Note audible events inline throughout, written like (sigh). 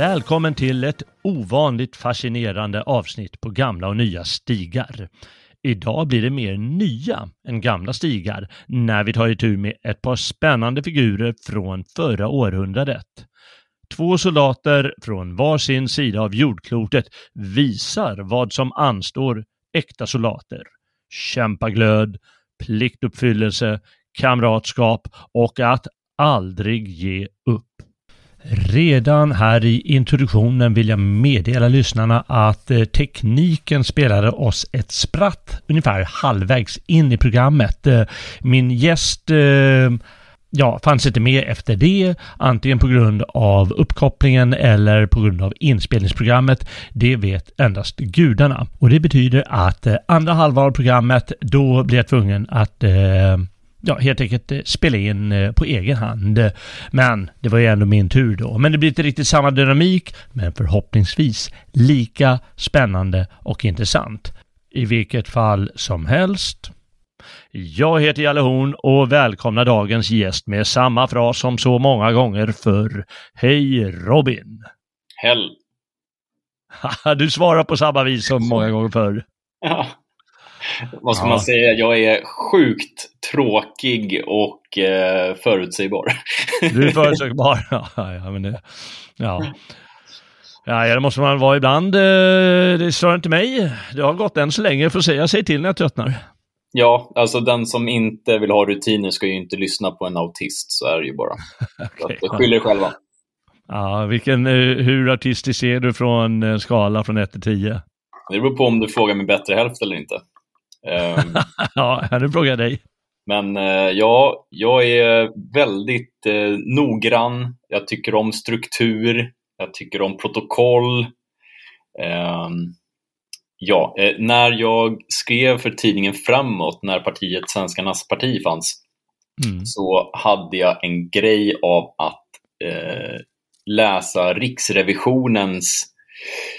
Välkommen till ett ovanligt fascinerande avsnitt på gamla och nya stigar. Idag blir det mer nya än gamla stigar när vi tar itu med ett par spännande figurer från förra århundradet. Två soldater från var sin sida av jordklotet visar vad som anstår äkta soldater. Kämpaglöd, pliktuppfyllelse, kamratskap och att aldrig ge upp. Redan här i introduktionen vill jag meddela lyssnarna att eh, tekniken spelade oss ett spratt ungefär halvvägs in i programmet. Eh, min gäst eh, ja, fanns inte med efter det, antingen på grund av uppkopplingen eller på grund av inspelningsprogrammet. Det vet endast gudarna. Och det betyder att andra halvan av programmet, då blir jag tvungen att eh, ja, helt enkelt eh, spela in eh, på egen hand. Men det var ju ändå min tur då. Men det blir inte riktigt samma dynamik, men förhoppningsvis lika spännande och intressant. I vilket fall som helst. Jag heter Jalle Horn och välkomnar dagens gäst med samma fras som så många gånger förr. Hej Robin! Hell. (laughs) Du svarar på samma vis som många gånger förr. Ja. Vad ska Ja. man säga? Jag är sjukt tråkig och eh, förutsägbar. Du är (laughs) förutsägbar. Ja, ja, men det, ja. Ja, det måste man vara ibland. eh, Det står inte mig. Det har gått än så länge. Se. Jag säger till när jag tröttnar. ja, alltså den som inte vill ha rutiner ska ju inte lyssna på en autist, så är det ju bara. (laughs) Så Okej, att, eh, Skyll er själva. Ja, vilken, eh, hur artistisk är du från en skala från 1 till 10? Det beror på om du frågar min bättre hälft eller inte. Ehm, (laughs) Ja, nu frågar jag dig. Men eh, ja, jag är väldigt eh, noggrann. Jag tycker om struktur. Jag tycker om protokoll. Ehm, ja, eh, när jag skrev för tidningen Framåt, när partiet Svenskarnas parti fanns, Mm. så hade jag en grej av att eh, läsa Riksrevisionens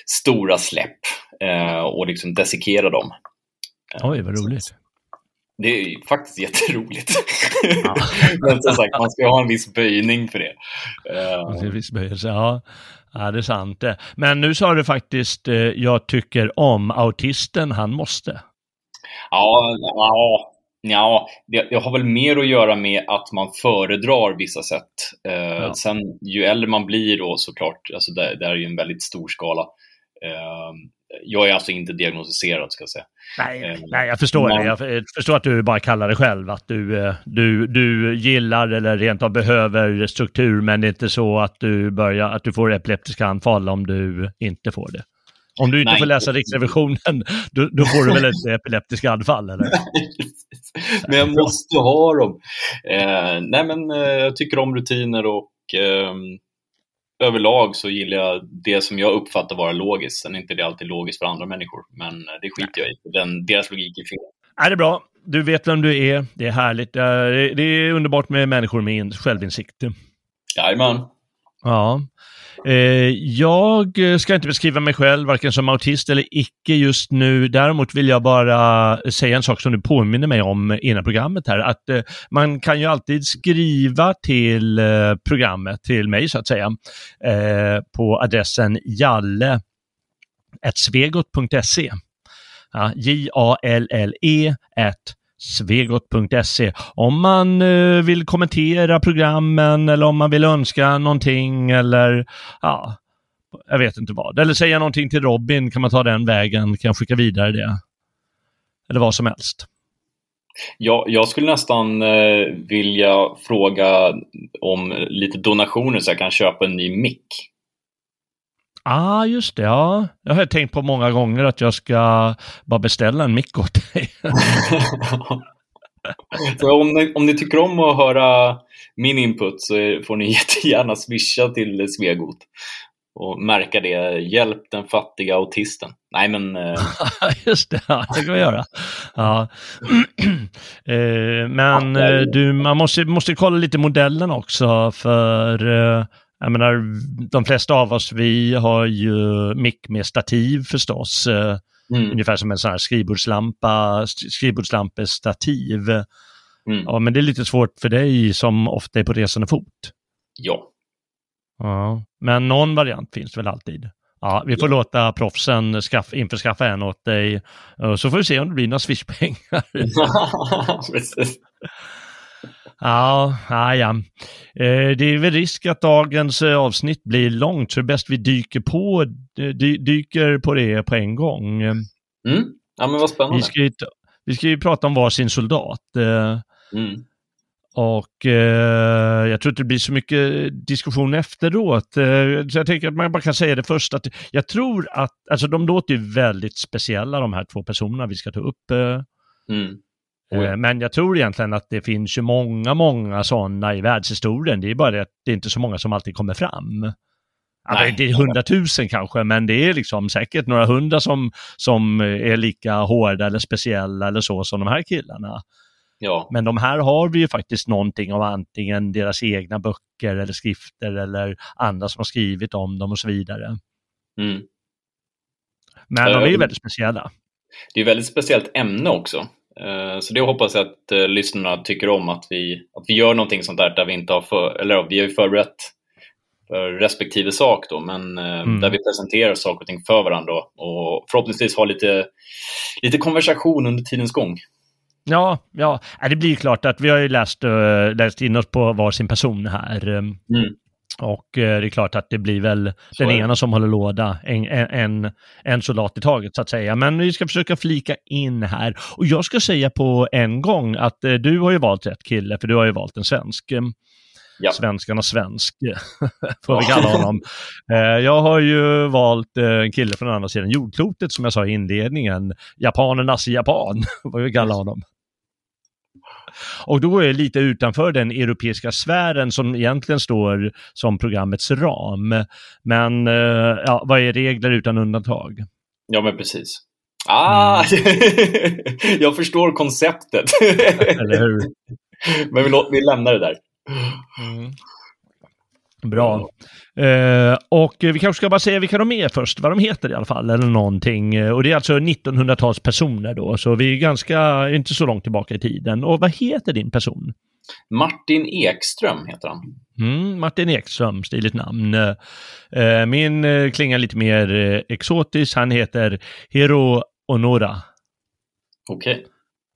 stora släpp eh, och liksom dissekera dem. Eh, Oj, vad roligt. det är ju faktiskt jätteroligt. (laughs) (laughs) Men som sagt, man ska ha en viss böjning för det. Eh, är viss böjelse, ja. ja, det är sant det. Men nu sa du faktiskt, eh, jag tycker om autisten, han måste. ja, ja, ja det, det har väl mer att göra med att man föredrar vissa sätt. Eh, Ja. Sen ju äldre man blir då såklart, alltså det, det är ju en väldigt stor skala. Eh, jag är alltså inte diagnostiserad ska jag säga. Nej, Eh, nej jag förstår men- det. Jag eh, förstår att du bara kallar det själv, att du, eh, du, du gillar eller rent av behöver struktur, men det är inte så att du, börjar, att du får epileptiska anfall om du inte får det. Om du inte Nej. får läsa Riksrevisionen, (laughs) då, då får du väl ett epileptiskt anfall, eller? (laughs) men jag måste ha dem. Eh, nej, men eh, jag tycker om rutiner och ehm, överlag så gillar jag det som jag uppfattar vara logiskt. Sen är inte det alltid logiskt för andra människor, men eh, det skiter jag i. Den, deras logik är fel. Nej, det är bra. Du vet vem du är. Det är härligt. Eh, Det är underbart med människor med in- självinsikt. Jajamän. Ja. Eh, jag ska inte beskriva mig själv, varken som autist eller icke just nu. Däremot vill jag bara säga en sak som du påminner mig om innan programmet här. Att eh, man kan ju alltid skriva till eh, programmet, till mig så att säga, på adressen jalle svegot.se. Ja, J-A-L-L-E at svegot.se. Om man eh, vill kommentera programmen eller om man vill önska någonting eller ja, jag vet inte vad. Eller säga någonting till Robin, kan man ta den vägen, kan jag skicka vidare det. Eller vad som helst. Ja, jag skulle nästan eh, vilja fråga om lite donationer så jag kan köpa en ny mick. Ah, just det. Ja. Jag har tänkt på många gånger att jag ska bara beställa en mick åt dig. (laughs) så om ni, om ni tycker om att höra min input så får ni (laughs) jättegärna swisha till Svegot och märka det. Hjälp den fattiga autisten. Nej, men... Eh... (laughs) Just det, ja, det kan vi göra. Ja. (clears throat) eh, men eh, du, man måste, måste kolla lite modellen också för eh, jag menar, de flesta av oss, vi har ju mick med stativ förstås. Eh, mm. Ungefär som en sån här skrivbordslampa, skrivbordslampestativ. Mm. Ja, men det är lite svårt för dig som ofta är på resande fot. Ja. Ja, men någon variant finns väl alltid. Ja, vi får ja. låta proffsen skaff, införskaffa en åt dig. Så får vi se om det blir några swishpengar. (laughs) Ja, ja, ja. Eh, det är väl risk att dagens eh, avsnitt blir långt, så det är bäst vi dyker på, dy, dyker på det på en gång. Mm. Ja, men vad spännande. Vi ska ju, vi ska ju prata om varsin soldat. Eh, mm. Och eh, jag tror inte det blir så mycket diskussion efteråt. Eh, så jag tänker att man bara kan säga det först att jag tror att, alltså de låter ju väldigt speciella de här två personerna vi ska ta upp. Eh. Mm. Eh, men jag tror egentligen att det finns ju många, många sådana i världshistorien. Det är bara det att det är inte så många som alltid kommer fram. Alltså, det är hundratusen kanske, men det är liksom säkert några hundra som, som är lika hårda eller speciella eller så som de här killarna. Ja. Men de här har vi ju faktiskt någonting av antingen deras egna böcker eller skrifter eller andra som har skrivit om dem och så vidare. Mm. Men de är ju väldigt speciella. Det är ett väldigt speciellt ämne också. Eh, så det hoppas jag att uh, lyssnarna tycker om, att vi, att vi gör någonting sånt där, där vi inte har för, eller vi har ju förberett för respektive sak då, men uh, mm. där vi presenterar saker och ting för varandra och förhoppningsvis har lite, lite konversation under tidens gång. Ja, ja, det blir klart att vi har ju läst, läst in oss på varsin person här. Mm. Och eh, det är klart att det blir väl så den ena som håller låda, en, en, en soldat i taget så att säga. Men vi ska försöka flika in här. Och jag ska säga på en gång att eh, du har ju valt rätt kille, för du har ju valt en svensk. Ja. Svenskarnas svensk, (laughs) får vi kalla honom. (laughs) Eh, jag har ju valt en kille från andra sidan jordklotet, som jag sa i inledningen. Japanernas japan, (laughs) vad vi kallar honom. Och då är lite utanför den europeiska sfären som egentligen står som programmets ram. Men eh, ja, vad är regler utan undantag? Ja, men precis. Ah, mm. (laughs) jag förstår konceptet. Eller hur? (laughs) Men vi, vi lämnar det där. Mm. Bra. Uh, och vi kanske ska bara säga vilka de är först, vad de heter i alla fall, eller någonting. Och det är alltså 1900 talspersoner då, så vi är ganska, inte så långt tillbaka i tiden. Och vad heter din person? Martin Ekström heter han. Mm, Martin Ekström, stiligt namn. Uh, min uh, klingar lite mer uh, exotisk, han heter Hiro Onora. Okej. Okay.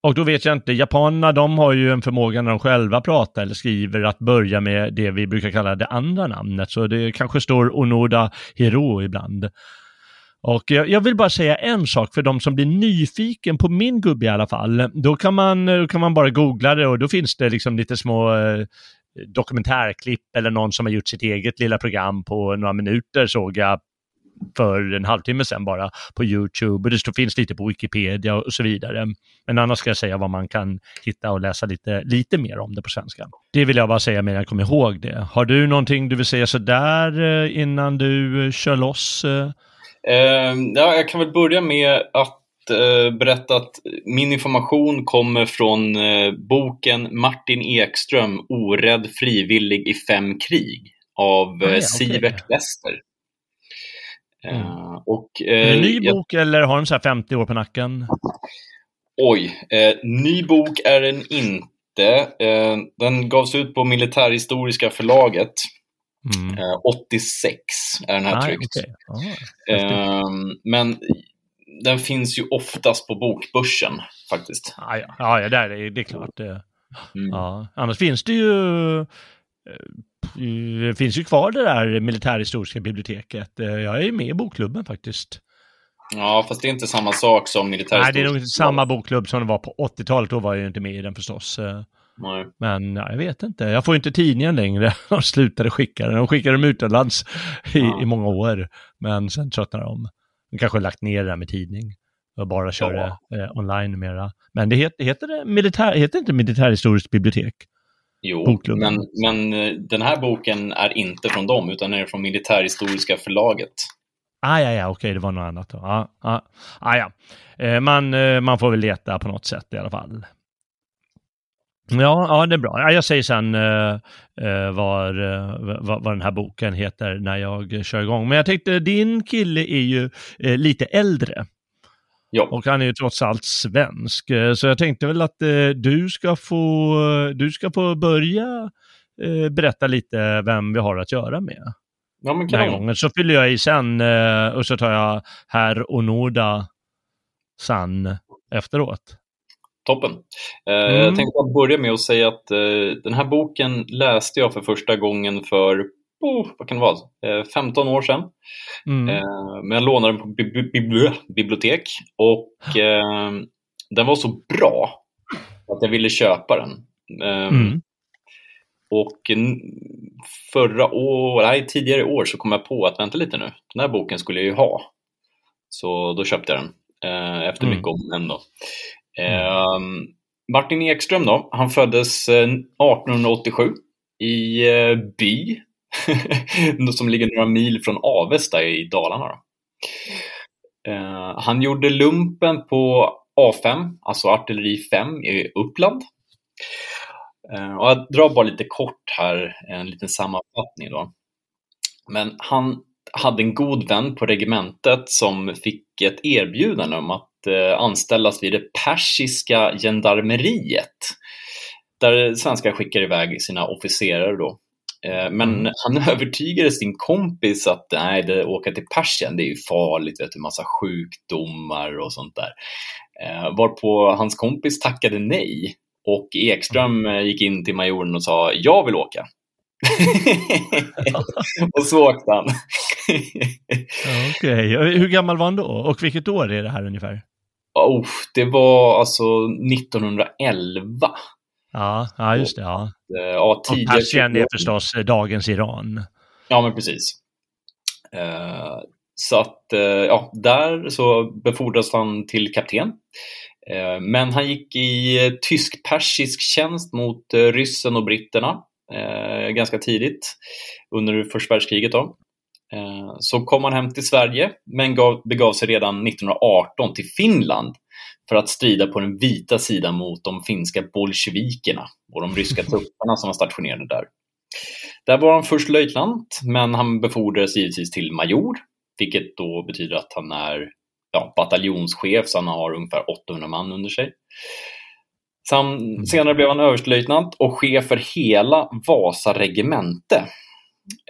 Och då vet jag inte, japanerna de har ju en förmåga när de själva pratar eller skriver att börja med det vi brukar kalla det andra namnet. Så det kanske står Onoda Hiro ibland. Och jag, vill bara säga en sak för de som blir nyfiken på min gubbe i alla fall. Då kan man, då kan man bara googla det och då finns det liksom lite små eh, dokumentärklipp eller någon som har gjort sitt eget lilla program på några minuter såg jag för en halvtimme sedan bara på YouTube och det finns lite på Wikipedia och så vidare. Men annars ska jag säga vad man kan hitta och läsa lite, lite mer om det på svenska. Det vill jag bara säga medan jag kommer ihåg det. Har du någonting du vill säga sådär eh, innan du eh, kör loss? Uh, ja, jag kan väl börja med att berätta att min information kommer från boken Martin Ekström, Orädd frivillig i fem krig av ah, ja, Sivert okay. Wester. Mm. Uh, och, uh, är det en ny bok jag... eller har den så 50 år på nacken? Oj, uh, ny bok är den inte. den gavs ut på Militärhistoriska förlaget. Mm. 86 är den här ah, tryckt. Okay. Ah, men den finns ju oftast på bokbörsen faktiskt. Ja, ja, ja, ja där är det är klart. Det. Mm. Ja. Annars finns det ju eh, det finns ju kvar det där militärhistoriska biblioteket. Eh, Jag är med i bokklubben faktiskt. Ja, fast det är inte samma sak som Nej, militärhistorisk. det är nog inte samma bokklubb som det var på 80-talet. Då var jag ju inte med i den förstås. Eh, Nej. Men ja, jag vet inte. Jag får ju inte tidningen längre. (laughs) De slutade skicka den. De skickade dem utomlands i, Ja. i många år. Men sen tröttnade de. De kanske har lagt ner det där med tidning. Och bara kör det eh, online numera. Men det heter, heter det militär, heter inte militärhistoriskt bibliotek? Jo, Bokklubben. men, men eh, den här boken är inte från dem, utan den är från Militärhistoriska förlaget. Ah, ja, ja, okej, det var något annat då. Ah, ah, ah, ja. Eh, man, eh, man får väl leta på något sätt i alla fall. Ja, ja det är bra. Ja, jag säger sen eh, vad, vad, vad den här boken heter när jag kör igång. Men jag tänkte, din kille är ju eh, lite äldre Ja, och han är ju trots allt svensk. Eh, Så jag tänkte väl att eh, du, ska få, du ska få börja eh, berätta lite vem vi har att göra med ja men den här gången. Så fyller jag i sen eh, och så tar jag herr Onoda San efteråt. Toppen. Eh, Mm. Jag tänkte börja med att säga att eh, den här boken läste jag för första gången för, oh, vad kan det vara, eh, 15 år sedan. Mm. Eh, men jag lånade den på bi- bi- bibli- bibliotek och eh, den var så bra att jag ville köpa den. Eh, Mm. Och förra år, nej, tidigare i år så kom jag på att vänta lite nu, den här boken skulle jag ju ha. Så då köpte jag den eh, efter Mm. mycket om och men då. Eh, Martin Ekström då, han föddes eh, 1887 i eh, By, (laughs) som ligger några mil från Avesta i Dalarna. Då. Eh, han gjorde lumpen på A5, alltså artilleri 5 i Uppland. Eh, och jag drar bara lite kort här, en liten sammanfattning då. Men han hade en god vän på regementet som fick ett erbjudande om att eh, anställas vid det persiska gendarmeriet. Där svenskar skickar iväg sina officerare då. Eh, men Mm. (laughs) han övertygade sin kompis att nej, det, åka till Persien, det är ju farligt, vet du, massa sjukdomar och sånt där. Eh, varpå hans kompis tackade nej och Ekström eh, gick in till majoren och sa jag vill åka. (laughs) och så åkte han. Okej, Och hur gammal var han då? Och vilket år är det här ungefär? oh, det var alltså 1911. Ja, ja just det. Ja. Eh, Ja, Och. Persien är förstås eh, dagens Iran. Ja, men precis. Eh, så att, eh, ja, där så befordras han till kapten. Eh, men han gick i tysk-persisk tjänst mot ryssen och britterna ganska tidigt under första världskriget. Då. Så kom han hem till Sverige, men gav, begav sig redan 1918 till Finland för att strida på den vita sidan mot de finska bolsjevikerna och de ryska (laughs) trupperna som var stationerade där. Där var han först löjtnant, men han befordrades givetvis till major, vilket då betyder att han är ja, bataljonschef, så han har ungefär 800 man under sig. Sam, senare blev han överstelöjtnant och chef för hela Vasa regemente.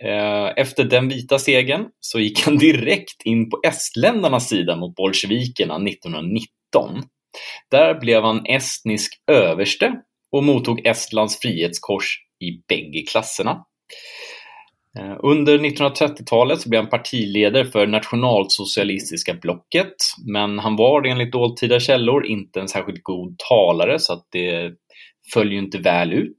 Eh, Efter den vita segern så gick han (laughs) direkt in på estländarnas sida mot bolsjevikerna 1919. Där blev han estnisk överste och mottog Estlands frihetskors i bägge klasserna. Eh, under 1930-talet så blev han partiledare för nationalsocialistiska blocket, men han var enligt dåtida källor inte en särskilt god talare så att det föll ju inte väl ut.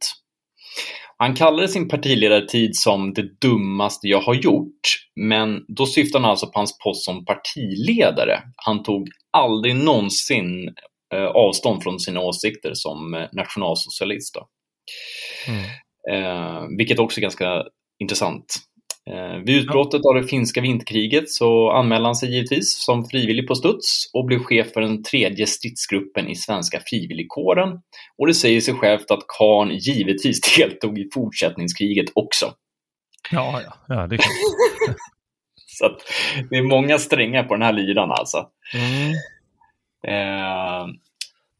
Han kallade sin partiledartid som det dummaste jag har gjort, men då syftar han alltså på hans post som partiledare. Han tog aldrig någonsin eh, avstånd från sina åsikter som eh, nationalsocialist. Mm. Eh, vilket också är ganska intressant. Eh, vid utbrottet av det finska vinterkriget så anmälde han sig givetvis som frivillig på studs och blev chef för den tredje stridsgruppen i svenska frivilligkåren. Och det säger sig självt att Karn givetvis (laughs) deltog i fortsättningskriget också. Ja, ja, ja, det klart. (laughs) Så att det är många strängar på den här lyran alltså. Mm. Eh,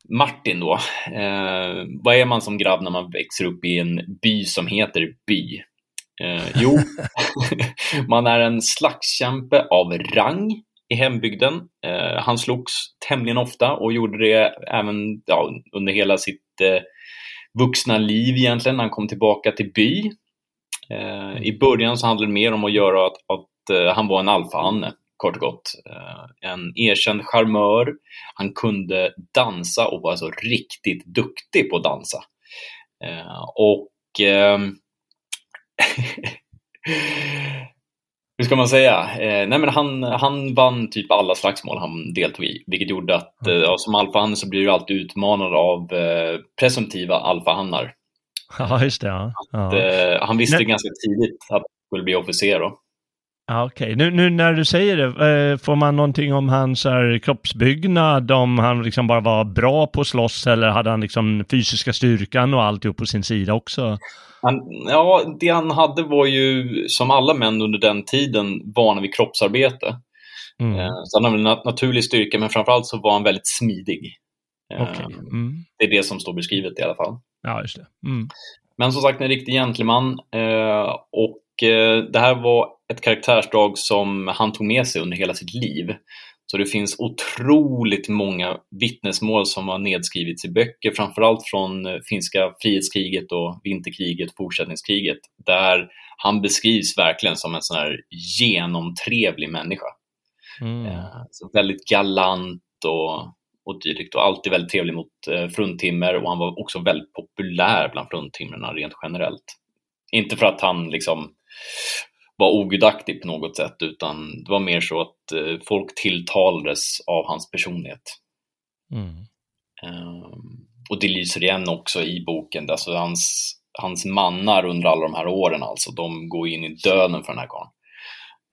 Martin då, eh, vad är man som grabb när man växer upp i en by som heter by? Eh, jo, (laughs) man är en slagskämpe av rang i hembygden. Eh, han slogs tämligen ofta och gjorde det även ja, under hela sitt eh, vuxna liv egentligen, när han kom tillbaka till by. Eh, I början så handlade det mer om att göra att, att eh, han var en alfahanne, kort och gott. Eh, en erkänd charmör. Han kunde dansa och var så riktigt duktig på att dansa. Eh, och ehm, hur ska man säga? Eh, nej men han, han vann typ alla slagsmål han deltog i, vilket gjorde att eh, som alfahanne så blir du alltid utmanad av eh, presumtiva alfahannar. (laughs) Ja, just det. Ja. Att, eh, han visste Nej. ganska tidigt att han skulle bli officer. Då. Ja, Okej, okay. nu, nu, när du säger det, eh, får man någonting om hans här, kroppsbyggnad, om han liksom bara var bra på att slåss eller hade han liksom fysiska styrkan och alltihop på sin sida också? Han, ja, det han hade var ju, som alla män under den tiden, vana vid kroppsarbete. Mm. Eh, så han hade en nat naturlig styrka, men framförallt så var han väldigt smidig. Eh, okay. Mm. Det är det som står beskrivet i alla fall. Ja, just det. Mm. Men som sagt, en riktig gentleman. Eh, och det här var ett karaktärsdrag som han tog med sig under hela sitt liv. Så det finns otroligt många vittnesmål som har nedskrivits i böcker, framförallt från eh, finska frihetskriget och vinterkriget, fortsättningskriget, där han beskrivs verkligen som en sån här genomtrevlig människa. Mm. Eh, så väldigt galant och, och dylikt och alltid väldigt trevlig mot eh, fruntimmer och han var också väldigt populär bland fruntimmerna rent generellt. Inte för att han liksom var ogudaktig på något sätt, utan det var mer så att eh, folk tilltalades av hans personlighet. Mm. Um, och det lyser igen också i boken, alltså hans, hans mannar under alla de här åren, alltså, de går in i döden för den här karln.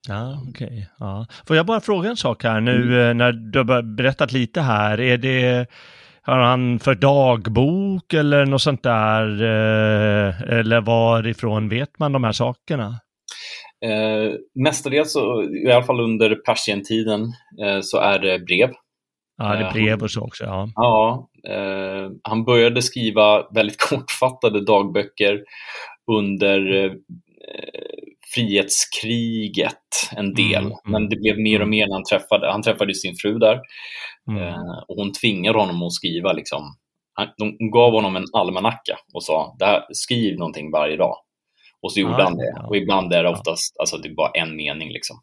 Ja, okej. Okay. Ja. Får jag bara fråga en sak här nu mm. Eh, när du har berättat lite här, är det har han för dagbok eller något sånt där? Eh, eller varifrån vet man de här sakerna? Eh, mestadels, så, i alla fall under persientiden, eh, så är det brev. Ja, det är eh, brev och så också. Ja, ja eh, han började skriva väldigt (laughs) kortfattade dagböcker under eh, frihetskriget en del, mm, mm, men det blev mer och mm. mer när han träffade, han träffade sin fru där mm. Eh, och hon tvingade honom att skriva liksom, de gav honom en almanacka och sa skriv någonting varje dag. Och så gjorde ja, han det. Ja. Och ibland är det oftast alltså, det är bara en mening. Liksom.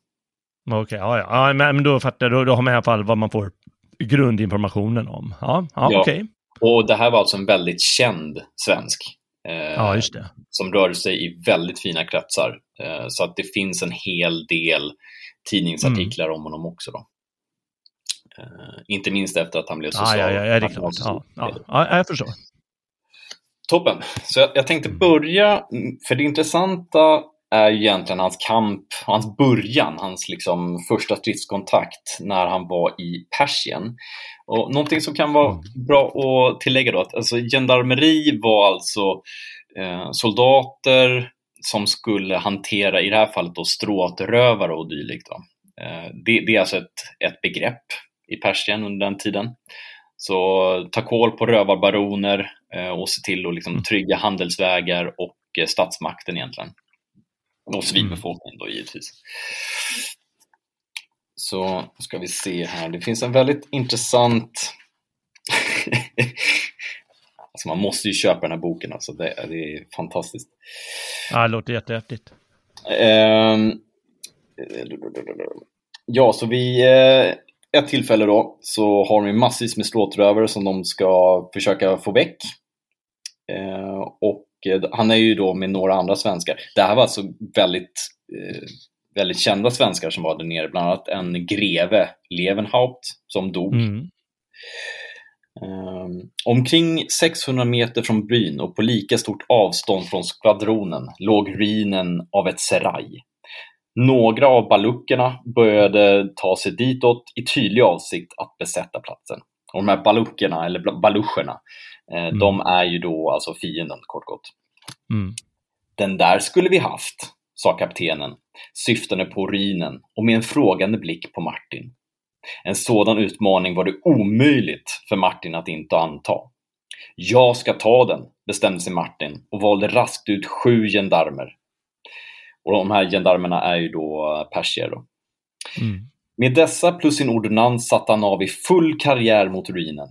Okej, okay, ja, ja. men då fattar jag. Då, då har man i alla fall vad man får grundinformationen om. Ja, ja, ja. okej. Okay. Och det här var alltså en väldigt känd svensk. Eh, ja, just det. Som rörde sig i väldigt fina kretsar. Eh, så att det finns en hel del tidningsartiklar mm. om honom också. Då. Eh, inte minst efter att han blev social. Ja, ja, ja, det är klart. Ja, ja, ja, jag förstår. Toppen. Så jag, jag tänkte börja, för det intressanta är egentligen hans kamp, hans början, hans liksom första stridskontakt när han var i Persien. Och någonting som kan vara mm. bra att tillägga då, att alltså, gendarmeri var alltså eh, soldater som skulle hantera, i det här fallet då, stråtrövare och dylikt. Eh, det, det, är alltså ett, ett begrepp i Persien under den tiden. Så ta koll på rövarbaroner eh, och se till att liksom mm. trygga handelsvägar och eh, statsmakten egentligen. Och civilbefolkningen då givetvis. Så ska vi se här, det finns en väldigt intressant (laughs) Alltså man måste ju köpa den här boken, alltså det, det är fantastiskt. Ja, det låter jättehäftigt. Um, ja, så vi, eh, ett tillfälle då så har de massvis med stråtrövare som de ska försöka få väck. Eh, och eh, han är ju då med några andra svenskar. Det här var alltså väldigt, eh, väldigt kända svenskar som var där nere, bland annat en greve, Levenhaupt, som dog. Mm. Um, omkring 600 meter från byn och på lika stort avstånd från skvadronen låg ruinen av ett seraj. Några av baluckerna började ta sig ditåt i tydlig avsikt att besätta platsen. Och de här baluckerna, eller baluscherna, eh, mm. de är ju då alltså fienden kort gott. Mm. Den där skulle vi haft, sa kaptenen, syftande på ruinen och med en frågande blick på Martin. En sådan utmaning var det omöjligt för Martin att inte anta. Jag ska ta den, bestämde sig Martin och valde raskt ut sju gendarmer och de här gendarmerna är ju då persier. Då. Mm. Med dessa plus sin ordonnans satte han av i full karriär mot ruinen.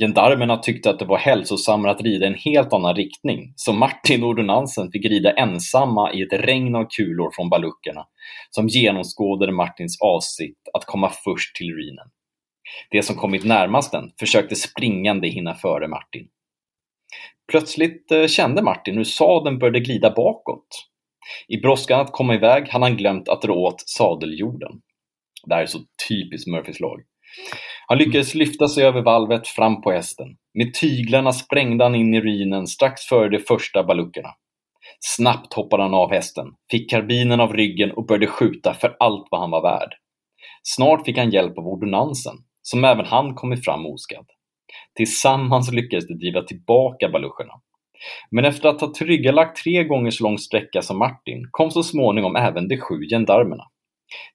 Gendarmerna tyckte att det var hälsosammare att rida i en helt annan riktning, så Martin och ordonnansen fick rida ensamma i ett regn av kulor från baluckerna, som genomskådade Martins avsikt att komma först till ruinen. Det som kommit närmast den försökte springande hinna före Martin. Plötsligt eh, kände Martin hur sadeln började glida bakåt. I brådskan att komma iväg hade han glömt att dra åt sadeljorden. Det här är så typiskt Murphys lag. Han lyckades lyfta sig över valvet fram på hästen. Med tyglarna sprängde han in i ruinen strax före de första baluckerna. Snabbt hoppade han av hästen, fick karbinen av ryggen och började skjuta för allt vad han var värd. Snart fick han hjälp av ordonnansen, som även han kommit fram oskadd. Tillsammans lyckades de driva tillbaka baluscherna. Men efter att ha tryggalagt tre gånger så lång sträcka som Martin kom så småningom även de sju gendarmerna.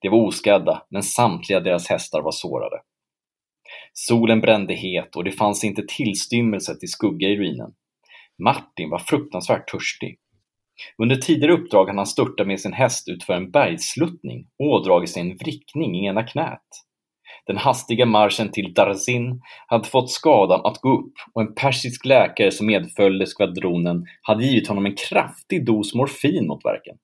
De var oskadda, men samtliga deras hästar var sårade. Solen brände het och det fanns inte tillstymmelse till skugga i ruinen. Martin var fruktansvärt törstig. Under tidigare uppdrag hade han störtat med sin häst utför en bergsluttning och ådragit sig en vrickning i ena knät. Den hastiga marschen till Darzin hade fått skadan att gå upp och en persisk läkare som medföljde skvadronen hade givit honom en kraftig dos morfin mot värken.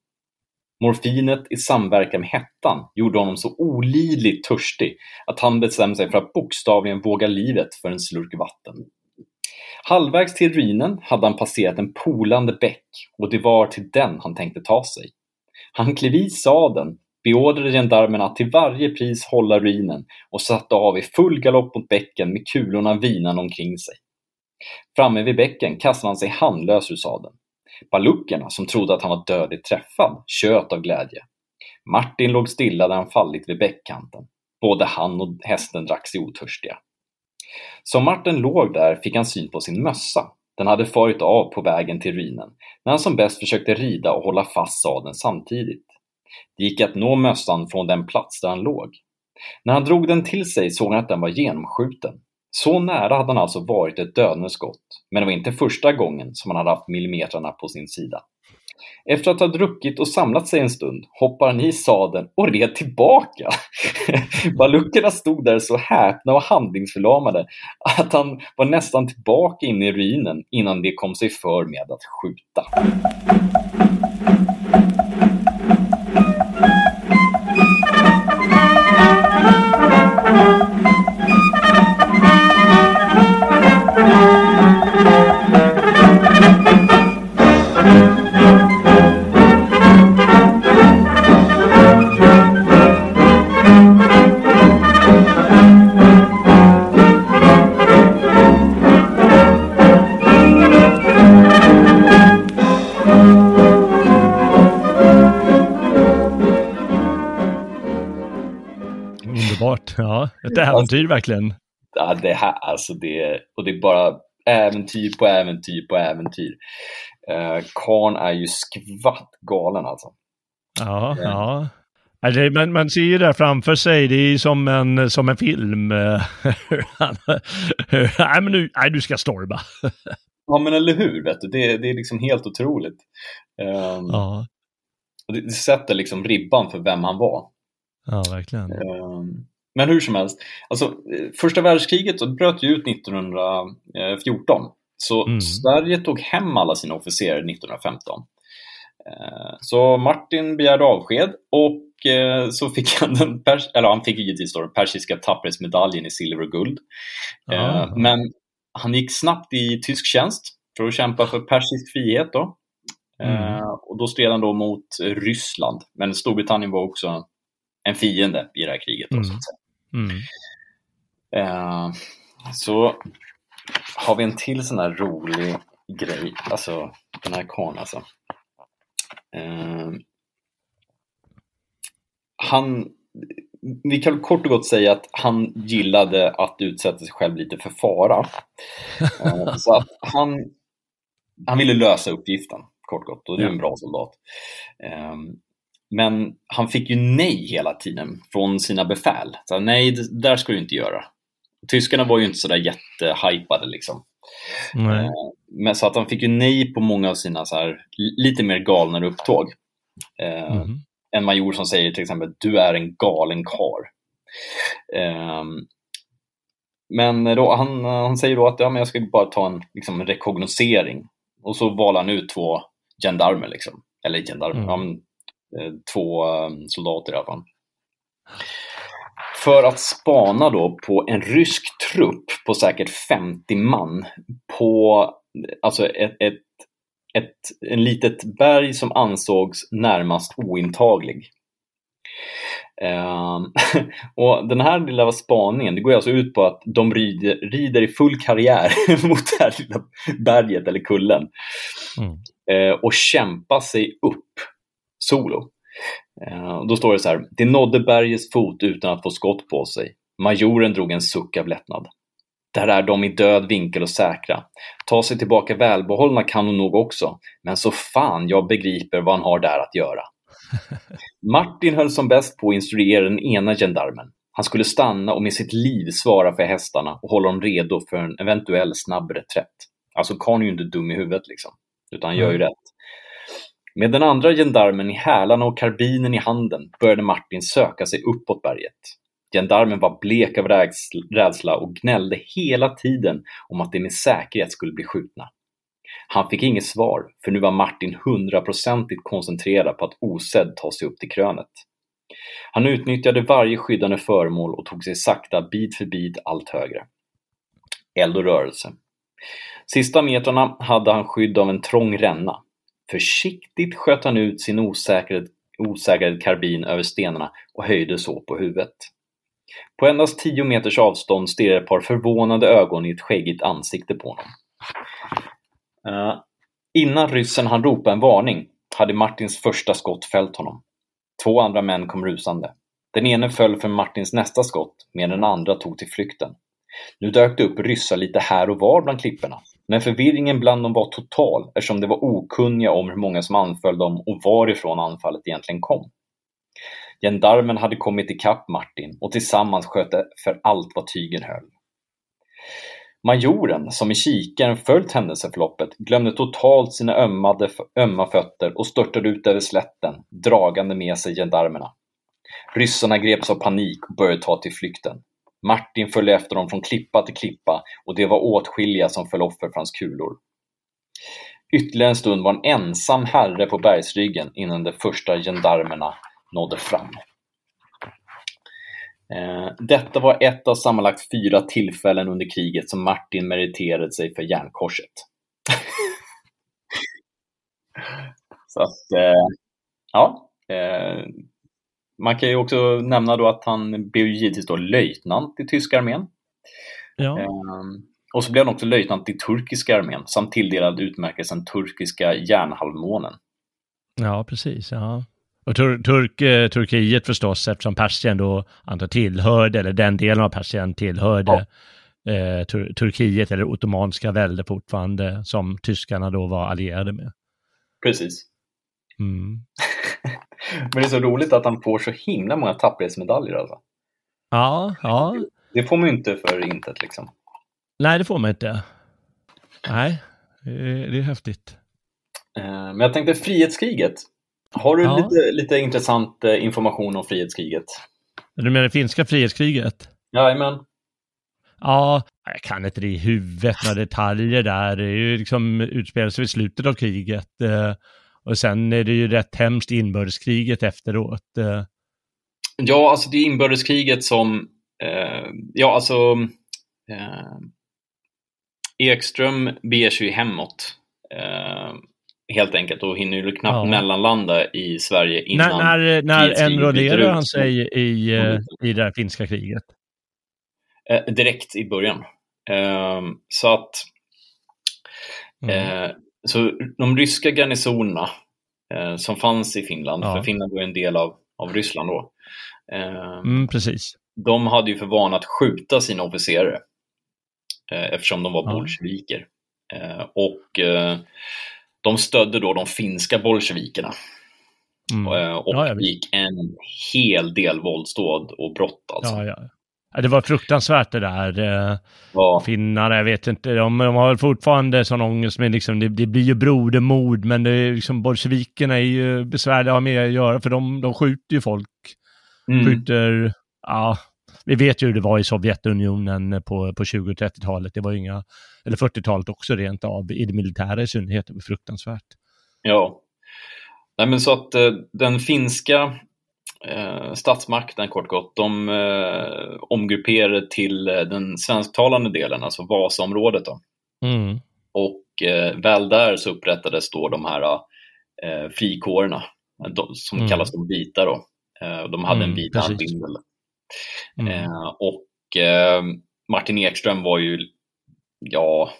Morfinet i samverkan med hettan gjorde honom så olidligt törstig att han bestämde sig för att bokstavligen våga livet för en slurk vatten. Halvvägs till ruinen hade han passerat en polande bäck och det var till den han tänkte ta sig. Han klev i sadeln, beordrade gendarmerna att till varje pris hålla ruinen och satte av i full galopp mot bäcken med kulorna vinande omkring sig. Framme vid bäcken kastade han sig handlös ur sadeln. Baluckerna, som trodde att han var dödligt träffad, tjöt av glädje. Martin låg stilla där han fallit vid bäckkanten. Både han och hästen drack sig otörstiga. Som Martin låg där fick han syn på sin mössa. Den hade farit av på vägen till ruinen, när han som bäst försökte rida och hålla fast sadeln samtidigt. Det gick att nå mössan från den plats där han låg. När han drog den till sig såg han att den var genomskjuten. Så nära hade han alltså varit ett dödande skott, men det var inte första gången som han hade haft millimetrarna på sin sida. Efter att ha druckit och samlat sig en stund hoppade han i sadeln och red tillbaka. (laughs) Baluckerna stod där så häpna och handlingsförlamade att han var nästan tillbaka inne i ruinen innan de kom sig för med att skjuta. Ett äventyr verkligen. Ja, det här, alltså det, och det är bara äventyr på äventyr på äventyr. Eh, Karn är ju skvatt galen alltså. Ja, ja. Alltså, man, man ser ju det framför sig, det är som en, som en film. (laughs) nej, men nu, nej, du ska storma. (laughs) ja, men eller hur, vet du? Det, det är liksom helt otroligt. Um, ja. det, det sätter liksom ribban för vem han var. Ja, verkligen. Um, men hur som helst, alltså, första världskriget bröt ju ut 1914. Så Mm. Sverige tog hem alla sina officerare 1915. Eh, Så Martin begärde avsked och eh, så fick han den, pers- eller han fick givetvis den persiska tapperhetsmedaljen i silver och guld. Eh, Ja. Men han gick snabbt i tysk tjänst för att kämpa för persisk frihet då. Eh, Mm. Och då stred han då mot Ryssland. Men Storbritannien var också en fiende i det här kriget. Då, så Mm. säga. Mm. Eh, så har vi en till sån här rolig grej, alltså den här karln alltså. Eh, han, vi kan kort och gott säga att han gillade att utsätta sig själv lite för fara. Eh, (laughs) så att han, han ville lösa uppgiften, kort och gott, och det är en bra soldat. Men han fick ju nej hela tiden från sina befäl. Så, nej, det där ska du inte göra. Tyskarna var ju inte sådär jättehypade liksom. Nej. Eh, Men så att han fick ju nej på många av sina så här, li- lite mer galna upptåg. Mhm. En major som säger till exempel du är en galen kar. Um, men då, han, han säger då att ja, men jag ska bara ta en liksom, rekognosering. Och så valde han ut två gendarmer, liksom. eller gendarmer, mm. ja, två um, soldater i alla fall. För att spana då på en rysk trupp på säkert 50 man på alltså ett, ett, ett en litet berg som ansågs närmast ointaglig. Uh, (laughs) och den här lilla spaningen, det går alltså ut på att de rider, rider i full karriär (laughs) mot det här lilla berget eller kullen mm. uh, och kämpar sig upp solo. Uh, då står det så här, det nådde bergets fot utan att få skott på sig. Majoren drog en suck av lättnad. Där är de i död vinkel och säkra. Ta sig tillbaka välbehållna kan hon nog också, men så fan jag begriper vad han har där att göra. (laughs) Martin höll som bäst på att instruera den ena gendarmen. Han skulle stanna och med sitt liv svara för hästarna och hålla dem redo för en eventuell snabb reträtt. Alltså karln är ju inte dum i huvudet liksom, utan han gör ju rätt. Med den andra gendarmen i hälarna och karbinen i handen började Martin söka sig uppåt berget. Gendarmen var blek av rädsla och gnällde hela tiden om att de med säkerhet skulle bli skjutna. Han fick inget svar, för nu var Martin hundraprocentigt koncentrerad på att osedd ta sig upp till krönet. Han utnyttjade varje skyddande föremål och tog sig sakta, bit för bit, allt högre. Eld och rörelse. Sista metrarna hade han skydd av en trång ränna. Försiktigt sköt han ut sin osäkrade, osäkrade karbin över stenarna och höjde så på huvudet. På endast tio meters avstånd stirrade ett par förvånade ögon i ett skäggigt ansikte på honom. Uh, innan ryssen hann ropa en varning hade Martins första skott fällt honom. Två andra män kom rusande. Den ene föll för Martins nästa skott, medan den andra tog till flykten. Nu dök det upp ryssar lite här och var bland klipporna, men förvirringen bland dem var total eftersom de var okunniga om hur många som anföll dem och varifrån anfallet egentligen kom. Gendarmen hade kommit ikapp Martin och tillsammans sköt de för allt vad tygen höll. Majoren, som i kikaren följt händelseförloppet, glömde totalt sina ömmade, ömma fötter och störtade ut över slätten, dragande med sig gendarmerna. Ryssarna greps av panik och började ta till flykten. Martin följde efter dem från klippa till klippa och det var åtskilliga som föll offer för hans kulor. Ytterligare en stund var en ensam herre på bergsryggen innan de första gendarmerna nådde fram. Eh, detta var ett av sammanlagt fyra tillfällen under kriget som Martin meriterade sig för järnkorset. (laughs) Så att, eh, ja. Eh, man kan ju också nämna då att han blev givetvis då löjtnant i tyska armén. Ja. Och så blev han också löjtnant i turkiska armén samt tilldelad utmärkelsen turkiska järnhalvmånen. Ja, precis. Ja. Och tur, turk, eh, Turkiet förstås, eftersom Persien då antar tillhörde, eller den delen av Persien tillhörde ja. eh, tur, Turkiet eller Ottomanska välde fortfarande, som tyskarna då var allierade med. Precis. Mm. (laughs) Men det är så roligt att han får så himla många tapperhetsmedaljer alltså. Ja, ja. Det får man ju inte för intet liksom. Nej, det får man inte. Nej, det är häftigt. Eh, men jag tänkte frihetskriget. Har du ja. lite, lite intressant eh, information om frihetskriget? Du menar det finska frihetskriget? Jajamän. Ja, jag kan inte det i huvudet, några detaljer där. Det är ju liksom utspelar sig vid slutet av kriget. Eh, och sen är det ju rätt hemskt inbördeskriget efteråt. Eh. Ja, alltså det är inbördeskriget som, eh, ja alltså, eh, Ekström beger sig hemåt. Eh, helt enkelt och hinner ju knappt ja. mellanlanda i Sverige innan När, när, när enrollerar han sig i, eh, i det här finska kriget? Eh, direkt i början. Eh, så att mm. Eh, så de ryska garnisonerna eh, som fanns i Finland, ja. för Finland var en del av, av Ryssland då. Ehm, mm, precis. De hade ju för vana att skjuta sina officerare eh, eftersom de var ja. bolsjeviker. och de stödde då de finska bolsjevikerna. Mm. Eh, och ja, gick en hel del våldsdåd och brott alltså. Ja. Det var fruktansvärt det där. Eh, ja. Finnarna, jag vet inte, de, de har fortfarande sån ångest, men liksom, det, det blir ju brodermord, men det är liksom, bolsjevikerna är ju besvärliga att ha med att göra, för de, de skjuter ju folk. Mm. Skjuter, ja, vi vet ju hur det var i Sovjetunionen på, på 20 och 30-talet. Det var ju inga, eller 40-talet också rent av, i det militära i synnerhet. Det var fruktansvärt. Ja. Nej, men så att eh, den finska eh, statsmakten kort gott, de eh, omgrupperade till eh, den svensktalande delen, alltså Vasaområdet. Då. Mm. Och eh, väl där så upprättades då de här eh, frikårerna, de, som Mm. kallas de vita. Då. Eh, de hade Mm, en vit armbindel. Mm. Eh, och eh, Martin Ekström var ju, ja,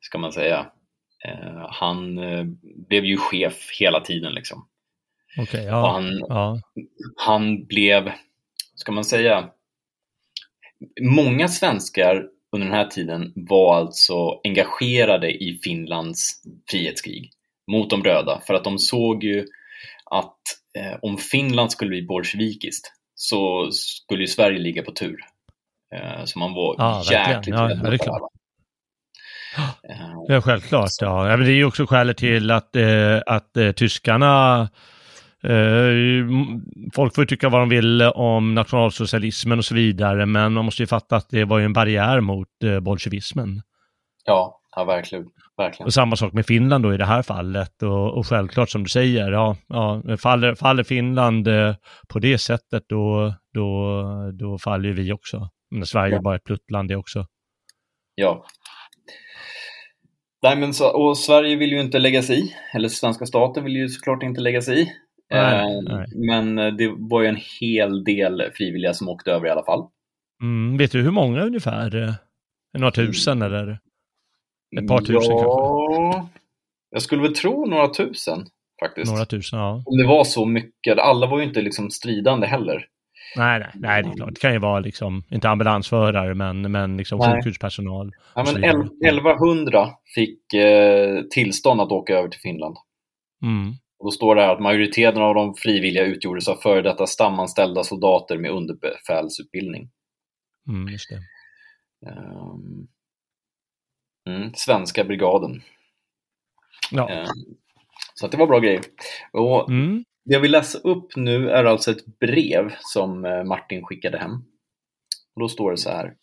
ska man säga, han blev ju chef hela tiden liksom. Och ja. han, ja. han blev, ska man säga, många svenskar under den här tiden var alltså engagerade i Finlands frihetskrig mot de röda för att de såg ju att eh, om Finland skulle bli bolsjevikiskt så skulle ju Sverige ligga på tur. Eh, så man var Ja, jäkligt rädd ja, det är klart. Eh, Ja, självklart. Ja. Det är ju också skälet till att, eh, att eh, tyskarna Folk får ju tycka vad de vill om nationalsocialismen och så vidare, men man måste ju fatta att det var ju en barriär mot eh, bolsjevismen. ja, ja, verkligen. verkligen. Och samma sak med Finland då i det här fallet. Och, och självklart som du säger, ja, ja faller, faller Finland eh, på det sättet då, då, då faller ju vi också. Men Sverige är Ja. bara ett pluttland det också. Ja. Nej, men så, och Sverige vill ju inte lägga sig i, eller svenska staten vill ju såklart inte lägga sig i. Eh. Men det var ju en hel del frivilliga som åkte över i alla fall. Mm, vet du hur många ungefär? Eh, Några tusen eller? Ett par tusen ja, Jag skulle väl tro några tusen faktiskt. Några tusen, ja. Om det var så mycket. Alla var ju inte liksom stridande heller. Nej, nej, nej, det är klart. Det kan ju vara liksom, inte ambulansförare, men, men liksom Nej. sjukhuspersonal. Ja, men vidare. el- 1100 fick eh, tillstånd att åka över till Finland. Mm. Och då står det här att majoriteten av de frivilliga utgjordes av före detta stamanställda soldater med underbefälsutbildning. Mm, just det. Mm, svenska brigaden. Ja. Ehm, så att det var bra grejer. Och Mm. det jag vill läsa upp nu är alltså ett brev som eh, Martin skickade hem. Och då står det så här.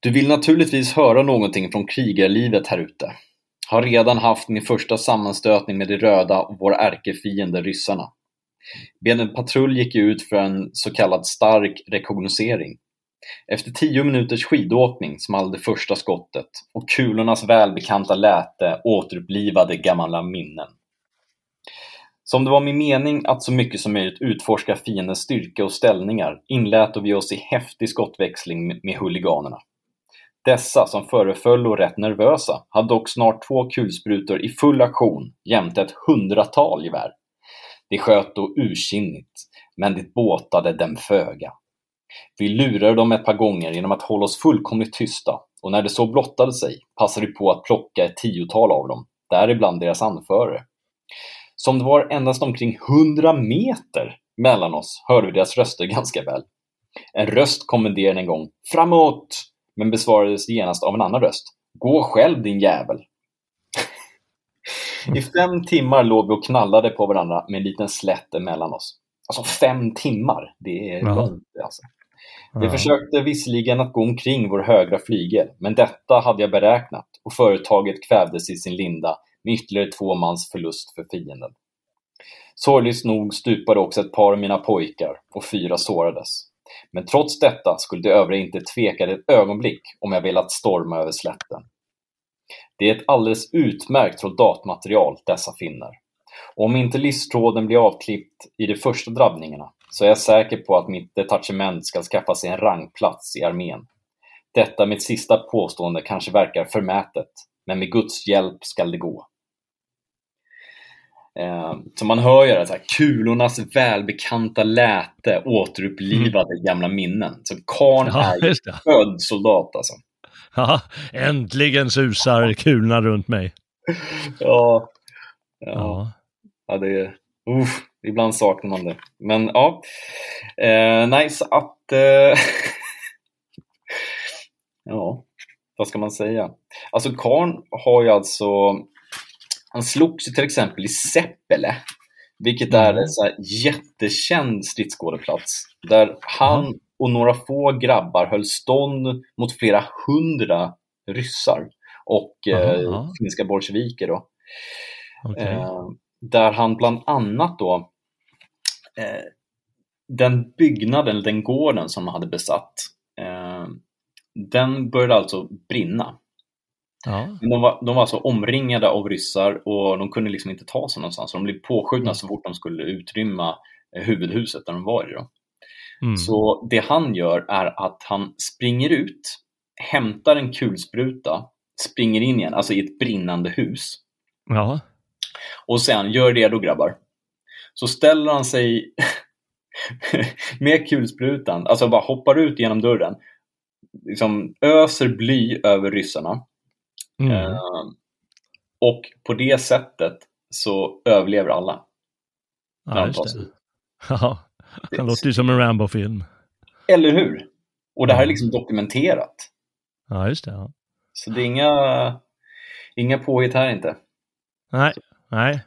Du vill naturligtvis höra någonting från krigarlivet här ute. Har redan haft min första sammanstötning med de röda och våra ärkefiender ryssarna. Bened patrull gick ut för en så kallad stark rekognosering. Efter tio minuters skidåkning small det första skottet och kulornas välbekanta läte återupplivade gamla minnen. Som det var min mening att så mycket som möjligt utforska fiendens styrka och ställningar inlät vi oss i häftig skottväxling med huliganerna. Dessa, som föreföll och rätt nervösa, hade dock snart två kulsprutor i full aktion jämte ett hundratal gevär. De sköt då ursinnigt, men det båtade dem föga. Vi lurade dem ett par gånger genom att hålla oss fullkomligt tysta och när det så blottade sig passade vi på att plocka ett tiotal av dem, däribland deras anförare. Som det var endast omkring hundra meter mellan oss hörde vi deras röster ganska väl. En röst kommenderade en gång ”Framåt!” Men besvarades genast av en annan röst. ”Gå själv din jävel!” I fem timmar låg vi och knallade på varandra med en liten slätt emellan oss. Alltså fem timmar, det är Ja. långt alltså. Vi Ja. försökte visserligen att gå omkring vår högra flygel, men detta hade jag beräknat och företaget kvävdes i sin linda med ytterligare två mans förlust för fienden. Sorgligt nog stupade också ett par av mina pojkar och fyra sårades. Men trots detta skulle de övriga inte tveka ett ögonblick om jag velat storma över slätten. Det är ett alldeles utmärkt soldatmaterial, dessa finnar. Och om inte livstråden blir avklippt i de första drabbningarna så är jag säker på att mitt detachement ska skaffa sig en rangplats i armén. Detta mitt sista påstående kanske verkar förmätet, men med Guds hjälp skall det gå. Eh, så man hör ju det så här, kulornas välbekanta läte återupplivade gamla minnen. Så karln Ja, är född soldat alltså. Ja, äntligen susar kulorna runt mig. Ja, ja. Ja. Ja, det är... Uff, ibland saknar man det. Men ja, eh, nice att... Eh, (laughs) ja, vad ska man säga? Alltså Karn har ju alltså... Han slogs till exempel i Seppele Vilket är Mm. en så jättekänd stridsskådeplats. Där han och några få grabbar höll stånd mot flera hundra ryssar och eh, finska bolsjeviker. Då. Okej. Eh, där han bland annat då eh, den byggnaden, den gården som de hade besatt, eh, den började alltså brinna. Ja. Men de var, de var alltså omringade av ryssar och de kunde liksom inte ta sig någonstans. De blev påskjutna så fort de skulle utrymma eh, huvudhuset där de var i. Då. Mm. Så det han gör är att han springer ut, hämtar en kulspruta, springer in igen, alltså i ett brinnande hus. Ja. Och sen, gör redo grabbar. Så ställer han sig (laughs) med kulsprutan, alltså bara hoppar ut genom dörren, liksom öser bly över ryssarna. Mm. Eh, och på det sättet så överlever alla. ja, just det. ut. (laughs) Ja, han låter ju som en Rambo-film. Eller hur? Och det här är Mm. liksom dokumenterat. Ja, just det. Ja. Så det är inga, inga påhitt här inte. Nej, nej.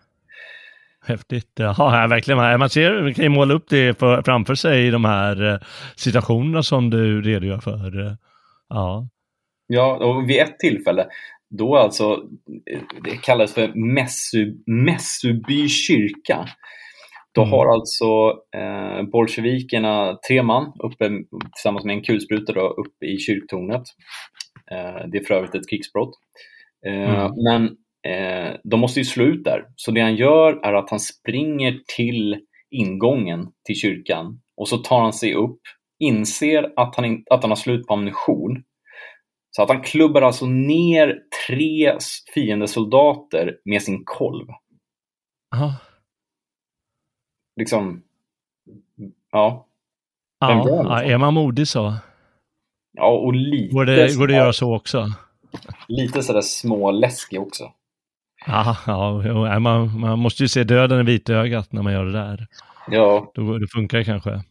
Häftigt. Ja, verkligen. Man ser, man kan ju måla upp det för, framför sig i de här eh, situationerna som du redogör för. Ja. Ja, och vid ett tillfälle, då alltså, det kallas för Messu, Messuby kyrka. Då Mm. har alltså eh, bolsjevikerna tre man uppe tillsammans med en kulspruta då, uppe i kyrktornet. Eh, det är för övrigt ett krigsbrott. Eh, Mm. Men eh, de måste ju slå ut där. Så det han gör är att han springer till ingången till kyrkan och så tar han sig upp, inser att han, in, att han har slut på ammunition. Så att han klubbar alltså ner tre fiendesoldater med sin kolv. Ja. Liksom, ja. Ja, ja, är man modig så Ja, och lite, går det, går det att göra så också. lite sådär småläskig också. Ja, ja man, man måste ju se döden i vitögat när man gör det där. Ja, Då, det funkar det kanske.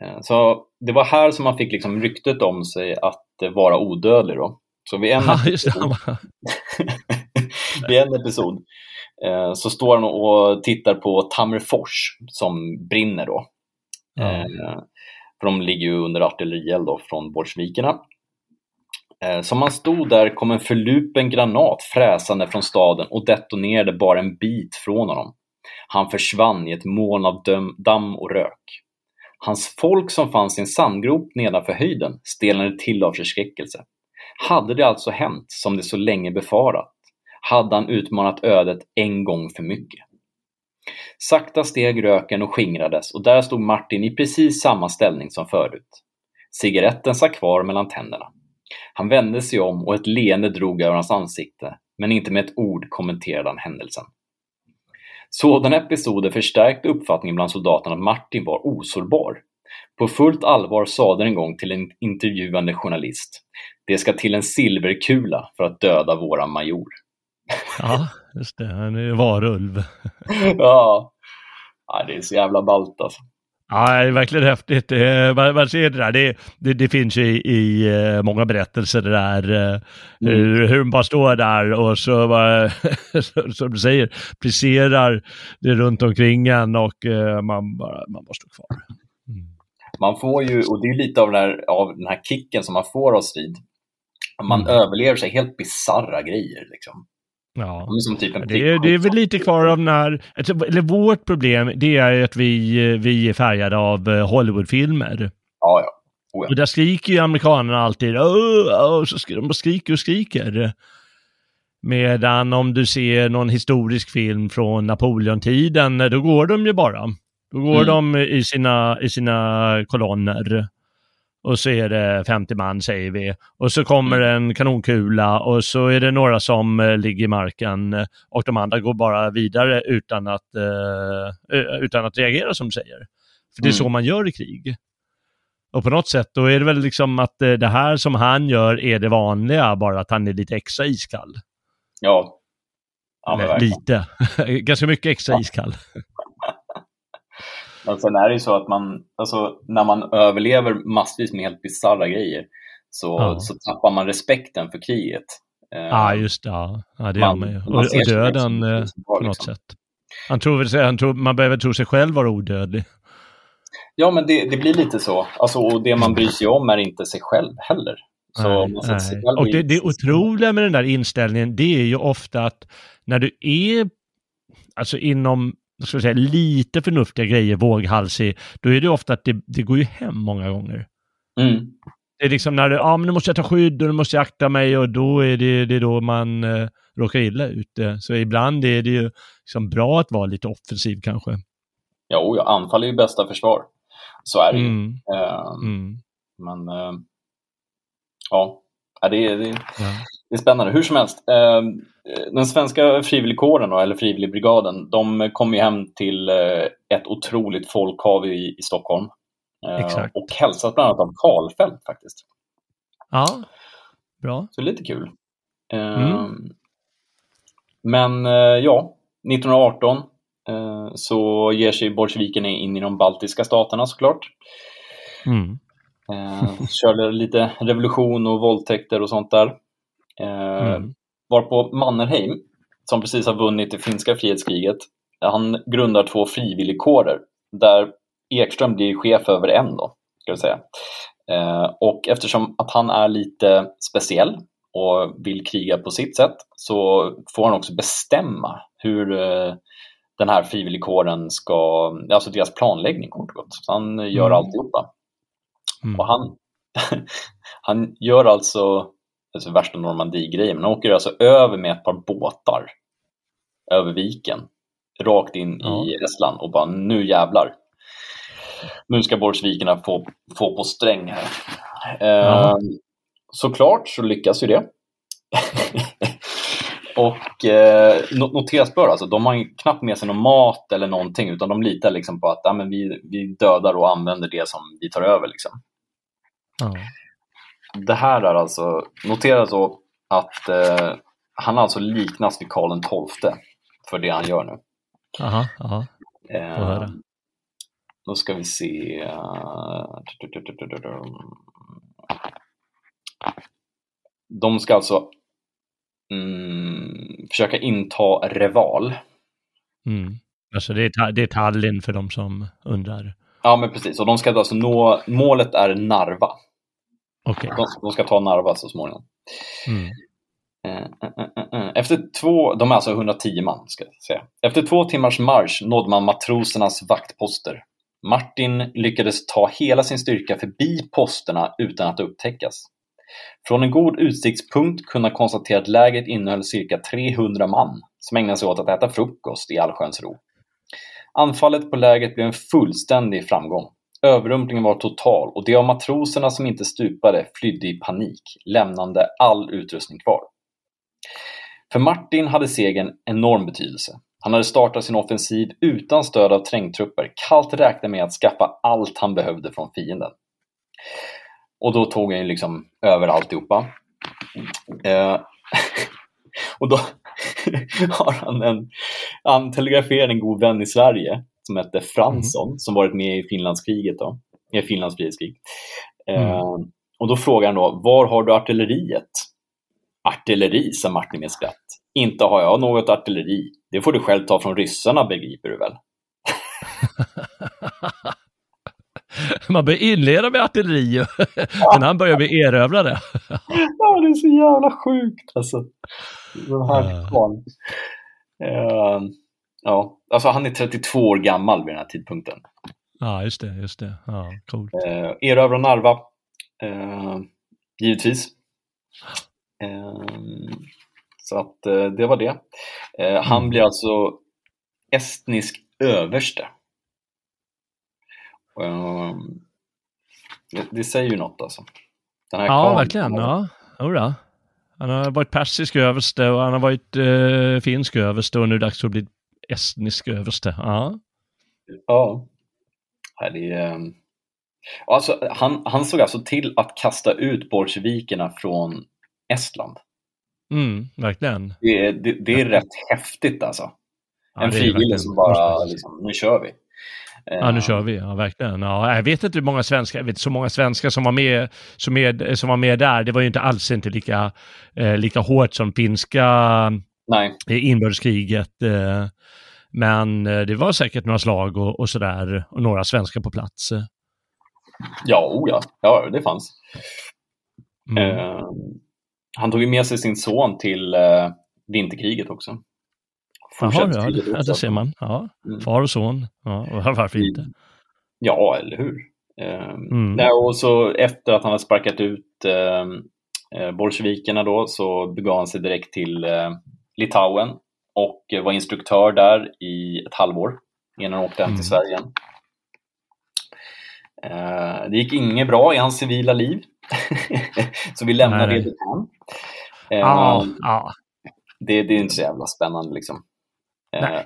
Eh, så det var här som man fick liksom ryktet om sig att eh, vara odödlig då. Så vid en det. episod, (laughs) vid en episod eh, så står han och tittar på Tammerfors som brinner då. Eh, för de ligger ju under artillerield från bolsjevikerna. Som han stod där kom en förlupen granat fräsande från staden och detonerade bara en bit från honom. Han försvann i ett moln av döm, damm och rök. Hans folk som fanns i en sandgrop nedanför höjden stelnade till av förskräckelse. Hade det alltså hänt som det så länge befarat? Hade han utmanat ödet en gång för mycket? Sakta steg röken och skingrades och där stod Martin i precis samma ställning som förut. Cigaretten satt kvar mellan tänderna. Han vände sig om och ett leende drog över hans ansikte, men inte med ett ord kommenterade han händelsen. Sådana episoder förstärkte uppfattningen bland soldaterna att Martin var osårbar. På fullt allvar sade en gång till en intervjuande journalist Det ska till en silverkula för att döda våra major. Ja, just det. Han är varulv. (laughs) ja. ja, det är så jävla ballt alltså. Ja, det är verkligen häftigt. Man, man ser det där. Det, det, det finns ju i, i eh, många berättelser det där. eh, Hur, hur man bara står där och så bara, (laughs) som du säger, friserar det runt omkring en och eh, man bara, man bara står kvar. Mm. Man får ju, och det är lite av den här, av den här kicken som man får av strid. Man Mm. överlever sig helt bizarra grejer. Liksom. Ja. Typ Det är, det är väl lite kvar av den här, alltså, eller vårt problem, det är att vi, vi är färgade av eh, Hollywoodfilmer. Ja, ja. Oh, Och ja. där skriker ju amerikanerna alltid, "Åh, åh", så skri- de skriker och skriker. Medan om du ser någon historisk film från Napoleontiden, då går de ju bara. Då går Mm. de i sina, i sina kolonner. Och så är det 50 man säger vi. Och så kommer en kanonkula och så är det några som eh, ligger i marken eh, och de andra går bara vidare utan att, eh, eh, utan att reagera som du säger. För det är Mm. så man gör i krig. Och på något sätt då är det väl liksom att eh, det här som han gör är det vanliga, bara att han är lite extra iskall. Ja. ja lite. (laughs) Ganska mycket extra iskall. Men sen är det ju så att man, alltså, när man överlever massvis med helt bisarra grejer så, Ja. så tappar man respekten för kriget. Eh, Ja, just det. Ja, ja det gör man ju. Och, man och sig döden eh, på något liksom. sätt. Han tror han tror, man behöver tro sig själv vara odödlig. Ja, men det, det blir lite så. Alltså, och det man bryr sig om är inte sig själv heller. Så Nej, nej. själv Och det, det otroliga med den där inställningen, det är ju ofta att när du är alltså inom ska jag säga, lite förnuftiga grejer, våghalsig, då är det ofta att det, det går ju hem många gånger. Mm. Det är liksom när du, ja men nu måste jag ta skydd och nu måste jag akta mig och då är det, det är då man eh, råkar illa ut. Eh, Så ibland är det ju liksom bra att vara lite offensiv kanske. Ja, och ja, anfall är ju bästa försvar. Så är det ju. Mm, Eh, mm, Men eh, ja, Ja, det är, det, är, ja. Det är spännande. Hur som helst, eh, den svenska frivilligkåren, eller frivilligbrigaden, de kom ju hem till eh, ett otroligt folkhav i, i Stockholm. Eh, Exakt. Och hälsat bland annat av Karlfeldt faktiskt. ja, bra. Så lite kul. Eh, Mm. Men eh, ja, 1918 eh, så ger sig bolsjevikerna in i de baltiska staterna såklart. Mm. Körde lite revolution och våldtäkter och sånt där. Eh, Mm. Varpå Mannerheim, som precis har vunnit det finska frihetskriget, han grundar två frivilligkårer där Ekström blir chef över en då, ska jag säga. Eh, och eftersom att han är lite speciell och vill kriga på sitt sätt så får han också bestämma hur eh, den här frivilligkåren ska, alltså deras planläggning kort och gott. Så han gör Mm. alltihopa. Mm. Och han, (laughs) han gör alltså, alltså värsta Normandie-grejen, men han åker alltså över med ett par båtar över viken, rakt in Ja. i Estland och bara nu jävlar. Nu ska bolsjevikerna få, få på sträng här. Ja. Eh, såklart så lyckas ju det. (laughs) och eh, no- noteras bör alltså, de har knappt med sig någon mat eller någonting utan de litar liksom på att ja, men vi, vi dödar och använder det som vi tar över. Liksom Ja. Det här är alltså, notera så att eh, han alltså liknas vid Karl XII för det han gör nu. Aha, aha. Eh, då ska vi se. eh, De ska alltså mm, försöka inta Reval. Mm. Alltså det är, det är Tallinn för de som undrar. Ja, men precis. Och de ska alltså nå, målet är Narva. Okej. De, de ska ta Narva så småningom. Mm. Eh, eh, eh. Efter två, de är alltså 110 man, ska jag säga. Efter två timmars marsch nådde man matrosernas vaktposter. Martin lyckades ta hela sin styrka förbi posterna utan att upptäckas. Från en god utsiktspunkt kunde han konstatera att lägret innehöll cirka 300 man som ägnade sig åt att äta frukost i allsköns ro. Anfallet på lägret blev en fullständig framgång. Överrumplingen var total och de av matroserna som inte stupade flydde i panik, lämnande all utrustning kvar. För Martin hade segern enorm betydelse. Han hade startat sin offensiv utan stöd av trängtrupper, kallt räknade med att skaffa allt han behövde från fienden. Och då tog han ju liksom över alltihopa. Eh, (laughs) och då (laughs) har han en, han telegraferade en god vän i Sverige som hette Fransson, som varit med i Finlandskriget då, i Finlands frihetskrig. Eh, och då frågar han då, var har du artilleriet? Artilleri, sa Martin med skratt. Inte har jag något artilleri. Det får du själv ta från ryssarna, begriper du väl? (laughs) Man bör inleda med artilleri, (laughs) men han börjar bli erövrare. (laughs) Ja, det är så jävla sjukt alltså. Den här. Eh, ja, alltså han är 32 år gammal vid den här tidpunkten. Ja, just det, just det. Ja, coolt. Eh, erövra Narva, eh, givetvis. Eh, så att eh, det var det. Eh, han Mm. blir alltså estnisk överste. Eh, det, det säger ju något alltså. Den här Ja, karln- verkligen. Ja, Jodå. Han har varit persisk överste och han har varit eh, finsk överste och nu är det dags att bli estnisk överste. Ja. Ja. Det är, eh, alltså, han, han såg alltså till att kasta ut bolsjevikerna från Estland. Mm, verkligen. Det är, det, det är rätt häftigt alltså. En frivillig som bara, liksom, nu kör vi. Ja, nu kör vi. Ja, verkligen. Ja, jag vet inte hur många svenskar, jag vet så många svenskar som var med, som med, som var med där. Det var ju inte alls inte lika, eh, lika hårt som finska Nej, eh, inbördeskriget. Eh, Men eh, det var säkert några slag och, och sådär och några svenskar på plats. Ja, oh ja. ja, det fanns. Mm. Eh, han tog ju med sig sin son till eh, vinterkriget också. Jaha, ja, det, det ser man. Ja, Mm. far och son. Ja, (laughs) varför inte? Ja, eller hur? Eh, Mm. och så efter att han hade sparkat ut eh, eh, bolsjevikerna då så begav han sig direkt till eh, Litauen och eh, var instruktör där i ett halvår innan han åkte hem Mm. till Sverige igen. Eh, det gick inget bra i hans civila liv. (laughs) så vi lämnar Nej. det därhän. Eh, Ja, ja. det, det är inte så jävla spännande liksom. Eh,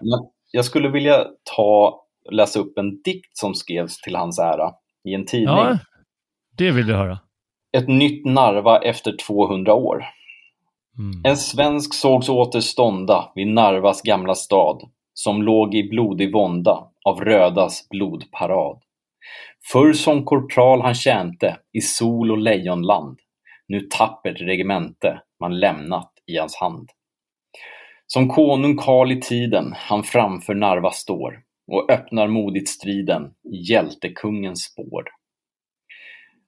jag skulle vilja ta läsa upp en dikt som skrevs till hans ära i en tidning. ja, det vill du höra. Ett nytt Narva efter 200 år. Mm. En svensk sågs åter stånda vid Narvas gamla stad, som låg i blodig vånda av rödas blodparad. Förr som korpral han tjänte i sol och lejonland, nu tappert regemente man lämnat i hans hand. Som konung Karl i tiden han framför Narva står och öppnar modigt striden i hjältekungens spår.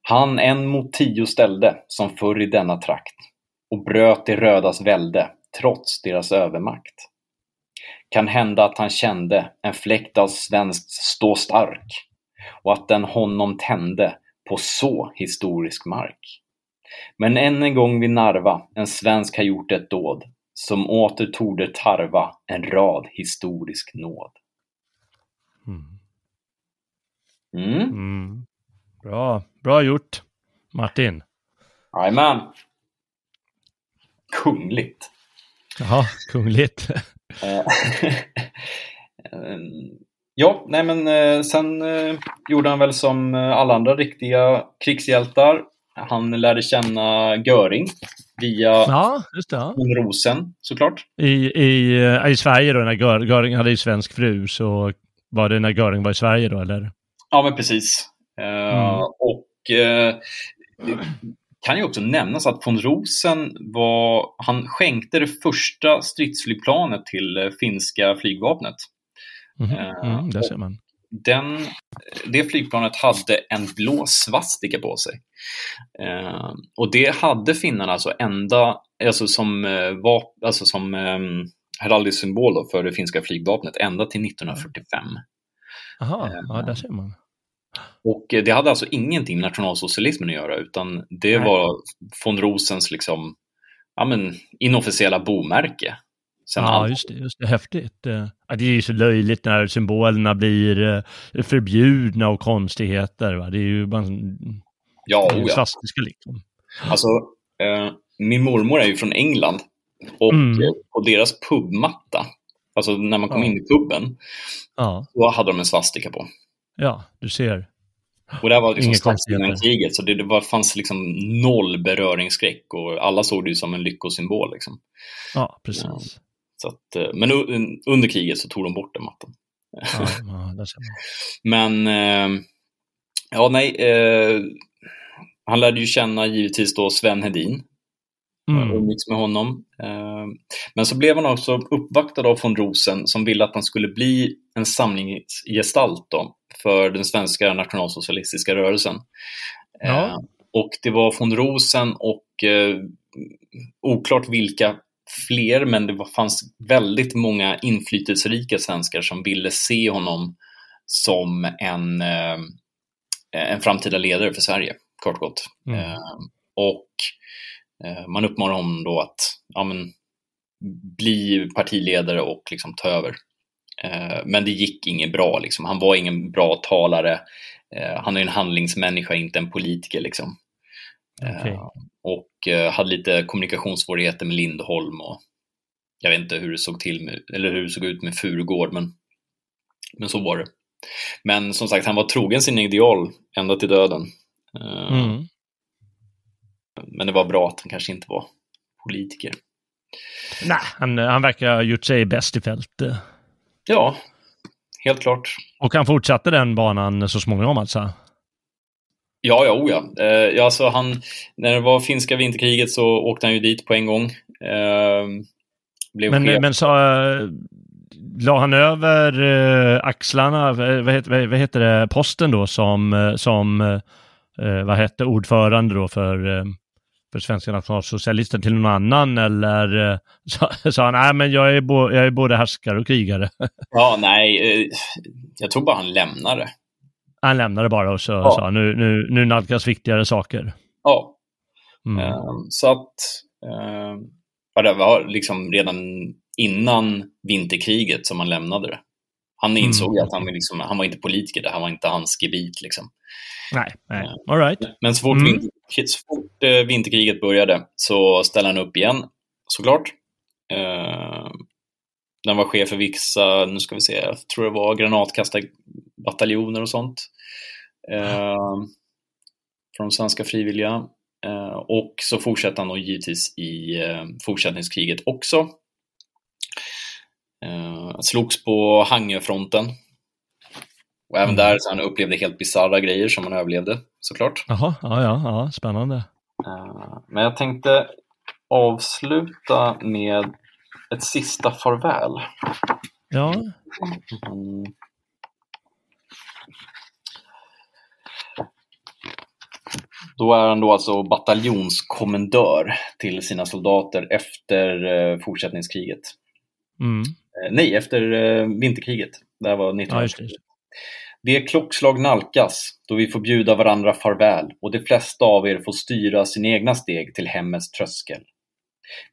Han en mot tio ställde som förr i denna trakt och bröt de rödas välde trots deras övermakt. Kan hända att han kände en fläkt av svenskt stå stark och att den honom tände på så historisk mark. Men än en gång vid Narva en svensk har gjort ett dåd som åter torde tarva en rad historisk nåd. Mm. Mm. Mm. Bra, bra gjort Martin. Jajamän. Kungligt. Jaha, kungligt. Eh, (laughs) ja, nej men eh, sen eh, gjorde han väl som alla andra riktiga krigshjältar. Han lärde känna Göring via Ja, just det. Ja. Rosen såklart. I, i, I Sverige då, när Gör, Göring hade ju svensk fru, så var det när Göring var i Sverige då, eller? Ja, men precis. Mm. Och eh, det kan ju också nämnas att von Rosen var, han skänkte det första stridsflygplanet till eh, finska flygvapnet. Eh, Mm, där ser man. den, det flygplanet hade en blå svastika på sig. Eh, och det hade finnarna alltså ända, alltså som, eh, var, alltså som eh, heraldisk symbol för det finska flygvapnet ända till 1945. Jaha, ja, där ser man. Och eh, det hade alltså ingenting med nationalsocialismen att göra utan det Nej. var von Rosens liksom, ja, men, inofficiella bomärke. Sen Ja, just det. Just det. Häftigt. Eh, Ja, det är ju så löjligt när symbolerna blir eh, förbjudna och konstigheter. Va? Det är ju bara ja, oh ja. liksom. Alltså, eh, min mormor är ju från England och Mm. på deras pubmatta, alltså när man kom Ja. in i puben, Ja, då hade de en svastika på. ja, du ser. Och det här var liksom strax innan kriget, så det, det var, fanns liksom noll beröringsskräck och alla såg det ju som en lyckosymbol. Liksom. Ja, precis. Så att, eh, men under kriget så tog de bort den mattan. Ja, (laughs) ja. Men, eh, ja nej, eh, han lärde ju känna givetvis då Sven Hedin, Mm. umgicks med honom. Eh, Men så blev han också uppvaktad av von Rosen som ville att han skulle bli en samlingsgestalt då, för den svenska nationalsocialistiska rörelsen. Ja. Eh, Och det var von Rosen och eh, oklart vilka fler, men det var, fanns väldigt många inflytelserika svenskar som ville se honom som en, eh, en framtida ledare för Sverige, kort och gott. Mm. Eh, och eh, man uppmanar honom då att ja, men, bli partiledare och liksom ta över. Eh, men det gick inget bra, liksom. han var ingen bra talare. Eh, han är en handlingsmänniska, inte en politiker. Liksom. Eh, och eh, hade lite kommunikationssvårigheter med Lindholm och jag vet inte hur det såg till med, eller hur det såg ut med Furugård, men, men så var det. Men som sagt, han var trogen sina ideal ända till döden. Mm. Men det var bra att han kanske inte var politiker. Nej, han, han verkar ha gjort sig bäst i fält. Ja, helt klart. Och han fortsatte den banan så småningom alltså? Ja, ja, oh ja. Eh, ja alltså han, när det var finska vinterkriget så åkte han ju dit på en gång. Eh, blev Men, chef. men så, eh, la han över eh, axlarna, eh, vad heter, vad heter det, posten då som, eh, som eh, vad hette ordförande då för, för Svenska nationalsocialisten till någon annan eller (laughs) sa, sa han, nej men jag är, bo, jag är både härskare och krigare. (laughs) Ja, nej, jag tror bara han lämnade. Han lämnade bara och så ja. sa nu, nu, nu nalkas viktigare saker. Ja. Mm. Så att, ja, det var liksom redan innan vinterkriget som han lämnade det. Han mm. insåg mm. att han, liksom, han var inte politiker, det här var inte hans gebit. Liksom. Nej, nej. Eh, all right. Men så fort, mm. vinter, så fort eh, vinterkriget började så ställde han upp igen, såklart. Uh, han var chef för vissa, nu ska vi se, jag tror det var granatkastarbataljoner och sånt. Uh, från svenska frivilliga. Uh, och så fortsatte han då givetvis i uh, fortsättningskriget också. Uh, slogs på Hangöfronten. Och även mm. där så han upplevde helt bisarra grejer som han överlevde såklart. Jaha, ja, ja, ja spännande. Uh, men jag tänkte avsluta med ett sista farväl. Ja. Mm. Då är han då alltså bataljonskommendör till sina soldater efter eh, fortsättningskriget. Mm. Eh, nej, efter eh, vinterkriget. Det här var 1900 ja, det klockslag nalkas då vi får bjuda varandra farväl och de flesta av er får styra sina egna steg till hemmets tröskel.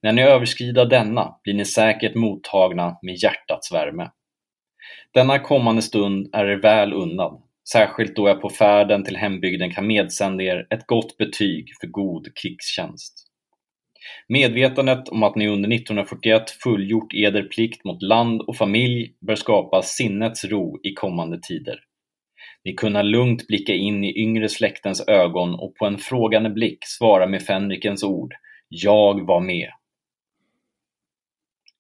När ni överskrider denna blir ni säkert mottagna med hjärtats värme. Denna kommande stund är er väl unnad, särskilt då jag på färden till hembygden kan medsända er ett gott betyg för god krigstjänst. Medvetandet om att ni under 1941 fullgjort eder plikt mot land och familj bör skapa sinnets ro i kommande tider. Ni kunna lugnt blicka in i yngre släktens ögon och på en frågande blick svara med fänrikens ord ”Jag var med”.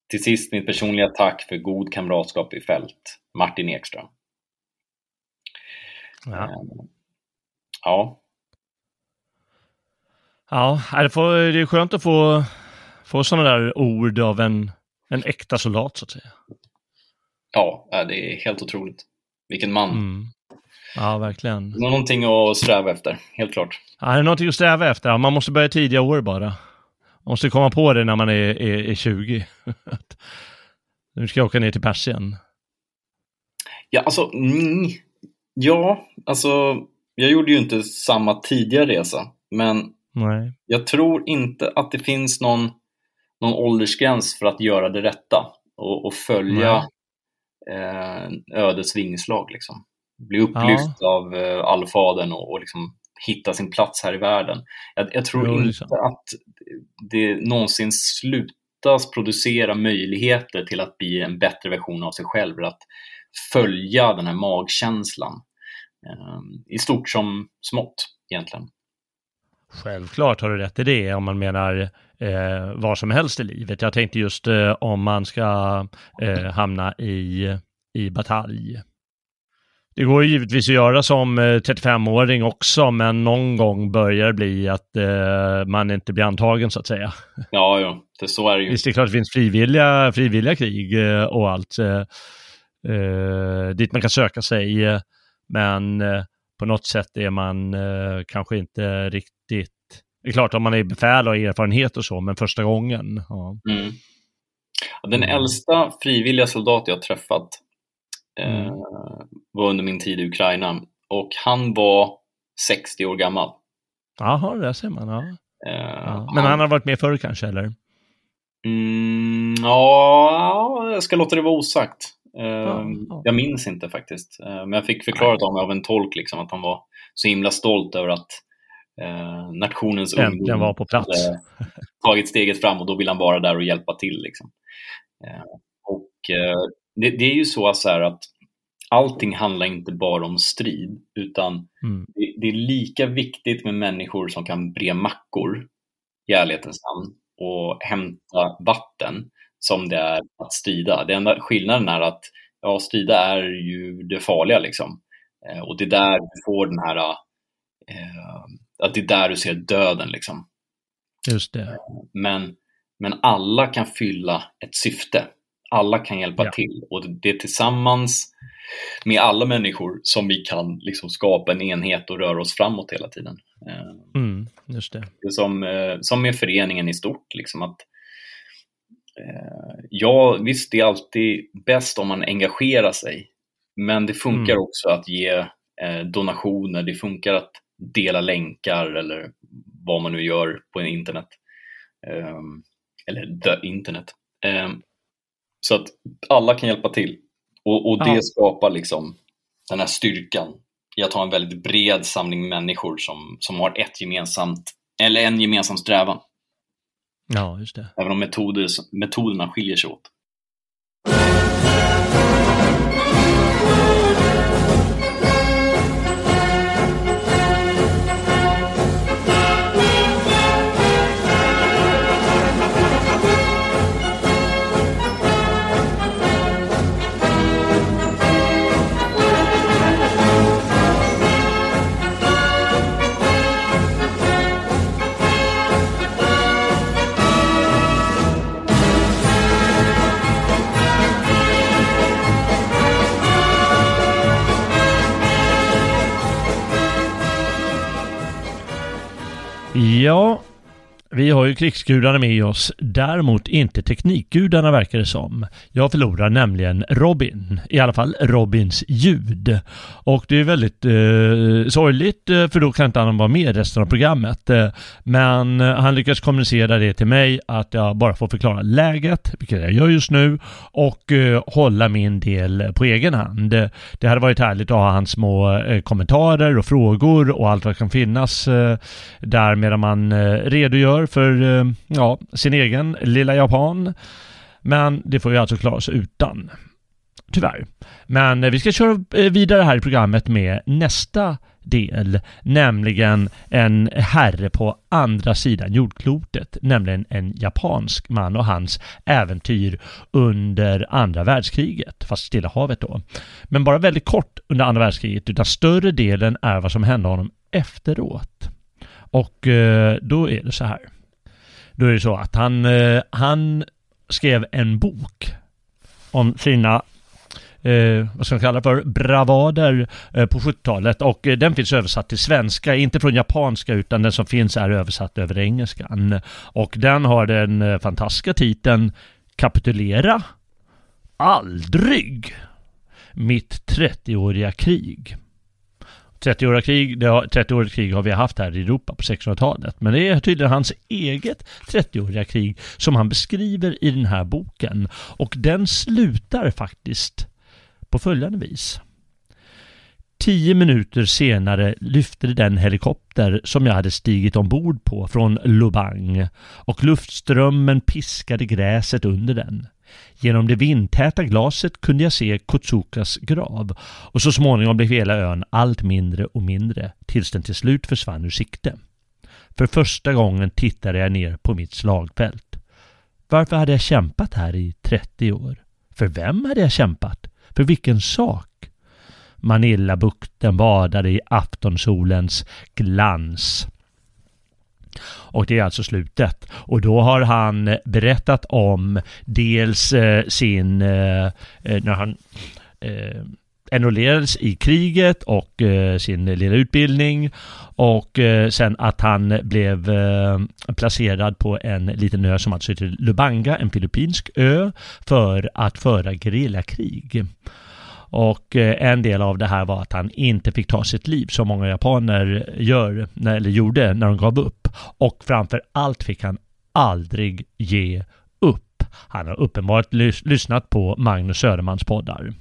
Till sist mitt personliga tack för god kamratskap i fält. Martin Ekström. Ja. Ehm, ja. Ja, det, är skönt att få, få sådana där ord av en, en äkta soldat så att säga. Ja, det är helt otroligt. Vilken man. Mm. Ja, verkligen. Det är någonting att sträva efter, helt klart. Ja, det är någonting att sträva efter. Man måste börja tidiga år bara. Man måste komma på det när man är, är, är 20. (laughs) nu ska jag åka ner till Persien. Ja, alltså, mm, ja, alltså, jag gjorde ju inte samma tidiga resa, men Nej. Jag tror inte att det finns någon, någon åldersgräns för att göra det rätta och, och följa eh, ödets vingslag. Liksom. Bli upplyft ja. av eh, allfadern och, och liksom hitta sin plats här i världen. Jag, jag tror jo, inte att det någonsin slutas producera möjligheter till att bli en bättre version av sig själv, att följa den här magkänslan. Eh, I stort som smått egentligen. Självklart har du rätt i det om man menar eh, vad som helst i livet. Jag tänkte just eh, om man ska eh, hamna i, i batalj. Det går ju givetvis att göra som 35-åring eh, också, men någon gång börjar det bli att eh, man inte blir antagen så att säga. Ja, ja. Det, så är det ju. Visst, det är klart att det finns frivilliga, frivilliga krig eh, och allt dit man kan söka sig, men på något sätt är man kanske inte riktigt det är klart om man är befäl och har erfarenhet och så, men första gången. Ja. Mm. Den mm. äldsta frivilliga soldat jag träffat eh, mm. var under min tid i Ukraina och han var 60 år gammal. Jaha, det ser man. Ja. Eh, ja. Men han, han har varit med förr kanske, eller? Mm, ja, jag ska låta det vara osagt. Ja, ja. Jag minns inte faktiskt. Eh, men jag fick förklarat av mig av en tolk liksom, att han var så himla stolt över att eh, nationens ungdom var på plats. hade (laughs) tagit steget fram och då vill han vara där och hjälpa till. Liksom. Eh, och eh, det, det, är ju så, så att allting handlar inte bara om strid, utan mm. det, det, är lika viktigt med människor som kan bre mackor i ärlighetens namn och hämta vatten som det är att strida. Den enda skillnaden är att ja, strida är ju det farliga liksom. Eh, och det är där du får den här eh, att det är där du ser döden. Liksom. Just det. Men, men alla kan fylla ett syfte. Alla kan hjälpa Ja. till och det är tillsammans med alla människor som vi kan liksom skapa en enhet och röra oss framåt hela tiden. Eh, Mm, just det. som, eh, som med föreningen i stort. Liksom att, ja, visst, det är alltid bäst om man engagerar sig. Men det funkar Mm. också att ge eh, donationer. Det funkar att dela länkar eller vad man nu gör på internet. Ehm, eller the internet. Ehm, så att alla kan hjälpa till. Och, och det Ja. skapar liksom den här styrkan i att ha en väldigt bred samling människor som, som har ett gemensamt, eller en gemensam strävan. Ja, just det. Även om metoder, metoderna skiljer sig åt. Ja, vi har ju krigsgudarna med oss, däremot inte teknikgudarna verkar det som. Jag förlorar nämligen Robin, i alla fall Robins ljud. Och det är väldigt eh, sorgligt eh, för då kan inte han vara med i resten av programmet. Eh, men eh, han lyckas kommunicera det till mig att jag bara får förklara läget, vilket jag gör just nu, och eh, hålla min del på egen hand. Det hade varit härligt att ha hans små eh, kommentarer och frågor och allt vad kan finnas eh, där medan man eh, redogör för eh, ja, sin egen lilla japan. Men det får vi alltså klara oss utan. Tyvärr. Men eh, vi ska köra eh, vidare här i programmet med nästa del, nämligen en herre på andra sidan jordklotet, nämligen en japansk man och hans äventyr under andra världskriget, fast Stilla havet då. Men bara väldigt kort under andra världskriget, utan större delen är vad som hände honom efteråt. Och eh, då är det så här. Då är det så att han, eh, han skrev en bok om sina eh, vad ska man kalla det för, bravader eh, på 70-talet och eh, den finns översatt till svenska, inte från japanska utan den som finns är översatt över engelskan. Och den har den eh, fantastiska titeln Kapitulera aldrig mitt 30-åriga krig. 30-åriga krig, det har, 30 krig har vi haft här i Europa på 1600-talet. Men det är tydligen hans eget 30-åriga krig som han beskriver i den här boken. Och den slutar faktiskt på följande vis. Tio minuter senare lyfte den helikopter som jag hade stigit ombord på från Lubang och luftströmmen piskade gräset under den. Genom det vindtäta glaset kunde jag se Kotsukas grav och så småningom blev hela ön allt mindre och mindre tills den till slut försvann ur sikte. För första gången tittade jag ner på mitt slagfält. Varför hade jag kämpat här i 30 år? För vem hade jag kämpat? För vilken sak? Manillabukten badade i aftonsolens glans. Och det är alltså slutet. Och då har han eh, berättat om dels eh, sin, eh, eh, när han eh, enrollerades i kriget och eh, sin lilla utbildning och eh, sen att han blev eh, placerad på en liten ö som alltså heter Lubanga, en filippinsk ö, för att föra gerillakrig. Och eh, en del av det här var att han inte fick ta sitt liv som många japaner gör, eller gjorde när de gav upp. Och framför allt fick han aldrig ge upp. Han har uppenbart lys- lyssnat på Magnus Södermans poddar.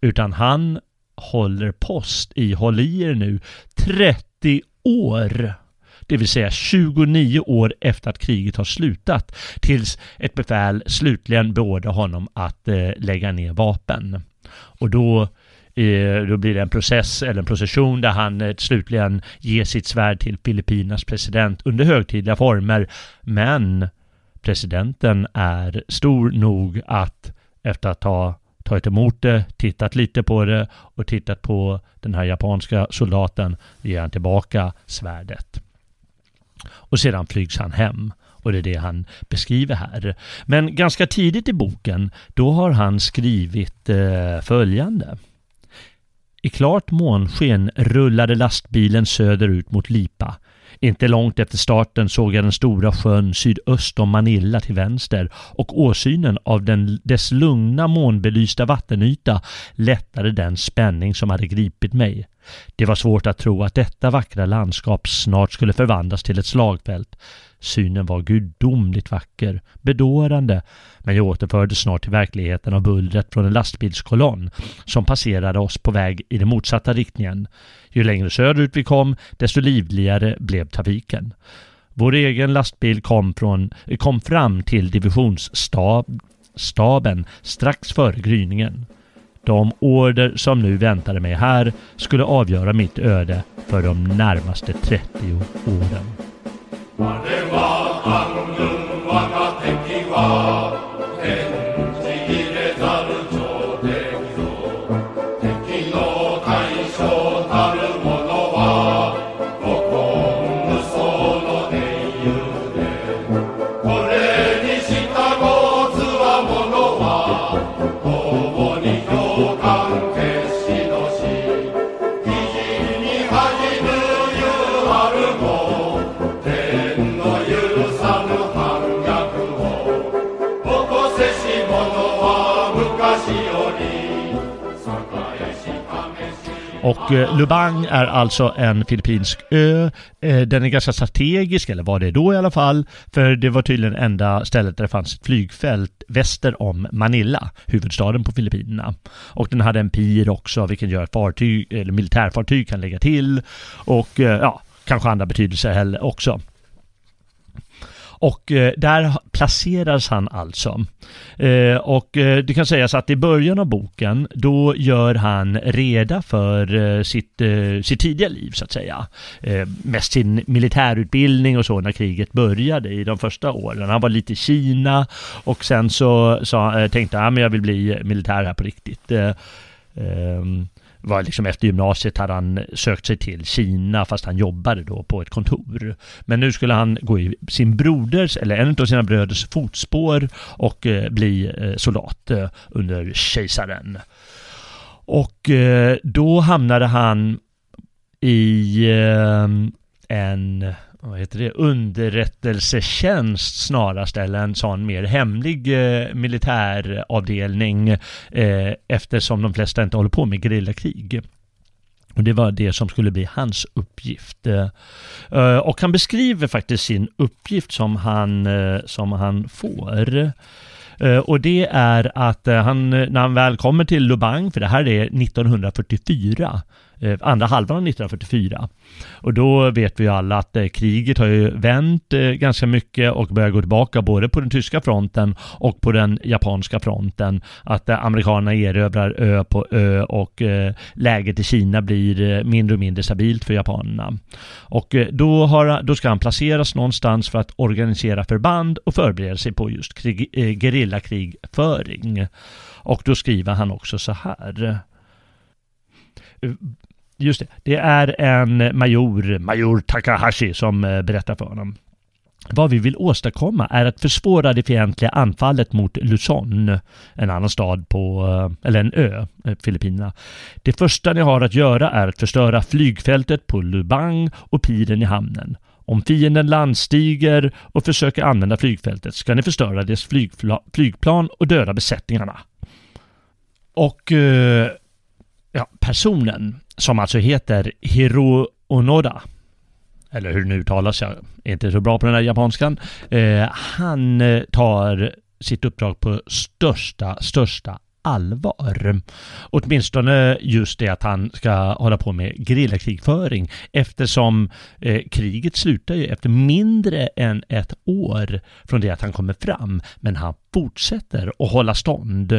Utan han håller post i, håll i er nu, 30 år. Det vill säga 29 år efter att kriget har slutat. Tills ett befäl slutligen beordrar honom att eh, lägga ner vapen. Och då, då blir det en process eller en procession där han eh, slutligen ger sitt svärd till Filippinas president under högtidliga former. Men presidenten är stor nog att efter att ha tagit emot det, tittat lite på det och tittat på den här japanska soldaten ger han tillbaka svärdet. Och sedan flygs han hem. Och det är det han beskriver här. Men ganska tidigt i boken, då har han skrivit eh, följande. I klart månsken rullade lastbilen söderut mot Lipa. Inte långt efter starten såg jag den stora sjön sydöst om Manila till vänster och åsynen av den, dess lugna månbelysta vattenyta lättade den spänning som hade gripit mig. Det var svårt att tro att detta vackra landskap snart skulle förvandlas till ett slagfält. Synen var gudomligt vacker, bedårande, men jag återfördes snart till verkligheten av bullret från en lastbilskolonn som passerade oss på väg i den motsatta riktningen. Ju längre söderut vi kom, desto livligare blev trafiken. Vår egen lastbil kom, från, kom fram till divisionsstaben strax före gryningen. De order som nu väntade mig här skulle avgöra mitt öde för de närmaste 30 åren. Adeva Kangro. Och eh, Lubang är alltså en filippinsk ö. Eh, den är ganska strategisk, eller var det då i alla fall, för det var tydligen enda stället där det fanns ett flygfält väster om Manila, huvudstaden på Filippinerna. Och den hade en pir också, vilket gör att fartyg, eller militärfartyg kan lägga till. Och eh, ja, kanske andra betydelser också. Och eh, där placeras han alltså. Eh, och eh, det kan sägas att i början av boken, då gör han reda för eh, sitt, eh, sitt tidiga liv så att säga. Mest sin militärutbildning och så när kriget började i de första åren. Han var lite i Kina och sen så så tänkte han att jag vill bli militär här på riktigt ehm, var liksom efter gymnasiet hade han sökt sig till Kina fast han jobbade då på ett kontor. Men nu skulle han gå i sin broders, eller en av sina bröders fotspår och eh, bli eh, soldat eh, under kejsaren. Och eh, då hamnade han i eh, en vad heter det, underrättelsetjänst snarast eller en sån mer hemlig eh, militäravdelning eh, eftersom de flesta inte håller på med gerillakrig. Och det var det som skulle bli hans uppgift. Eh, eh och han beskriver faktiskt sin uppgift som han, eh, som han får. Eh, och det är att han, när han väl kommer till Lubang, för det här är 1944, Eh, andra halvan av 1944. Och då vet vi ju alla att eh, kriget har ju vänt eh, ganska mycket och börjar gå tillbaka både på den tyska fronten och på den japanska fronten. Att eh, amerikanerna erövrar ö på ö och eh, läget i Kina blir mindre och mindre stabilt för japanerna. Och då, har, då ska han placeras någonstans för att organisera förband och förbereda sig på just krig, gerillakrigföring. Och då skriver han också så här Just det. Det är en major, major Takahashi, som eh, berättar för honom. Vad vi vill åstadkomma är att försvåra det fientliga anfallet mot Luzon, en annan stad på, eh, eller en ö, eh, Filippinerna. Det första ni har att göra är att förstöra flygfältet på Lubang och piren i hamnen. Om fienden landstiger och försöker använda flygfältet ska ni förstöra deras flygplan och döda besättningarna. Och ja, personen som alltså heter Hiro Onoda eller hur det nu uttalas, jag är inte så bra på den här japanskan. Eh, han eh, tar sitt uppdrag på största, största allvar. Åtminstone just det att han ska hålla på med gerillakrigföring eftersom eh, kriget slutar ju efter mindre än ett år från det att han kommer fram. Men han fortsätter att hålla stånd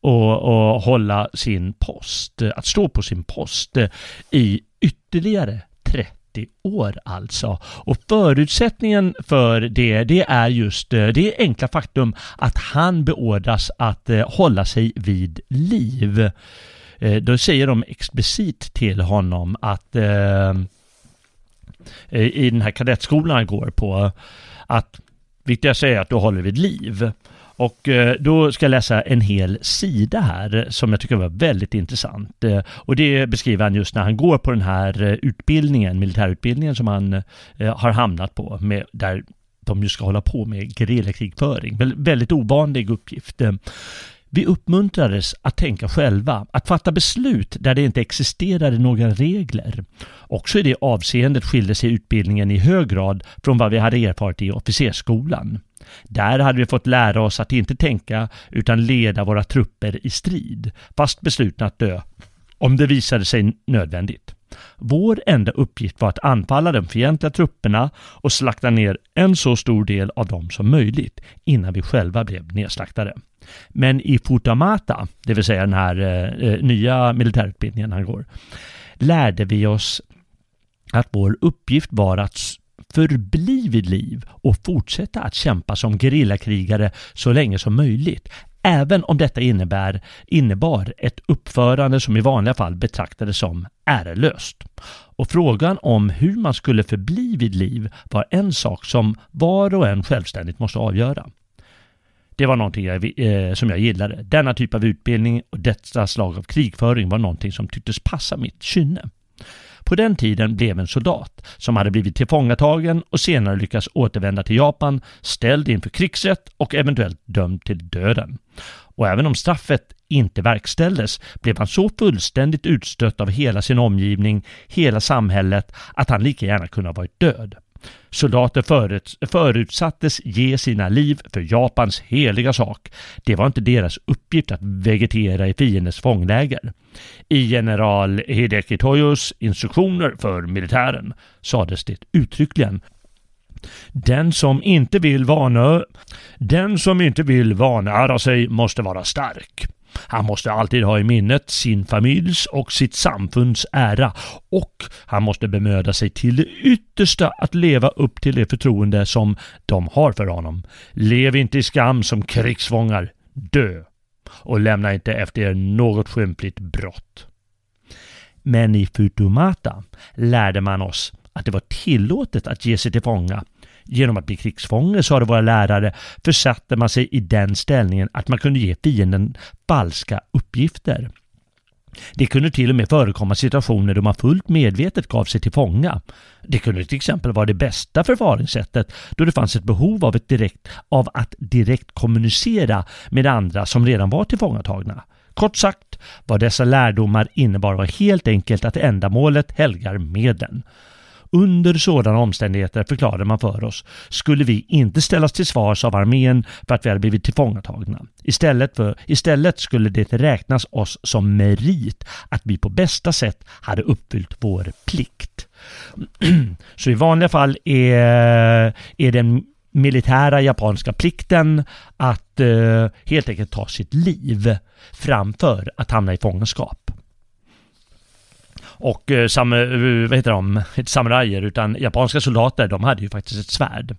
och, och hålla sin post, eh, att stå på sin post eh, i ytterligare 30 år alltså. Och förutsättningen för det, det är just eh, det enkla faktum att han beordras att hålla sig vid liv. Då säger de explicit till honom att i den här kadettskolan han går på att viktigast är att du håller vid liv. Och eh, då ska jag läsa en hel sida här som jag tycker var väldigt intressant. Eh, och det beskriver han just när han går på den här eh, utbildningen, militärutbildningen som han har hamnat på, med, där de ju ska hålla på med gerillakrigföring. Väldigt ovanlig uppgift. Vi uppmuntrades att tänka själva, att fatta beslut där det inte existerade några regler. Också i det avseendet skilde sig utbildningen i hög grad från vad vi hade erfarit i officersskolan. Där hade vi fått lära oss att inte tänka utan leda våra trupper i strid, fast beslutna att dö om det visade sig nödvändigt. Vår enda uppgift var att anfalla de fientliga trupperna och slakta ner en så stor del av dem som möjligt innan vi själva blev nedslaktade. Men i Futamata, det vill säga den här eh, eh, nya militärutbildningen han går, lärde vi oss att vår uppgift var att förbli vid liv och fortsätta att kämpa som gerillakrigare så länge som möjligt, även om detta innebär, innebar ett uppförande som i vanliga fall betraktades som ärelöst. Och frågan om hur man skulle förbli vid liv var en sak som var och en självständigt måste avgöra. Det var någonting jag, eh, som jag gillade. Denna typ av utbildning och detta slag av krigföring var någonting som tycktes passa mitt kynne. På den tiden blev en soldat som hade blivit tillfångatagen och senare lyckats återvända till Japan ställd inför krigsrätt och eventuellt dömd till döden. Och även om straffet inte verkställdes blev han så fullständigt utstött av hela sin omgivning, hela samhället, att han lika gärna kunde ha varit död. Soldater förut, förutsattes ge sina liv för Japans heliga sak. Det var inte deras uppgift att vegetera i fiendens fångläger. I general Hideki Toyos instruktioner för militären sades det uttryckligen den som inte vill vana, den som inte vill vanära sig måste vara stark. Han måste alltid ha i minnet sin familjs och sitt samfunds ära och han måste bemöda sig till det yttersta att leva upp till det förtroende som de har för honom. Lev inte i skam som krigsfångar. Dö! Och lämna inte efter er något skympligt brott. Men i Futumata lärde man oss att det var tillåtet att ge sig till fånga Genom att bli krigsfånge, sade våra lärare, försatte man sig i den ställningen att man kunde ge fienden falska uppgifter. Det kunde till och med förekomma situationer då man fullt medvetet gav sig till fånga. Det kunde till exempel vara det bästa förfaringssättet då det fanns ett behov av, ett direkt, av att direkt kommunicera med andra som redan var tillfångatagna. Kort sagt, vad dessa lärdomar innebar var helt enkelt att ändamålet helgar medlen. Under sådana omständigheter, förklarade man för oss, skulle vi inte ställas till svars av armén för att vi hade blivit tillfångatagna. Istället, för, istället skulle det räknas oss som merit att vi på bästa sätt hade uppfyllt vår plikt. (clears throat) Så i vanliga fall är, är den militära japanska plikten att eh, helt enkelt ta sitt liv framför att hamna i fångenskap. Och eh, sam, eh, vad heter de, (laughs) inte samurajer utan japanska soldater, de hade ju faktiskt ett svärd.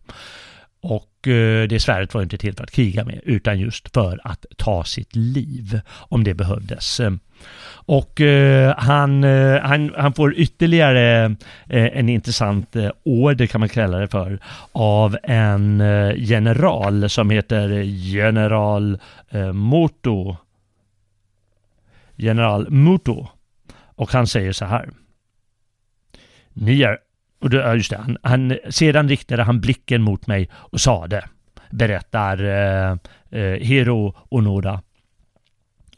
Och eh, det svärdet var inte till för att kriga med utan just för att ta sitt liv om det behövdes. Eh, och eh, han, eh, han, han får ytterligare eh, en intressant order kan man kalla det för av en general som heter general Moto. General Muto. Och han säger så här. Ni är... Och då, just det, han, han, sedan riktade han blicken mot mig och sade, berättar eh, eh, Hiro Onoda.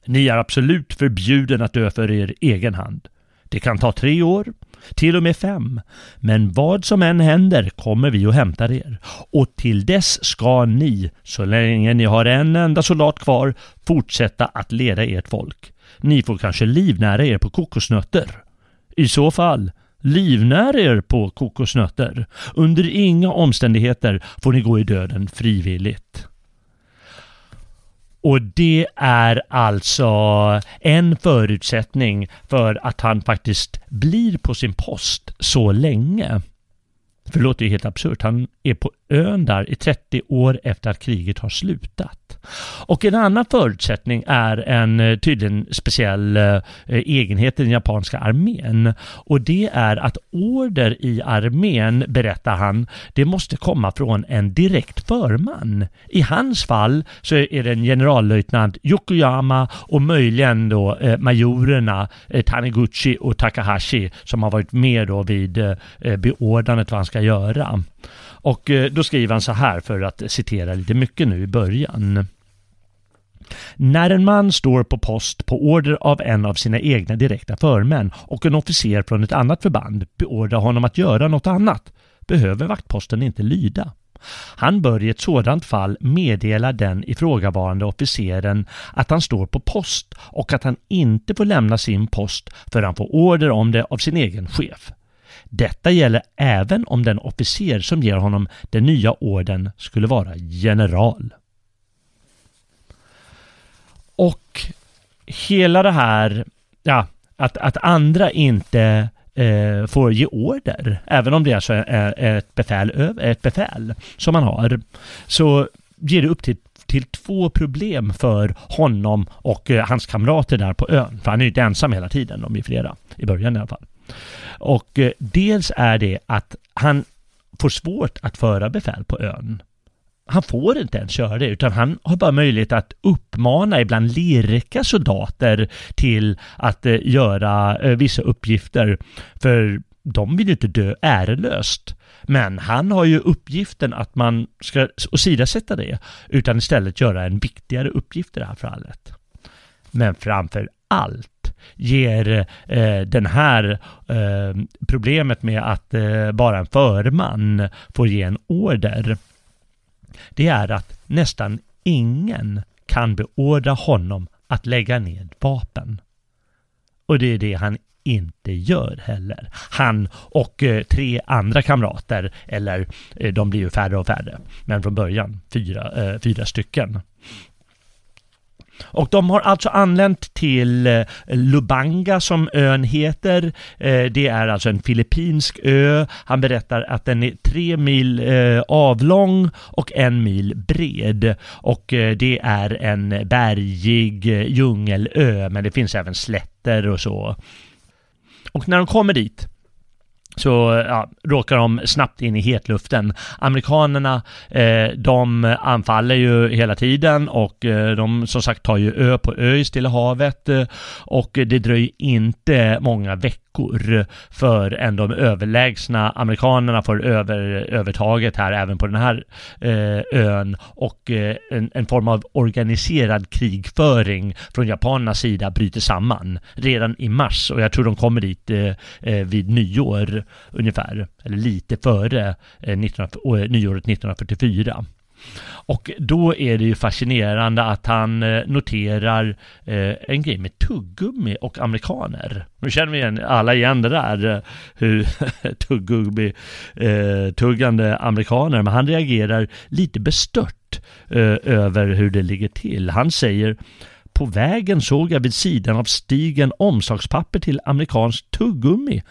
Ni är absolut förbjuden att dö för er egen hand. Det kan ta tre år, till och med fem. Men vad som än händer kommer vi och hämtar er. Och till dess ska ni, så länge ni har en enda soldat kvar, fortsätta att leda ert folk. Ni får kanske livnära er på kokosnötter. I så fall, livnär er på kokosnötter. Under inga omständigheter får ni gå i döden frivilligt. Och det är alltså en förutsättning för att han faktiskt blir på sin post så länge. För det låter ju helt absurt. Han är på ön där i 30 år efter att kriget har slutat. Och en annan förutsättning är en eh, tydligen speciell eh, egenhet i den japanska armén. Och det är att order i armén, berättar han, det måste komma från en direkt förman. I hans fall så är det en generallöjtnant Yokoyama och möjligen då eh, majorerna eh, Taniguchi och Takahashi som har varit med då vid eh, beordrandet vad han ska göra. Och eh, då skriver han så här för att citera lite mycket nu i början. När en man står på post på order av en av sina egna direkta förmän och en officer från ett annat förband beordrar honom att göra något annat behöver vaktposten inte lyda. Han bör i ett sådant fall meddela den ifrågavarande officeren att han står på post och att han inte får lämna sin post förrän han får order om det av sin egen chef. Detta gäller även om den officer som ger honom den nya orden skulle vara general. Och hela det här, ja, att, att andra inte eh, får ge order, även om det alltså är ett befäl, ett befäl som man har, så ger det upp till till två problem för honom och eh, hans kamrater där på ön. För han är ju inte ensam hela tiden, de är flera. I början i alla fall. Och eh, dels är det att han får svårt att föra befäl på ön. Han får inte ens köra det utan han har bara möjlighet att uppmana ibland lirka soldater till att eh, göra eh, vissa uppgifter. För de vill ju inte dö ärelöst. Men han har ju uppgiften att man ska åsidosätta det utan istället göra en viktigare uppgift i det här fallet. Men framför allt ger eh, den här eh, problemet med att eh, bara en förman får ge en order. Det är att nästan ingen kan beordra honom att lägga ned vapen. Och det är det han inte gör heller. Han och eh, tre andra kamrater, eller eh, de blir ju färre och färre, men från början fyra, eh, fyra stycken. Och de har alltså anlänt till eh, Lubanga som ön heter. Eh, det är alltså en filippinsk ö. Han berättar att den är tre mil eh, avlång och en mil bred. Och det är en bergig djungelö, men det finns även slätter och så. Och när de kommer dit så eh, ja, råkar de snabbt in i hetluften. Amerikanerna, eh, de anfaller ju hela tiden och eh, de som sagt tar ju ö på ö i Stilla havet eh, och det dröjer inte många veckor förrän de överlägsna amerikanerna får över, övertaget här även på den här eh, ön och eh, en, en, form av organiserad krigföring från japanernas sida bryter samman redan i mars och jag tror de kommer dit eh, eh vid nyår ungefär, eller lite före eh, 19, nyåret 1944. Och då är det ju fascinerande att han eh, noterar eh, en grej med tuggummi och amerikaner. Nu känner vi igen, alla igen det där, hur (laughs) tuggummi tuggande amerikaner, men han reagerar lite bestört över hur det ligger till. Han säger på vägen såg jag vid sidan av stigen omslagspapper till amerikansk tuggummi.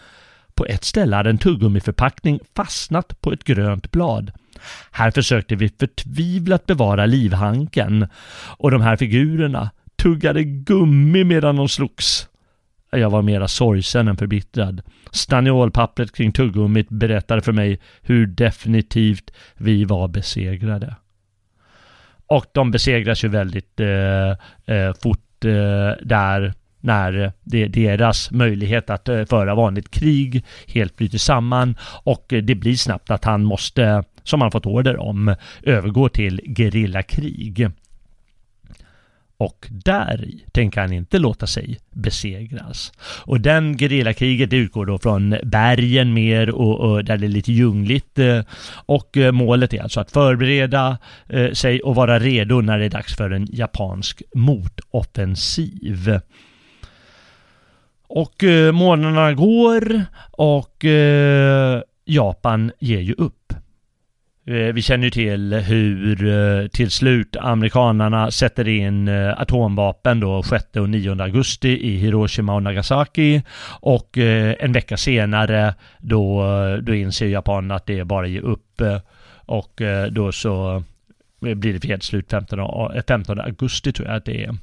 På ett ställe hade en tuggummiförpackning fastnat på ett grönt blad. Här försökte vi förtvivlat bevara livhanken och de här figurerna tuggade gummi medan de slogs. Jag var mera sorgsen än förbittrad. Staniolpappret kring tuggummit berättade för mig hur definitivt vi var besegrade. Och de besegras ju väldigt eh, eh, fort eh, där när det, deras möjlighet att eh, föra vanligt krig helt bryter samman och det blir snabbt att han måste som han fått order om övergå till gerillakrig. Och där tänker han inte låta sig besegras. Och den gerillakriget utgår då från bergen mer och, och, där det är lite ljungligt. Eh, och eh, målet är alltså att förbereda sig och vara redo när det är dags för en japansk motoffensiv. Och eh, månaderna går och eh, Japan ger ju upp. Eh, vi känner ju till hur eh, till slut amerikanarna sätter in eh, atomvapen då 6 och 9 augusti i Hiroshima och Nagasaki och eh, en vecka senare då, då inser japanerna att det är bara att ge upp och eh, då så Eh, blir det fredsslut 15, 15 augusti tror jag att det är.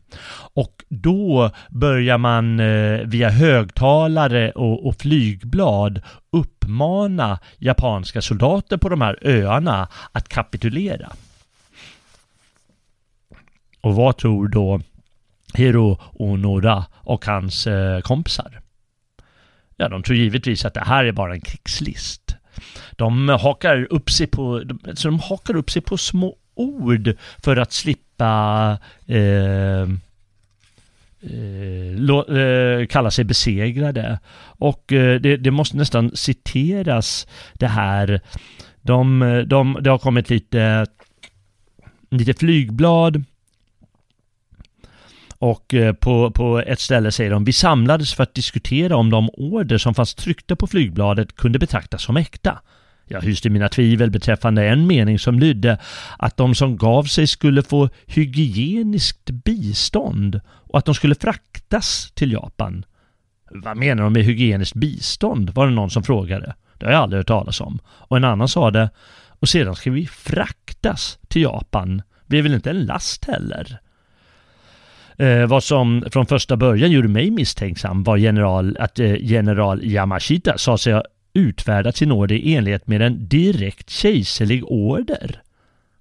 Och då börjar man eh, via högtalare och, och flygblad uppmana japanska soldater på de här öarna att kapitulera. Och vad tror då Hiro Onoda och hans eh, kompisar? Ja, de tror givetvis att det här är bara en krigslist. De hakar upp sig på, så de hakar upp sig på små ord för att slippa eh, eh, eh, kalla sig besegrade. Och eh, det, det, måste nästan citeras det här. De, de, det har kommit lite, lite flygblad och eh, på, på ett ställe säger de, vi samlades för att diskutera om de order som fanns tryckta på flygbladet kunde betraktas som äkta. Jag hyste mina tvivel beträffande en mening som lydde att de som gav sig skulle få hygieniskt bistånd och att de skulle fraktas till Japan. Vad menar de med hygieniskt bistånd? var det någon som frågade. Det har jag aldrig hört talas om. Och en annan sa det. Och sedan ska vi fraktas till Japan. Vi är väl inte en last heller? Eh, vad som från första början gjorde mig misstänksam var general, att eh, general Yamashita sa sig utfärdat sin order i enlighet med en direkt kejserlig order.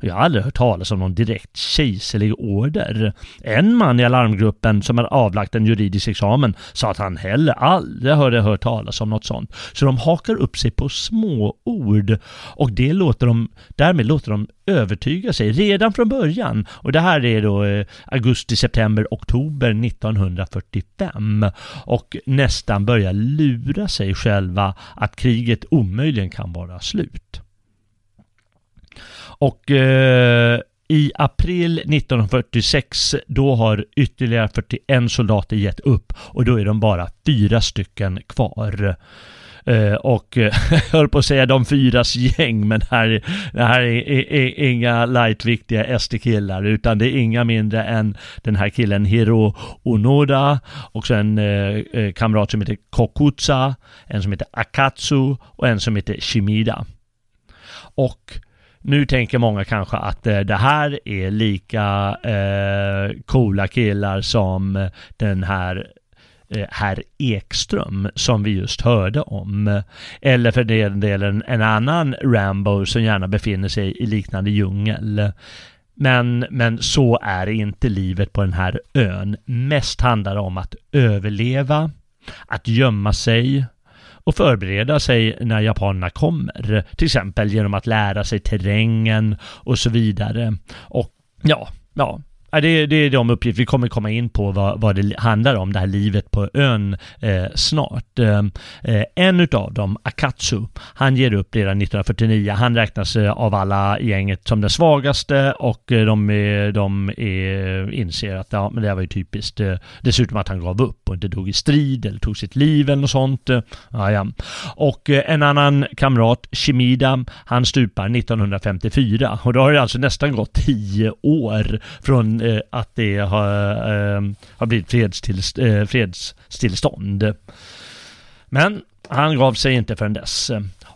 Jag har aldrig hört talas om någon direkt kejserlig order. En man i alarmgruppen som har avlagt en juridisk examen sa att han heller aldrig hade hört talas om något sånt. Så de hakar upp sig på små ord och det låter de, därmed låter de övertyga sig redan från början. Och det här är då eh, augusti, september, oktober 1945 och nästan börjar lura sig själva att kriget omöjligen kan vara slut. Och eh, i april 1946 då har ytterligare 41 soldater gett upp och då är de bara fyra stycken kvar. Eh, och eh, (laughs) jag höll på att säga de fyras gäng, men här, det här är, är, är inga lightviktiga SD-killar, utan det är inga mindre än den här killen Hiro Onoda, och en eh, eh, kamrat som heter Kokutsa, en som heter Akatsu och en som heter Shimida. Och nu tänker många kanske att eh, det här är lika eh, coola killar som den här eh, herr Ekström som vi just hörde om. Eller för den delen en annan Rambo som gärna befinner sig i liknande djungel. Men, men så är inte livet på den här ön. Mest handlar det om att överleva, att gömma sig, och förbereda sig när japanerna kommer. Till exempel genom att lära sig terrängen och så vidare. Och ja, ja, det, det är de uppgifter vi kommer komma in på vad, vad det handlar om, det här livet på ön eh, snart. Eh, eh en utav dem, Akatsu, han ger upp redan 1949. Han räknas eh, av alla gänget som den svagaste och eh, de, är, de är, inser att ja, men det var ju typiskt. Eh, dessutom att han gav upp och inte dog i strid eller tog sitt liv eller något sånt. Ja, ja. Och en annan kamrat, Shimida, han stupar 1954 och då har det alltså nästan gått tio år från eh, att det har, eh, har blivit fredstillst, eh, fredsstillstånd. Men han gav sig inte förrän dess.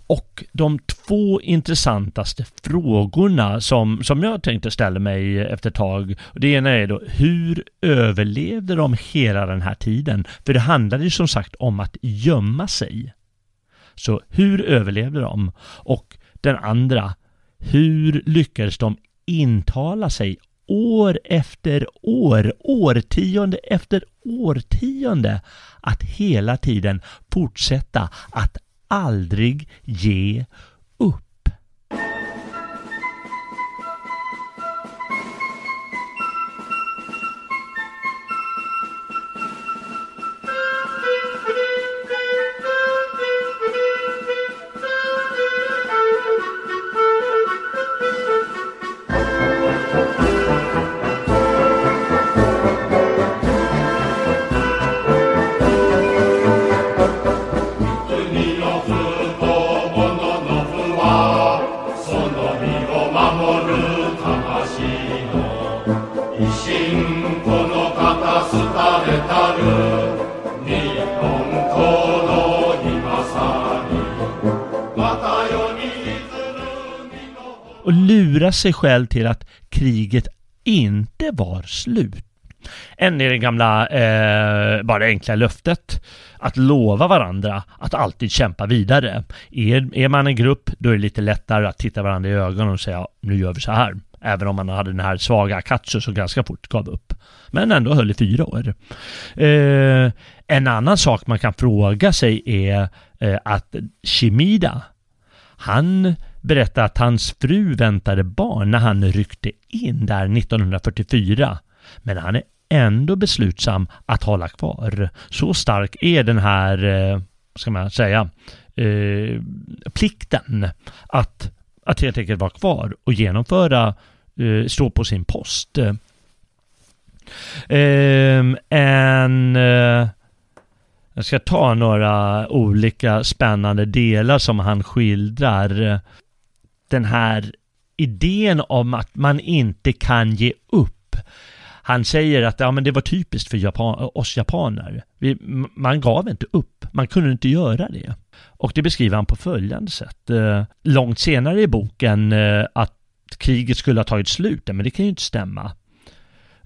Och de två intressantaste frågorna som, som jag tänkte ställa mig efter ett tag, det ena är då hur överlevde de hela den här tiden? För det handlade ju som sagt om att gömma sig. Så hur överlevde de? Och den andra, hur lyckades de intala sig år efter år, årtionde efter årtionde att hela tiden fortsätta att aldrig ge upp. Och lura sig själv till att kriget inte var slut. Än är det gamla, eh, bara det enkla löftet att lova varandra att alltid kämpa vidare. Är, är man en grupp, då är det lite lättare att titta varandra i ögonen och säga nu gör vi så här. Även om han hade den här svaga Akatsu som ganska fort gav upp. Men ändå höll i fyra år. Eh, en annan sak man kan fråga sig är eh, att Shimida, han berättade att hans fru väntade barn när han ryckte in där 1944. Men han är ändå beslutsam att hålla kvar. Så stark är den här, eh, ska man säga, eh, plikten att, att helt enkelt vara kvar och genomföra, eh, står på sin post. Ehm, en eh, jag ska ta några olika spännande delar som han skildrar. Den här idén om att man inte kan ge upp. Han säger att ja, men det var typiskt för Japan, oss japaner. Vi, man gav inte upp, man kunde inte göra det. Och det beskriver han på följande sätt. Eh, långt senare i boken eh, att kriget skulle ha tagit slut, men det kan ju inte stämma.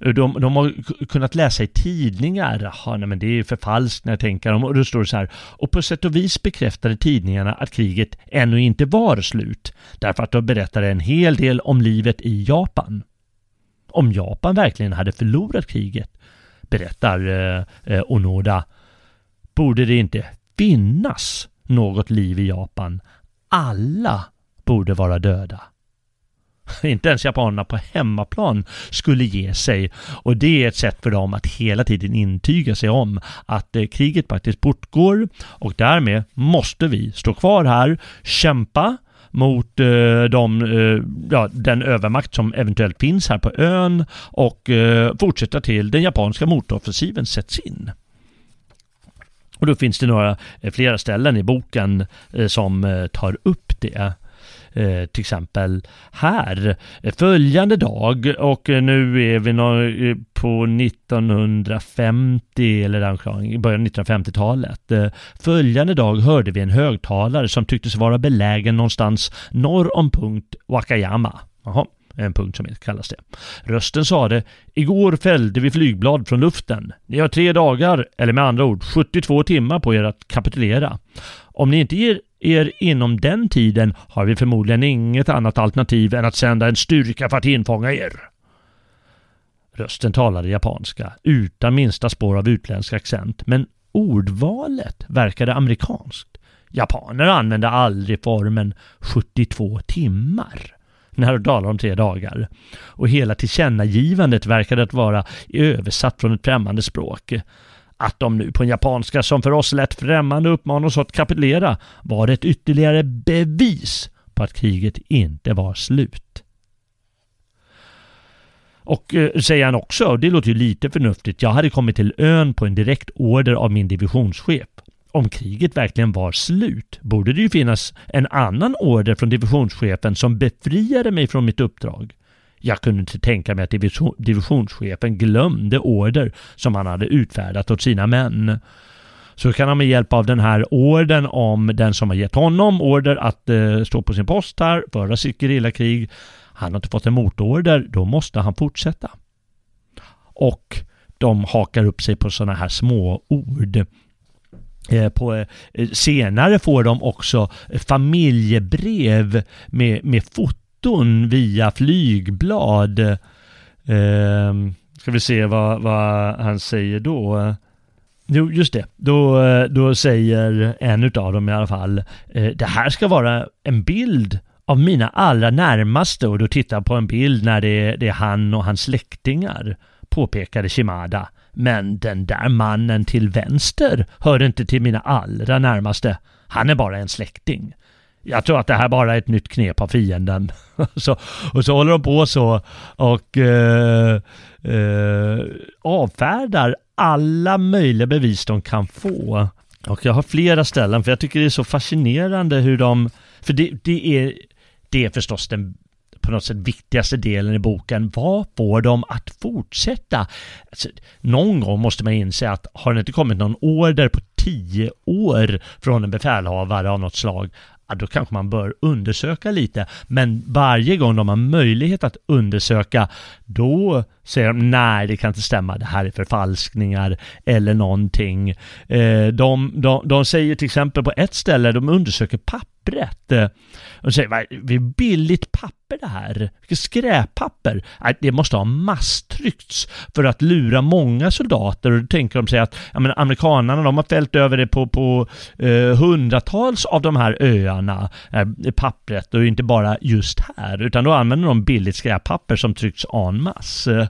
Eh, de, de har kunnat läsa i tidningar, jaha, nej men det är förfalskningar tänker de, och då står det så här, och på sätt och vis bekräftade tidningarna att kriget ännu inte var slut, därför att de berättade en hel del om livet i Japan. Om Japan verkligen hade förlorat kriget, berättar eh, eh Onoda, borde det inte finnas något liv i Japan. Alla borde vara döda. (laughs) inte ens japanerna på hemmaplan skulle ge sig. Och det är ett sätt för dem att hela tiden intyga sig om att eh, kriget faktiskt fortgår och därmed måste vi stå kvar här, kämpa mot eh, de, eh, ja, den övermakt som eventuellt finns här på ön och eh, fortsätta till den japanska motoffensiven sätts in. Och då finns det några, eh, flera ställen i boken eh, som eh, tar upp det. Eh, till exempel här. Följande dag och nu är vi eh, på 1950 eller i början av 1950-talet. Eh, följande dag hörde vi en högtalare som tycktes vara belägen någonstans norr om punkt Wakayama. Jaha en punkt som kallas det. Rösten sade Igår fällde vi flygblad från luften. Ni har tre dagar, eller med andra ord 72 timmar på er att kapitulera. Om ni inte ger er inom den tiden har vi förmodligen inget annat alternativ än att sända en styrka för att infånga er. Rösten talade japanska, utan minsta spår av utländsk accent, men ordvalet verkade amerikanskt. Japaner använde aldrig formen 72 timmar när de talar om tre dagar. Och hela tillkännagivandet verkade att vara översatt från ett främmande språk. Att de nu på en japanska som för oss lätt främmande uppmanar oss att kapitulera var ett ytterligare bevis på att kriget inte var slut. Och eh, säger han också, det låter ju lite förnuftigt, jag hade kommit till ön på en direkt order av min divisionschef. Om kriget verkligen var slut borde det ju finnas en annan order från divisionschefen som befriade mig från mitt uppdrag. Jag kunde inte tänka mig att division, divisionschefen glömde order som han hade utfärdat åt sina män. Så kan han med hjälp av den här orden om den som har gett honom order att eh, stå på sin post här, föra sitt gerillakrig. Han har inte fått en motorder, då måste han fortsätta. Och de hakar upp sig på sådana här små ord. Eh, på, eh, senare får de också eh, familjebrev med, med foton foton via flygblad. Eh, ska vi se vad, vad han säger då. Jo, just det. Då, då säger en av dem i alla fall, eh, det här ska vara en bild av mina allra närmaste och då tittar på en bild när det är, det är han och hans släktingar, påpekade Shimada. Men den där mannen till vänster hör inte till mina allra närmaste. Han är bara en släkting jag tror att det här bara är ett nytt knep av fienden. (laughs) så, och så håller de på så och eh, eh, avfärdar alla möjliga bevis de kan få. Och jag har flera ställen för jag tycker det är så fascinerande hur de, för det, det är, det är förstås den på något sätt viktigaste delen i boken. Vad får dem att fortsätta? Alltså, någon gång måste man inse att har det inte kommit någon order på tio år från en befälhavare av något slag, ja, då kanske man bör undersöka lite. Men varje gång de har möjlighet att undersöka, då säger de nej, det kan inte stämma, det här är förfalskningar eller någonting. Eh, de, de, de säger till exempel på ett ställe, de undersöker pappret. Eh, och de säger, det är billigt papper det här. Vilket skräppapper. Det måste ha masstryckts för att lura många soldater. Och då tänker de sig att ja, men amerikanerna de har fällt över det på, på eh, hundratals av de här öarna, eh, pappret, och inte bara just här. Utan då använder de billigt skräppapper som tryckts en masse.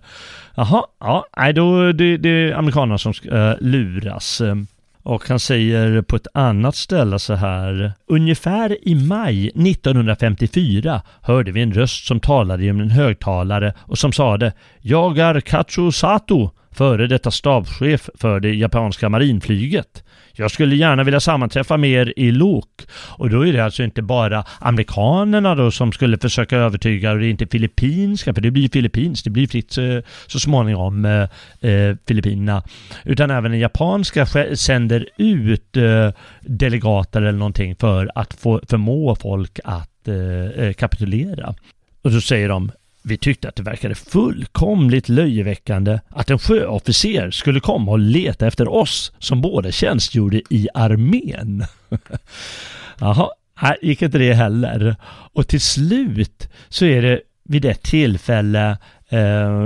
Jaha, ja, nej då det, det är amerikanerna som ska eh, luras. Och han säger på ett annat ställe så här. Ungefär i maj 1954 hörde vi en röst som talade genom en högtalare och som sade Jag är Katsu Sato, före detta stabschef för det japanska marinflyget. Jag skulle gärna vilja sammanträffa med er i Lok. Och då är det alltså inte bara amerikanerna då som skulle försöka övertyga och det är inte filippinska, för det blir Filippins, det blir fritt eh, så, småningom eh, eh, Filippinerna. Utan även den japanska sänder ut eh, delegater eller någonting för att få, förmå folk att eh, eh kapitulera. Och så säger de vi tyckte att det verkade fullkomligt löjeväckande att en sjöofficer skulle komma och leta efter oss som båda tjänstgjorde i armén. (laughs) Jaha, här gick inte det heller. Och till slut så är det vid ett tillfälle Eh,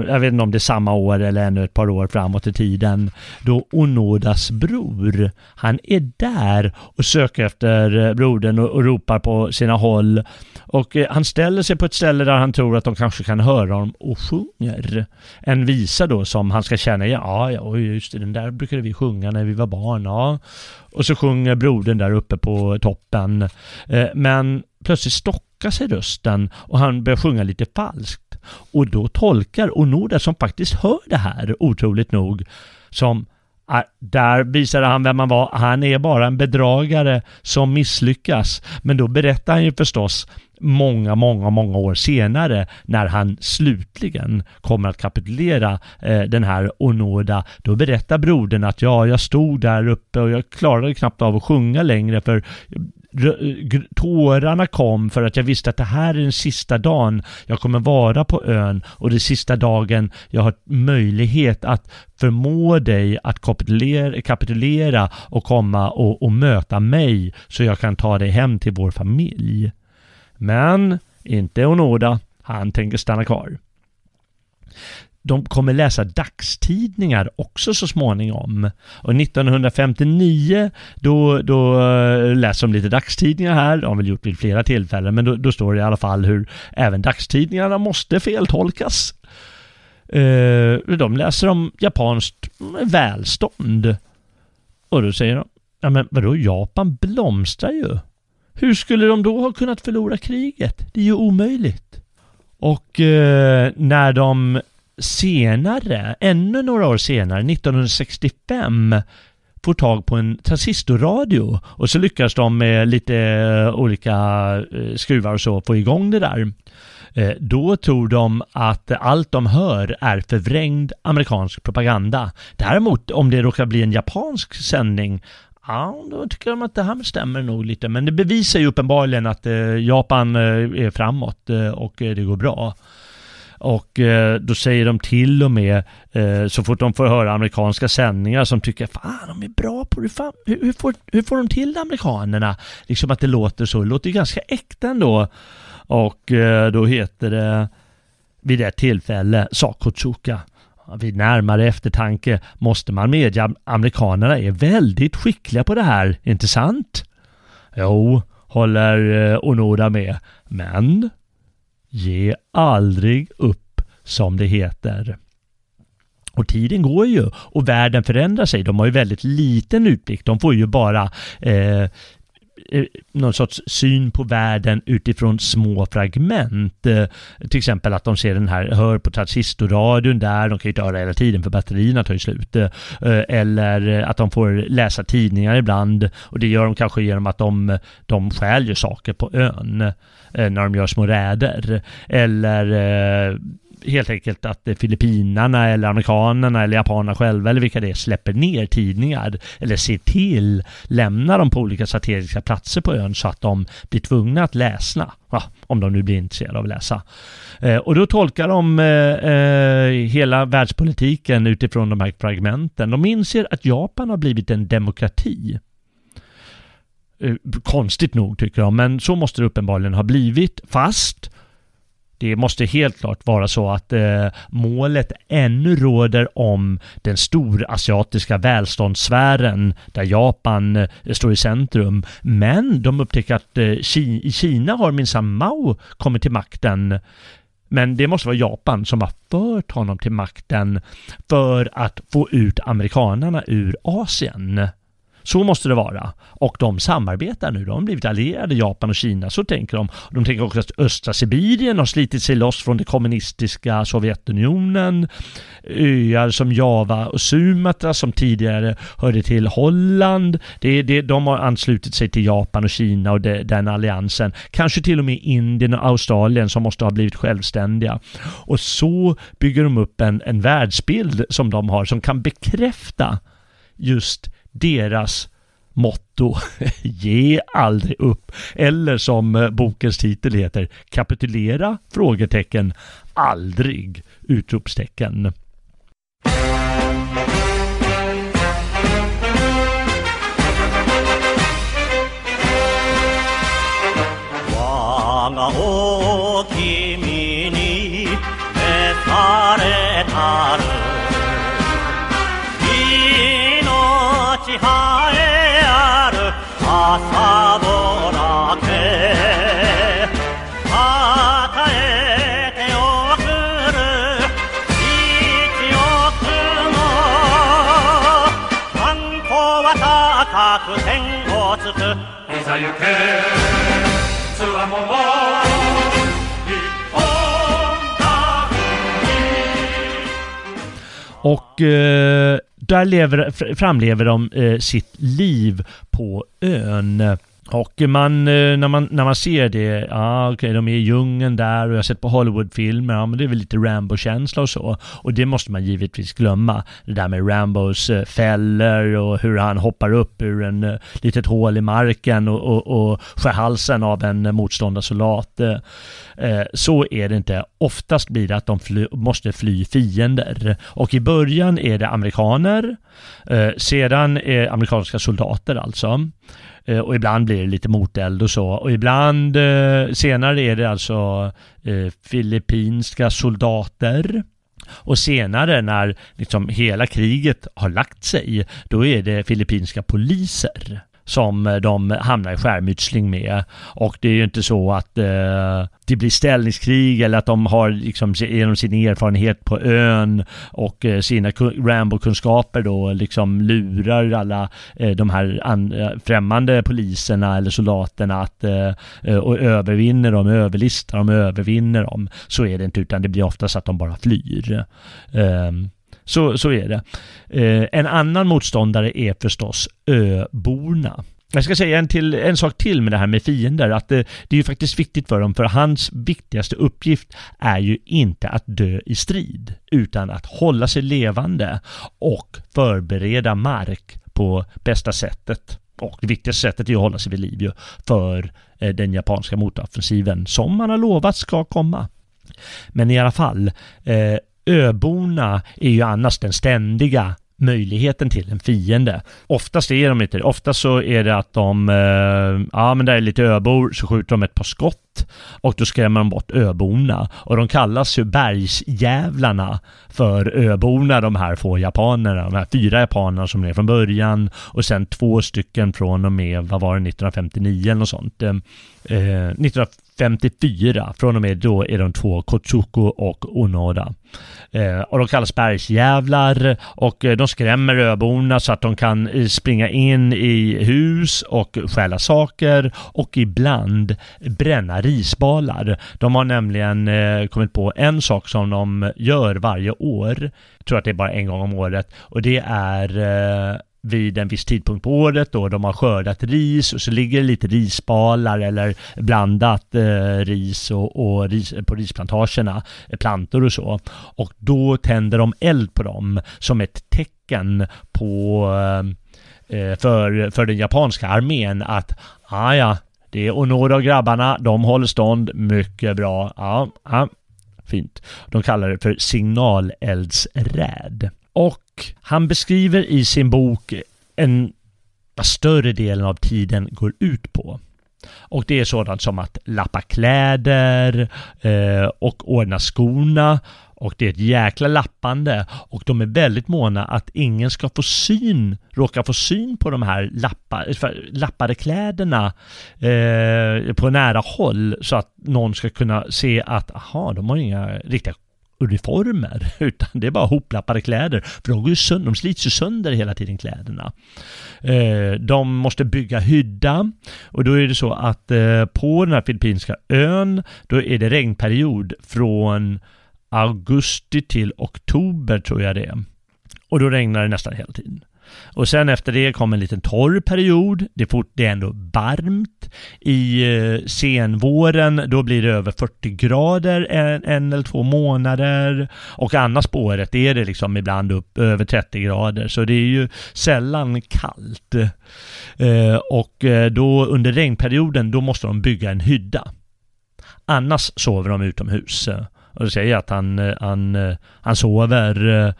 jag vet inte om det är samma år eller ännu ett par år framåt i tiden, då Onodas bror, han är där och söker efter eh, brodern och, och ropar på sina håll. Och eh, han ställer sig på ett ställe där han tror att de kanske kan höra honom och sjunger. En visa då som han ska känna, ja, ja, just det, den där brukade vi sjunga när vi var barn, ja. Och så sjunger brodern där uppe på toppen. Men plötsligt stockar sig rösten och han börjar sjunga lite falskt. Och då tolkar Onoda som faktiskt hör det här, otroligt nog, som ah, där visade han vem han var. Han är bara en bedragare som misslyckas. Men då berättar han ju förstås många, många, många år senare när han slutligen kommer att kapitulera eh, den här Onoda. Då berättar brodern att ja, jag stod där uppe och jag klarade knappt av att sjunga längre för tårarna kom för att jag visste att det här är den sista dagen jag kommer vara på ön och det sista dagen jag har möjlighet att förmå dig att kapitulera, kapitulera och komma och, och möta mig så jag kan ta dig hem till vår familj. Men inte Onoda, han tänker stanna kvar de kommer läsa dagstidningar också så småningom. Och 1959 då, då eh, läser de lite dagstidningar här, de har väl gjort vid flera tillfällen, men då, då står det i alla fall hur även dagstidningarna måste feltolkas. Eh, de läser om japanskt mm, välstånd. Och då säger de, ja men vadå, Japan blomstrar ju. Hur skulle de då ha kunnat förlora kriget? Det är ju omöjligt. Och eh, när de senare, ännu några år senare, 1965, får tag på en transistorradio och så lyckas de med lite eh, olika eh, skruvar och så få igång det där. Eh, då tror de att allt de hör är förvrängd amerikansk propaganda. Däremot om det råkar bli en japansk sändning Ja, då tycker de att det här stämmer nog lite. Men det bevisar ju uppenbarligen att Japan är framåt och det går bra. Och eh, då säger de till och med eh, så fort de får höra amerikanska sändningar som tycker fan de är bra på det. Fan, hur, hur, får, hur får de till det amerikanerna? Liksom att det låter så. Det låter ju ganska äkta ändå. Och eh, då heter det vid det tillfälle Sakotsuka. Vid närmare eftertanke måste man medge att amerikanerna är väldigt skickliga på det här, inte sant? Jo, håller eh, Onoda med. Men Ge aldrig upp som det heter. Och tiden går ju och världen förändrar sig. De har ju väldigt liten utblick. De får ju bara eh, Eh, någon sorts syn på världen utifrån små fragment. Eh, till exempel att de ser den här, hör på transistorradion där, de kan ju inte höra hela tiden för batterierna tar ju slut. Eh, eller att de får läsa tidningar ibland och det gör de kanske genom att de, de stjäl saker på ön. När de gör små räder. Eller helt enkelt att Filippinerna eller amerikanerna eller japanerna själva eller vilka det är släpper ner tidningar eller ser till, lämnar dem på olika strategiska platser på ön så att de blir tvungna att läsa. Ja, om de nu blir intresserade av att läsa. Eh, och då tolkar de eh, eh, hela världspolitiken utifrån de här fragmenten. De inser att Japan har blivit en demokrati. Eh, konstigt nog tycker de, men så måste det uppenbarligen ha blivit. Fast det måste helt klart vara så att eh, målet ännu råder om den storasiatiska välståndssfären där Japan eh, står i centrum. Men de upptäcker att eh, i Kina har minsann Mao kommit till makten. Men det måste vara Japan som har fört honom till makten för att få ut amerikanarna ur Asien. Så måste det vara. Och de samarbetar nu. De har blivit allierade, Japan och Kina. Så tänker de. De tänker också att östra Sibirien har slitit sig loss från det kommunistiska Sovjetunionen. Öar som Java och Sumatra som tidigare hörde till Holland. Det, det, de har anslutit sig till Japan och Kina och det, den alliansen. Kanske till och med Indien och Australien som måste ha blivit självständiga. Och så bygger de upp en, en världsbild som de har som kan bekräfta just deras motto (laughs) Ge aldrig upp. Eller som eh, bokens titel heter Kapitulera? Frågetecken. Aldrig! Utropstecken. さぼらけ与えておくる一億の。万歩は高く天をつくいざ行けつわもも一本だ Och eh, där lever, framlever de eh, sitt liv på ön. Och man, eh, när man, när man ser det, ja okej okay, de är i djungeln där och jag har sett på Hollywoodfilmer, ja men det är väl lite Rambo-känsla och så. Och det måste man givetvis glömma. Det där med Rambos eh, fällor och hur han hoppar upp ur en eh, litet hål i marken och, och, och skär halsen av en motståndarsoldat. Så är det inte. Oftast blir det att de fly, måste fly fiender. Och i början är det amerikaner, Eh, sedan är amerikanska soldater alltså. Eh, och ibland blir det lite moteld och så. Och ibland eh, senare är det alltså filippinska soldater. Och senare när liksom hela kriget har lagt sig, då är det filippinska poliser som eh, de hamnar i skärmytsling med. Och det är ju inte så att eh, det blir ställningskrig eller att de har liksom genom sin erfarenhet på ön och eh, sina Rambo-kunskaper då liksom lurar alla eh, de här an, eh, främmande poliserna eller soldaterna att eh, eh, och övervinner dem, överlistar dem, övervinner dem. Så är det inte utan det blir oftast att de bara flyr. Um, så, så är det. Eh, en annan motståndare är förstås öborna. Jag ska säga en, till, en sak till med det här med fiender, att det, det är ju faktiskt viktigt för dem, för hans viktigaste uppgift är ju inte att dö i strid, utan att hålla sig levande och förbereda mark på bästa sättet. Och det viktigaste sättet är att hålla sig vid liv ju, för eh, den japanska motoffensiven som man har lovat ska komma. Men i alla fall, eh, öborna är ju annars den ständiga möjligheten till en fiende. Oftast är de inte det. Oftast så är det att de, eh, ja men där är lite öbor, så skjuter de ett par skott och då skrämmer de bort öborna. Och de kallas ju bergsjävlarna för öborna, de här få japanerna. De här fyra japanerna som är från början och sen två stycken från och med, vad var det, 1959 eller något sånt. Eh, eh 1954, från och med då är de två Kotsuko och Onoda. Eh, och de kallas bergsjävlar och eh, de skrämmer öborna så att de kan eh, springa in i hus och stjäla saker och ibland bränna risbalar. De har nämligen eh, kommit på en sak som de gör varje år, jag tror att det är bara en gång om året, och det är eh, vid en viss tidpunkt på året då de har skördat ris och så ligger det lite risbalar eller blandat eh, ris och, och ris, på risplantagerna, eh, plantor och så. Och då tänder de eld på dem som ett tecken på eh, eh, för, för den japanska armén att ah, ja, det är och några av grabbarna, de håller stånd mycket bra. Ja, ja, fint. De kallar det för signaleldsräd. Och han beskriver i sin bok en vad större delen av tiden går ut på. Och det är sådant som att lappa kläder eh, och ordna skorna. Och det är ett jäkla lappande. Och de är väldigt måna att ingen ska få syn, råka få syn på de här lappa, lappade kläderna eh, på nära håll. Så att någon ska kunna se att aha, de har inga riktiga uniformer (laughs) utan det är bara hoplappade kläder för de, går sönder, de slits ju sönder hela tiden kläderna. Eh, de måste bygga hydda och då är det så att eh, på den här filippinska ön då är det regnperiod från augusti till oktober tror jag det är. Och då regnar det nästan hela tiden. Och sen efter det kom en liten torr period. Det är, fort, det är ändå varmt. I eh, senvåren då blir det över 40 grader en, en eller två månader. Och annars på året är det liksom ibland upp över 30 grader. Så det är ju sällan kallt. Eh, och eh, då under regnperioden då måste de bygga en hydda. Annars sover de utomhus. Och då säger jag att han, eh, han, eh, han sover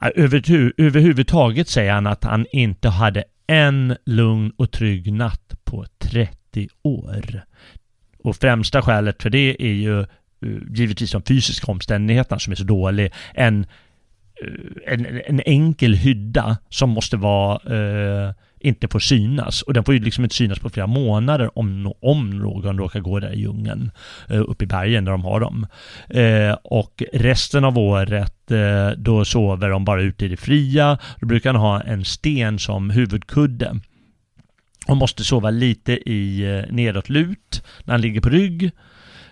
över, överhuvudtaget säger han att han inte hade en lugn och trygg natt på 30 år. Och främsta skälet för det är ju eh, givetvis de fysiska omständigheterna som är så dålig. En, eh, en, en enkel hydda som måste vara eh, inte får synas. Och den får ju liksom inte synas på flera månader om, om någon råkar gå där i djungeln. Eh, Uppe i bergen där de har dem. Eh, och resten av året eh, då sover de bara ute i det fria. Då brukar han ha en sten som huvudkudde. Och måste sova lite i eh, nedåtlut när han ligger på rygg.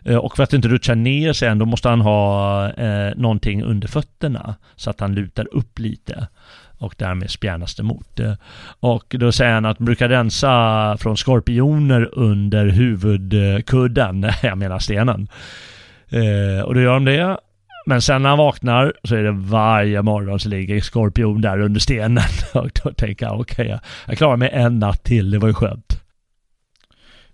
Eh, och för att inte rutscha ner sen, då måste han ha eh, någonting under fötterna så att han lutar upp lite och därmed spjärnas det mot. Och då säger han att man brukar rensa från skorpioner under huvudkudden, (laughs) jag menar stenen. Eh, och då gör de det. Men sen när han vaknar så är det varje morgon så ligger skorpion där under stenen. (laughs) Och då tänker han okej, okay, jag klarar mig en natt till, det var ju skönt.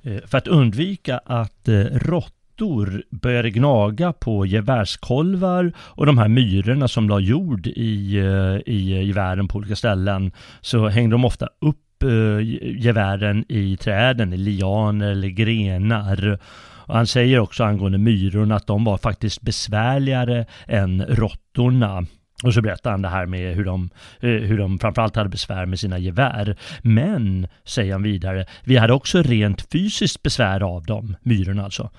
Eh, för att undvika att eh, rått råttor började gnaga på gevärskolvar och de här myrorna som la jord i, eh, i gevären på olika ställen så hängde de ofta upp eh, gevären i träden, i lianer eller grenar. Och han säger också angående myrorna att de var faktiskt besvärligare än råttorna. Och så berättar han det här med hur de, eh, hur de framförallt hade besvär med sina gevär. Men, säger han vidare, vi hade också rent fysiskt besvär av dem, myrorna alltså.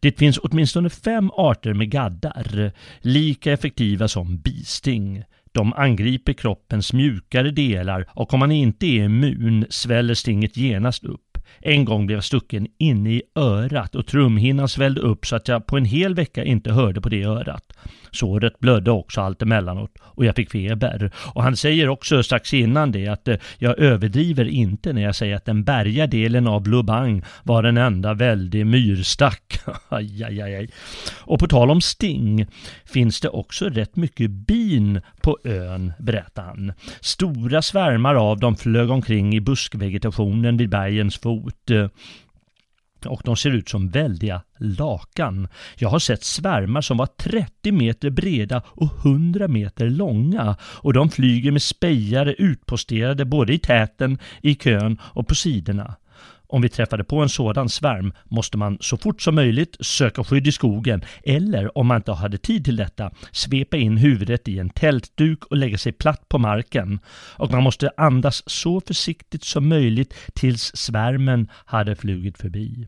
Det finns åtminstone fem arter med gaddar, lika effektiva som bisting. De angriper kroppens mjukare delar och om man inte är immun sväller stinget genast upp. En gång blev jag stucken inne i örat och trumhinnan svällde upp så att jag på en hel vecka inte hörde på det örat. Såret blödde också allt emellanåt och jag fick feber. Och han säger också strax innan det att eh, jag överdriver inte när jag säger att den berga delen av Lubang var en enda väldig myrstack. (laughs) aj, aj, aj. Och på tal om sting finns det också rätt mycket bin på ön, berättar han. Stora svärmar av dem flög omkring i buskvegetationen vid bergens fot och de ser ut som väldiga lakan. Jag har sett svärmar som var 30 meter breda och 100 meter långa och de flyger med spejare utposterade både i täten, i kön och på sidorna. Om vi träffade på en sådan svärm måste man så fort som möjligt söka skydd i skogen eller om man inte hade tid till detta svepa in huvudet i en tältduk och lägga sig platt på marken. Och man måste andas så försiktigt som möjligt tills svärmen hade flugit förbi.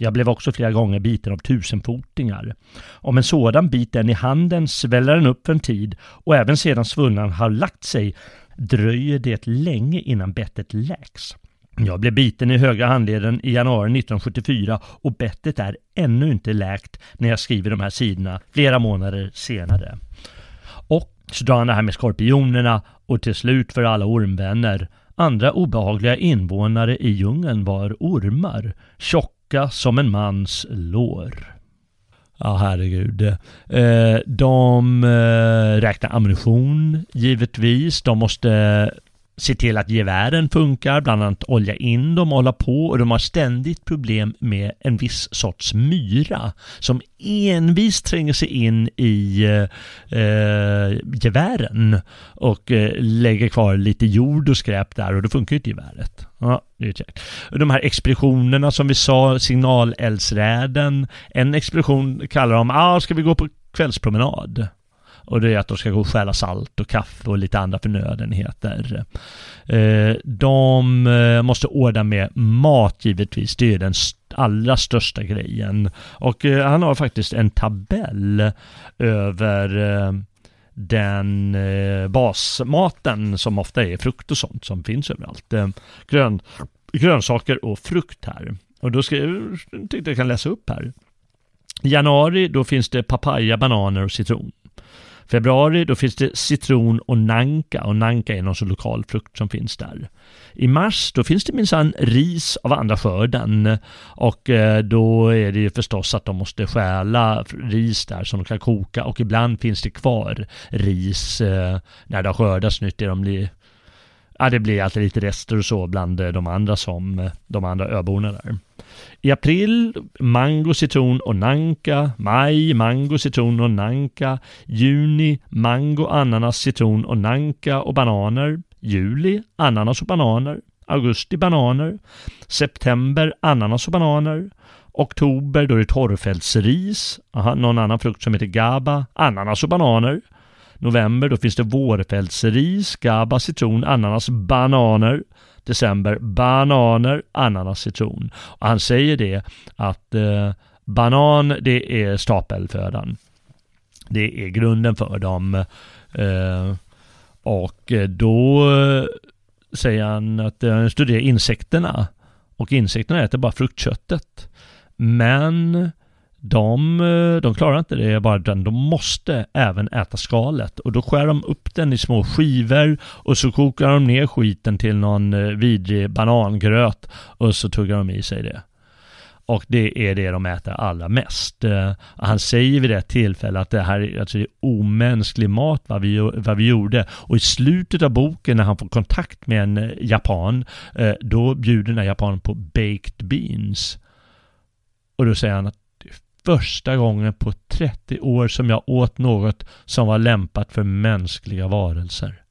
Jag blev också flera gånger biten av tusenfotingar. Om en sådan bit den i handen sväller den upp för en tid och även sedan svullnaden har lagt sig dröjer det länge innan bettet läks. Jag blev biten i högra handleden i januari 1974 och bettet är ännu inte läkt när jag skriver de här sidorna flera månader senare. Och Så drar han det här med skorpionerna och till slut för alla ormvänner. Andra obehagliga invånare i djungeln var ormar, tjocka som en mans lår. Ja, herregud. Eh, de eh, räknar ammunition, givetvis. De måste se till att gevären funkar, bland annat olja in dem och hålla på och de har ständigt problem med en viss sorts myra som envist tränger sig in i eh, eh gevären och eh, lägger kvar lite jord och skräp där och då funkar ju inte geväret. Ja, det är kärt. De här expeditionerna som vi sa, signaleldsräden. En expedition kallar de, ah, ska vi gå på kvällspromenad? Och det är att de ska gå och stjäla salt och kaffe och lite andra förnödenheter. Eh, de eh, måste ordna med mat givetvis. Det är den allra största grejen. Och eh, han har faktiskt en tabell över den basmaten som ofta är frukt och sånt som finns överallt. Grön, grönsaker och frukt här. Och då ska jag, tänkte jag kan läsa upp här. I januari då finns det papaya, bananer och citron. Februari då finns det citron och nanka och nanka är någon sån lokal frukt som finns där. I mars då finns det minsann ris av andra skörden och eh, då är det ju förstås att de måste stjäla ris där som de kan koka och ibland finns det kvar ris eh, när det har skördats nytt. De ja, det blir alltid lite rester och så bland eh, de andra som eh, de andra öborna där. I april mango, citron och nanka. Maj mango, citron och nanka. Juni mango, ananas, citron och nanka och bananer. Juli ananas och bananer. Augusti bananer. September ananas och bananer. Oktober då är det torrfältsris. Aha, någon annan frukt som heter gaba. Ananas och bananer. November då finns det vårfältsris, gaba, citron, ananas, bananer december bananer, ananas, citron. Och han säger det att eh, banan det är stapelfödan. Det är grunden för dem. Eh, och då säger han att han eh, studerar insekterna. Och insekterna äter bara fruktköttet. Men de, eh, de klarar inte det bara utan de måste även äta skalet och då skär de upp den i små skivor och så kokar de ner skiten till någon eh, vidrig banangröt och så tuggar de i sig det. Och det är det de äter allra mest. Eh, han säger vid det tillfället att det här alltså är, omänsklig mat vad vi, vad vi gjorde. Och i slutet av boken när han får kontakt med en japan, då bjuder den här japanen på baked beans. Och då säger han att första gången på 30 år som jag åt något som var lämpat för mänskliga varelser.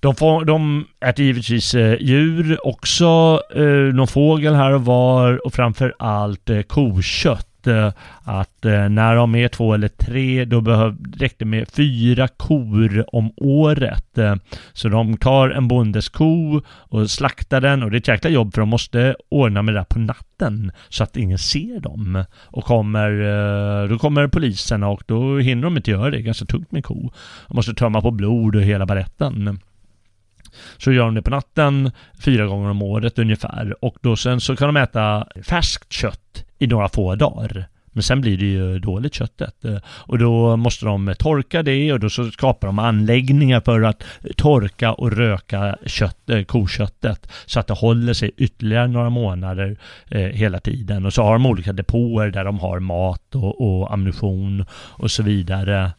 De, får, de äter givetvis eh, djur, också eh, någon fågel här och var och framför allt eh, kokött att eh, eh, när de är två eller tre då behöv, räckte med fyra kor om året. Eh, så de tar en bondes ko och slaktar den och det är ett jäkla jobb för de måste ordna med det där på natten så att ingen ser dem. Och kommer, då kommer polisen och då hinner de inte göra det, ganska tungt med ko. De måste tömma på blod och hela baretten. Så gör de det på natten fyra gånger om året ungefär och då sen så kan de äta färskt kött i några få dagar. Men sen blir det ju dåligt köttet. Och då måste de torka det och då så skapar de anläggningar för att torka och röka kött, eh, koköttet så att det håller sig ytterligare några månader eh, hela tiden. Och så har de olika depåer där de har mat och, och ammunition och så vidare.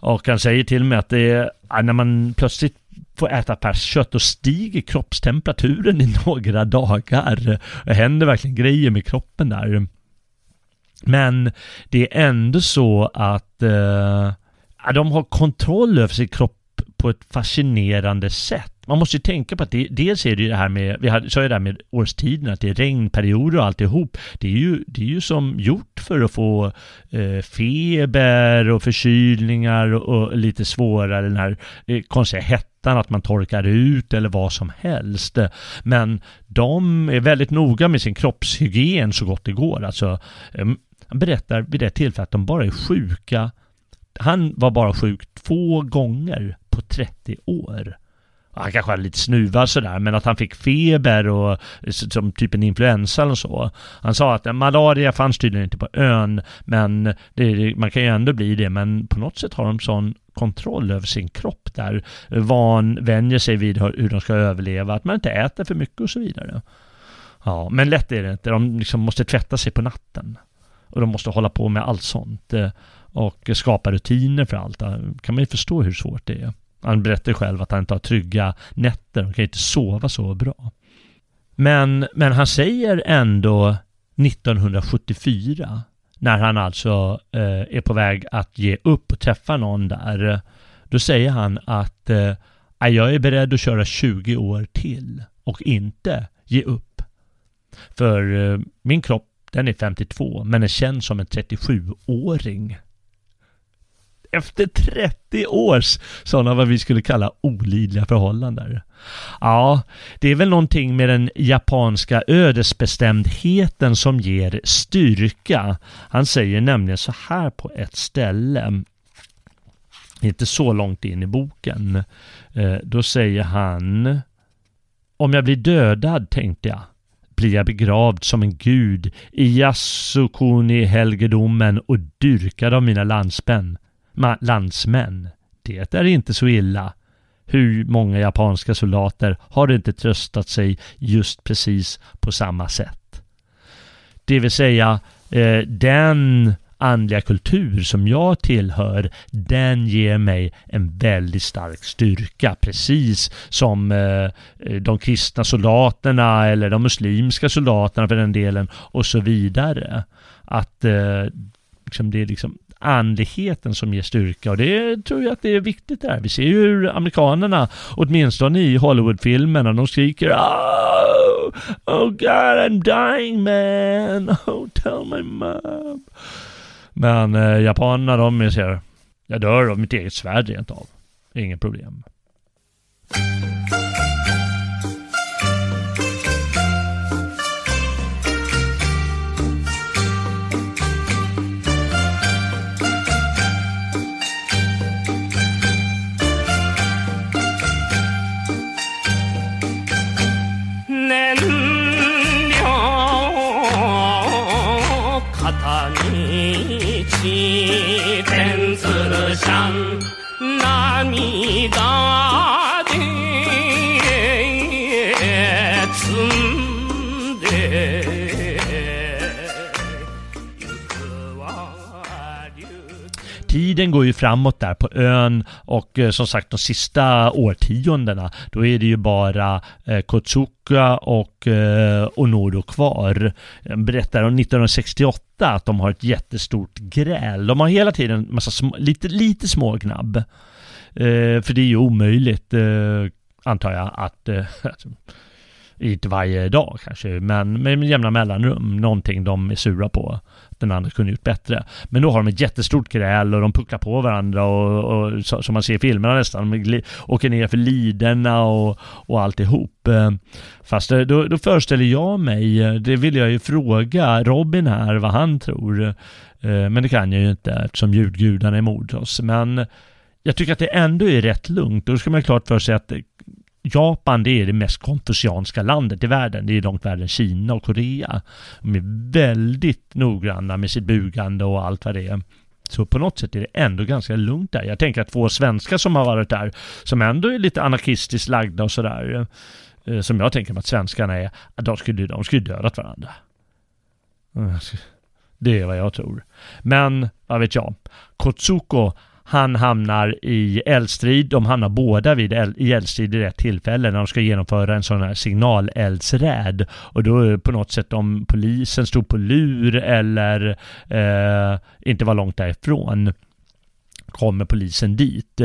Och han säger till mig att det är, när man plötsligt får äta perskött och stiger kroppstemperaturen i (laughs) några dagar. Det händer verkligen grejer med kroppen där. Men det är ändå så att eh, de har kontroll över sin kropp på ett fascinerande sätt. Man måste ju tänka på att det, dels är det ju det här med, vi sa ju det här med årstiderna, att det är regnperioder och alltihop. Det är ju, det är ju som gjort för att få eh, feber och förkylningar och, och, lite svårare den här eh, konstiga hettan, att man torkar ut eller vad som helst. Men de är väldigt noga med sin kroppshygien så gott det går. Alltså, ehm, han berättar vid det tillfället att de bara är sjuka. Han var bara sjuk två gånger på 30 år. han kanske hade lite snuva sådär, men att han fick feber och eh, som typ en influensa eller så. Han sa att eh, malaria fanns tydligen inte på ön, men det, man kan ju ändå bli det, men på något sätt har de sån kontroll över sin kropp där. Van vänjer sig vid hur de ska överleva, att man inte äter för mycket och så vidare. Ja, men lätt är det inte. De liksom måste tvätta sig på natten. Och de måste hålla på med allt sånt. Eh, och skapa rutiner för allt. kan man ju förstå hur svårt det är. Han berättar själv att han inte har trygga nätter. Han kan inte sova så bra. Men, men han säger ändå 1974 när han alltså eh, är på väg att ge upp och träffa någon där. Då säger han att eh, jag är beredd att köra 20 år till och inte ge upp. För eh, min kropp den är 52 men är känd som en 37-åring efter 30 års sådana vad vi skulle kalla olidliga förhållanden. Ja, det är väl någonting med den japanska ödesbestämdheten som ger styrka. Han säger nämligen så här på ett ställe, inte så långt in i boken. Eh, då säger han Om jag blir dödad, tänkte jag, blir jag begravd som en gud i Yasukuni-helgedomen och dyrkad av mina landsmän landsmän. Det är inte så illa. Hur många japanska soldater har inte tröstat sig just precis på samma sätt? Det vill säga, eh, den andliga kultur som jag tillhör, den ger mig en väldigt stark styrka. Precis som eh, de kristna soldaterna eller de muslimska soldaterna för den delen och så vidare. Att eh, liksom det är liksom andligheten som ger styrka och det tror jag att det är viktigt där. Vi ser ju hur amerikanerna, åtminstone i Hollywoodfilmerna, de skriker oh, oh God I'm dying man, oh tell my mom. Men eh, japanerna de säger jag dör av mitt eget svärd rent av. Inget problem. Tiden går ju framåt där på ön och eh, som sagt de sista årtiondena då är det ju bara eh, Kotsuka och eh, Onodo kvar. Jag berättar om 1968 att de har ett jättestort gräl. De har hela tiden massa små, lite, lite smågnabb. Eh, för det är ju omöjligt eh, antar jag att eh, (laughs) inte varje dag kanske, men med jämna mellanrum, någonting de är sura på den andra kunde gjort bättre. Men då har de ett jättestort gräl och de pucklar på varandra och, och så, som man ser i filmerna nästan. De åker ner för liderna och, och alltihop. Eh, fast eh, då, då föreställer jag mig, eh, det vill jag ju fråga Robin här vad han tror. Men det kan jag ju inte eftersom ljudgudarna är emot oss. Men jag tycker att det ändå är rätt lugnt. Då ska man ha klart för sig att Japan det är det mest konfucianska landet i världen. Det är långt värre än Kina och Korea. De är väldigt noggranna med sitt bugande och allt vad det är. Så på något sätt är det ändå ganska lugnt där. Jag tänker att två svenskar som har varit där, som ändå är lite anarkistiskt lagda och sådär, eh, som jag tänker mig att svenskarna är, de skulle, de skulle dödat varandra. Eh, det är vad jag tror. Men, vad vet jag. Kotsuko, han hamnar i eldstrid. De hamnar båda vid eld, i eldstrid i rätt tillfälle när de ska genomföra en sån här signaleldsräd. Och då är på något sätt om polisen stod på lur eller eh, inte var långt därifrån kommer polisen dit.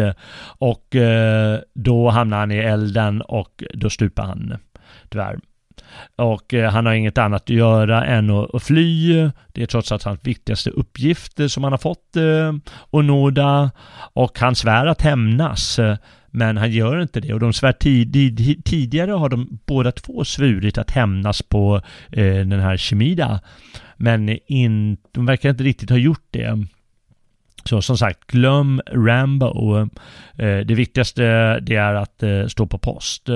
Och eh, då hamnar han i elden och då stupar han tyvärr. Och eh, han har inget annat att göra än att, att fly. Det är trots allt hans viktigaste uppgifter eh, som han har fått, eh, Onoda. Och han svär att hämnas. Eh, men han gör inte det och de svär tid, tidigare har de båda två svurit att hämnas på eh, den här Shemida. Men in, de verkar inte riktigt ha gjort det. Så som sagt, glöm Rambo. Det viktigaste det är att stå på post.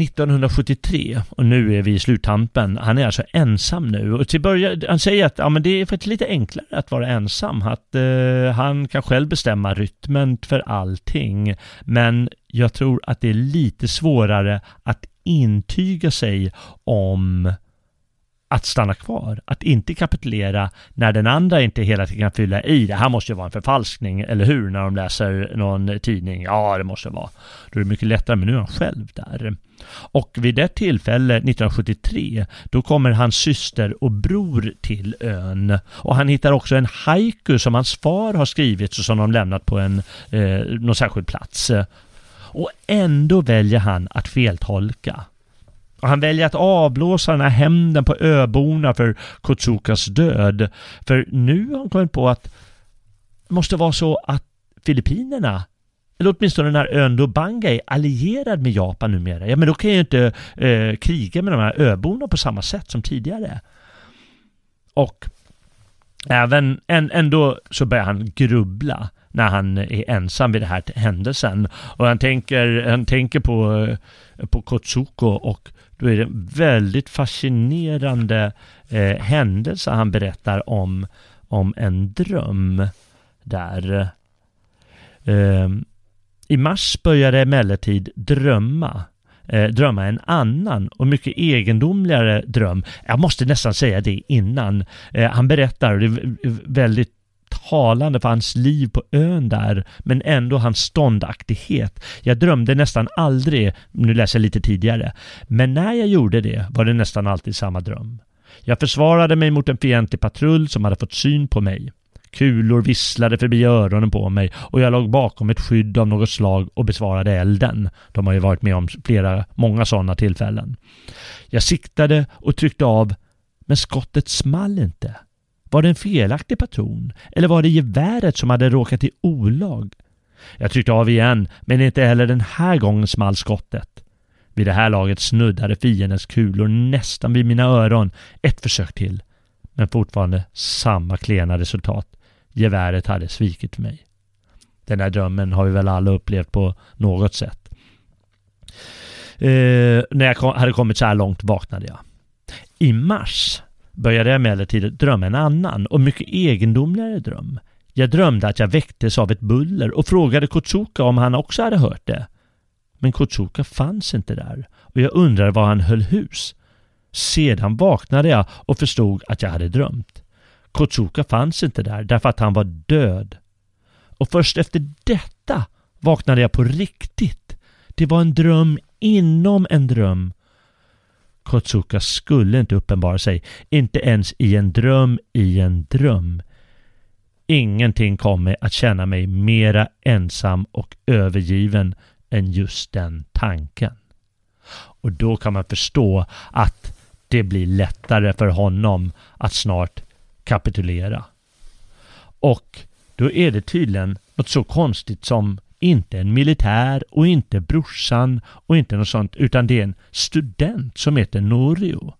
1973 och nu är vi i sluttampen. Han är alltså ensam nu och till början, han säger att ja, men det är faktiskt lite enklare att vara ensam. Att eh, han kan själv bestämma rytmen för allting. Men jag tror att det är lite svårare att intyga sig om att stanna kvar, att inte kapitulera när den andra inte hela tiden kan fylla i. Det här måste ju vara en förfalskning, eller hur? När de läser någon tidning. Ja, det måste vara. Då är det mycket lättare, men nu är han själv där. Och vid det tillfälle, 1973, då kommer hans syster och bror till ön. Och han hittar också en haiku som hans far har skrivit och som de lämnat på en, eh, någon särskild plats. Och ändå väljer han att feltolka. Och han väljer att avblåsa den här hämnden på öborna för Kotsukas död. För nu har han kommit på att det måste vara så att Filippinerna eller åtminstone den här ön Lubanga är allierad med Japan numera. Ja, men då kan jag ju inte eh, kriga med de här öborna på samma sätt som tidigare. Och även en, ändå så börjar han grubbla när han är ensam vid den här händelsen. Och han tänker, han tänker på, eh, på Kotsuko och då är det en väldigt fascinerande eh, händelse han berättar om, om en dröm där. Eh, I mars började emellertid drömma eh, drömma en annan och mycket egendomligare dröm. Jag måste nästan säga det innan. Eh, han berättar, och det är väldigt talande för hans liv på ön där, men ändå hans ståndaktighet. Jag drömde nästan aldrig, nu läser jag lite tidigare, men när jag gjorde det var det nästan alltid samma dröm. Jag försvarade mig mot en fientlig patrull som hade fått syn på mig. Kulor visslade förbi öronen på mig och jag låg bakom ett skydd av något slag och besvarade elden. De har ju varit med om flera, många sådana tillfällen. Jag siktade och tryckte av, men skottet small inte. Var det en felaktig patron? Eller var det geväret som hade råkat i olag? Jag tryckte av igen, men inte heller den här gången small skottet. Vid det här laget snuddade fiendens kulor nästan vid mina öron. Ett försök till. Men fortfarande samma klena resultat. Geväret hade svikit mig. Den där drömmen har vi väl alla upplevt på något sätt. Eh, när jag hade kommit så här långt vaknade jag. I mars började jag emellertid drömma en annan och mycket egendomligare dröm. Jag drömde att jag väcktes av ett buller och frågade Kotsuka om han också hade hört det. Men Kotsuka fanns inte där och jag undrade var han höll hus. Sedan vaknade jag och förstod att jag hade drömt. Kotsuka fanns inte där därför att han var död. Och först efter detta vaknade jag på riktigt. Det var en dröm inom en dröm Kotsuka skulle inte uppenbara sig, inte ens i en dröm i en dröm. Ingenting kom mig att känna mig mera ensam och övergiven än just den tanken. Och då kan man förstå att det blir lättare för honom att snart kapitulera. Och då är det tydligen något så konstigt som inte en militär och inte brorsan och inte något sånt, utan det är en student som heter Norio.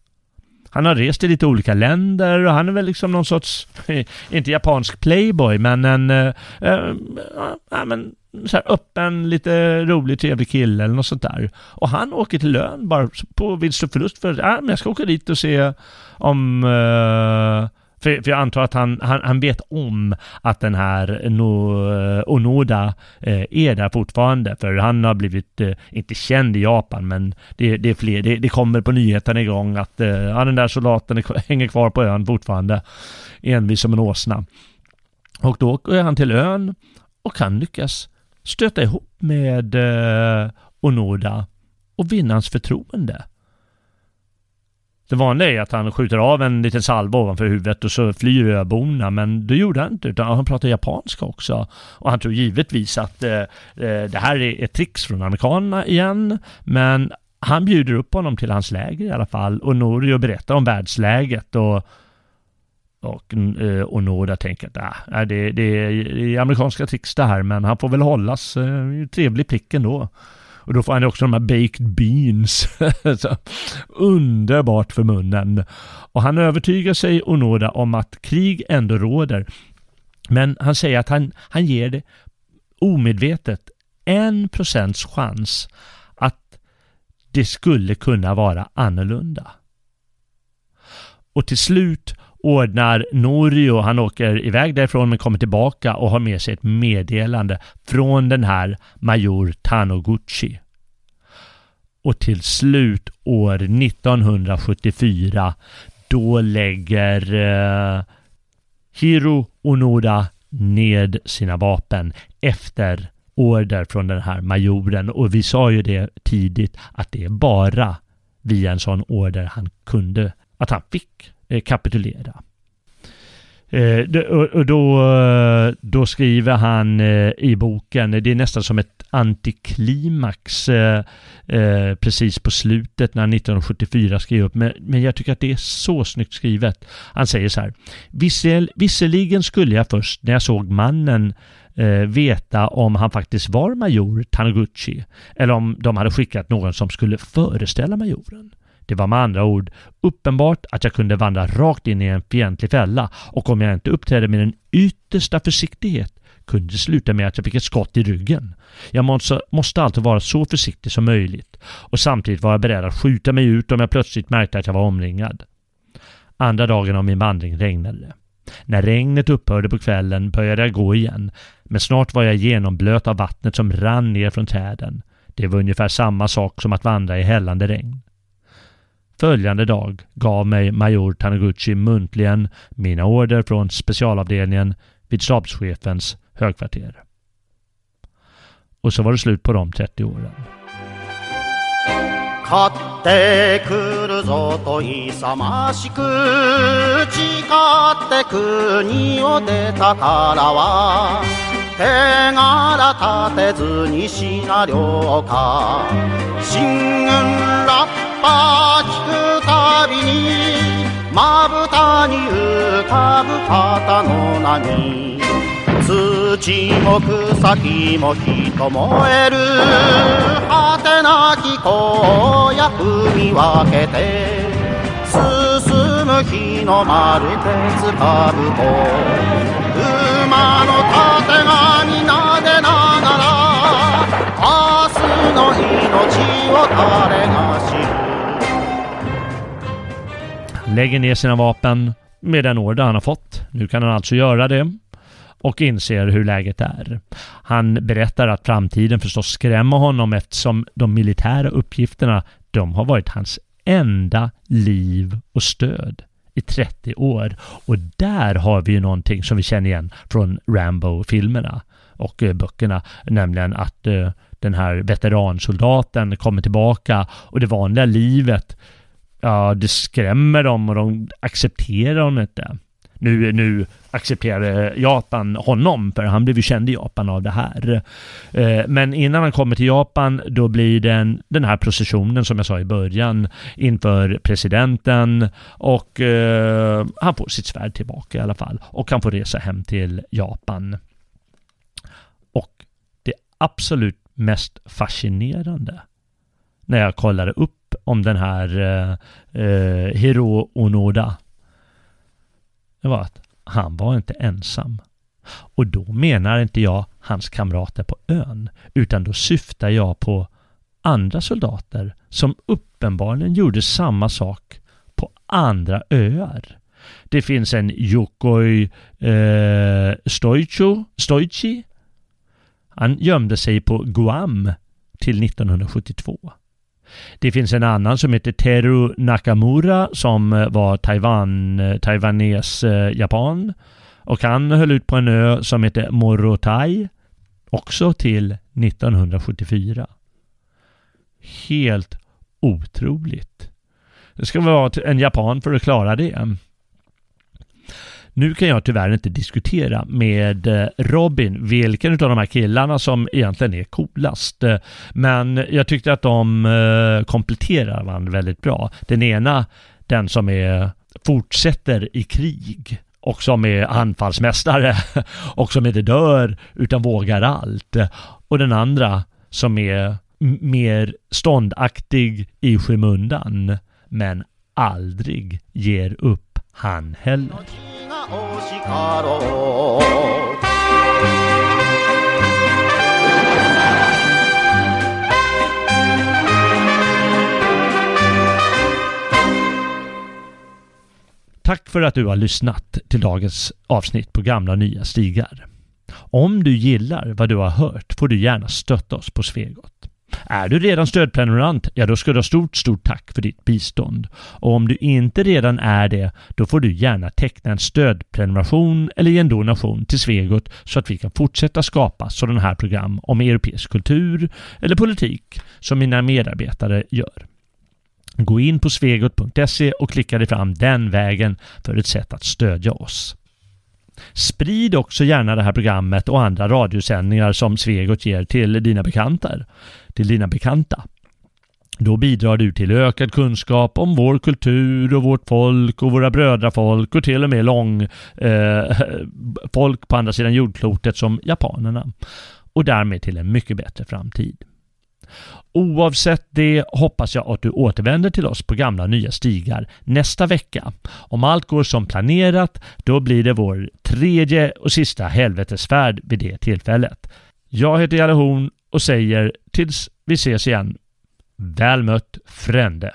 Han har rest i lite olika länder och han är väl liksom någon sorts, (laughs) inte japansk playboy, men en, äh, äh, men så här öppen, lite rolig, trevlig kille eller något sånt där. Och han åker till lön bara på vinst och förlust för, ja, men jag ska åka dit och se om äh, för, för jag antar att han, han, han vet om att den här no, eh, Onoda eh, är där fortfarande. För han har blivit, eh, inte känd i Japan, men det, det är fler. Det, det, kommer på nyheterna igång att eh, ja, den där soldaten är, (laughs) hänger kvar på ön fortfarande. Envis som en åsna. Och då åker han till ön och kan lyckas stöta ihop med eh, Onoda och vinna hans förtroende. Det vanliga är att han skjuter av en liten salva ovanför huvudet och så flyr öborna, men det gjorde han inte, utan han pratade japanska också. Och han tror givetvis att eh, eh, det här är ett tricks från amerikanerna igen, men han bjuder upp honom till hans läger i alla fall och Norio berättar om världsläget och och eh, Onoda tänker att ah, äh, det, det, är amerikanska tricks det här, men han får väl hållas. Eh, trevlig prick ändå. Och då får han också de här baked beans. (laughs) underbart för munnen. Och han övertygar sig Onoda om att krig ändå råder. Men han säger att han, han ger det omedvetet en procents chans att det skulle kunna vara annorlunda. Och till slut ordnar Norio, han åker iväg därifrån men kommer tillbaka och har med sig ett meddelande från den här major Tanoguchi. Och till slut år 1974 då lägger eh, Hiro Onoda ned sina vapen efter order från den här majoren och vi sa ju det tidigt att det är bara via en sån order han kunde, att han fick Eh, kapitulera. Eh, och då, eh, då skriver han i boken, det är nästan som ett antiklimax precis på slutet när 1974 skrev upp. Men, jag tycker att det är så snyggt skrivet. Han säger så här. Visserligen skulle jag först när jag såg mannen veta om han faktiskt var major Taniguchi eller om de hade skickat någon som skulle föreställa majoren. Det var med andra ord uppenbart att jag kunde vandra rakt in i en fientlig fälla och om jag inte uppträdde med den yttersta försiktighet kunde det sluta med att jag fick ett skott i ryggen. Jag måste, alltid vara så försiktig som möjligt och samtidigt vara beredd att skjuta mig ut om jag plötsligt märkte att jag var omringad. Andra dagen av min vandring regnade det. När regnet upphörde på kvällen började jag gå igen, men snart var jag genomblöt av vattnet som rann ner från träden. Det var ungefär samma sak som att vandra i hällande regn. Följande dag gav mig major Taniguchi muntligen mina order från specialavdelningen vid stabschefens högkvarter. Och så var det slut på de 30 åren. 買ってくるぞと勇ましく誓って国を出たからは 手柄立てずにしな領下新軍ラッパ聞くたびにまぶたに浮かぶ旗の波土も草木も人もえる果てなき荒野踏み分けて進む日の丸鉄かぶと。の命を誰が知る lägger ner sina vapen med den order han har fått. Nu kan han alltså göra det och inser hur läget är. Han berättar att framtiden förstås skrämmer honom eftersom de militära uppgifterna de har varit hans enda liv och stöd i 30 år. Och där har vi ju någonting som vi känner igen från Rambo-filmerna och eh, böckerna, nämligen att eh, den här veteransoldaten kommer tillbaka och det vanliga livet ja, det skrämmer dem och de accepterar honom inte. Nu, nu accepterar Japan honom, för han blev ju känd i Japan av det här. Eh, men innan han kommer till Japan, då blir det den här processionen som jag sa i början inför presidenten och eh, han får sitt svärd tillbaka i alla fall och han får resa hem till Japan. Och det absolut mest fascinerande när jag kollade upp om den här eh, eh, Hiro Onoda. Det var att han var inte ensam. Och då menar inte jag hans kamrater på ön, utan då syftar jag på andra soldater som uppenbarligen gjorde samma sak på andra öar. Det finns en Yokoi eh, Stoichi. Han gömde sig på Guam till 1972. Det finns en annan som heter Teru Nakamura som eh, var Taiwan, eh, taiwanes eh, japan. Och han höll ut på en ö som heter Morotai. Också till 1974. Helt otroligt. Det ska vara en japan för att klara det. Nu kan jag tyvärr inte diskutera med eh, Robin vilken av de här killarna som egentligen är coolast. Eh, men jag tyckte att de eh, kompletterar varandra väldigt bra. Den ena, den som är fortsätter i krig och som är anfallsmästare (laughs) och som inte dör utan vågar allt. Och den andra som är mer ståndaktig i skymundan men aldrig ger upp han heller. Tack för att du har lyssnat till dagens avsnitt på Gamla Nya Stigar. Om du gillar vad du har hört får du gärna stötta oss på Svegot. Är du redan stödprenumerant, ja då ska du ha stort, stort tack för ditt bistånd. Och om du inte redan är det, då får du gärna teckna en stödprenumeration eller ge en donation till Svegot så att vi kan fortsätta skapa sådana här program om europeisk kultur eller politik som mina medarbetare gör. Gå in på svegot.se och klicka dig fram den vägen för ett sätt att stödja oss. Sprid också gärna det här programmet och andra radiosändningar som Svegot ger till dina bekantar. Till dina bekanta. Då bidrar du till ökad kunskap om vår kultur och vårt folk och våra brödrafolk och till och med lång eh, (laughs) folk på andra sidan jordklotet som japanerna. Och därmed till en mycket bättre framtid. Oavsett det hoppas jag att du återvänder till oss på gamla nya stigar nästa vecka. Om allt går som planerat, då blir det vår tredje och sista helvetesfärd vid det tillfället. Jag heter Jalle Horn och säger tills vi ses igen, väl mött Frände.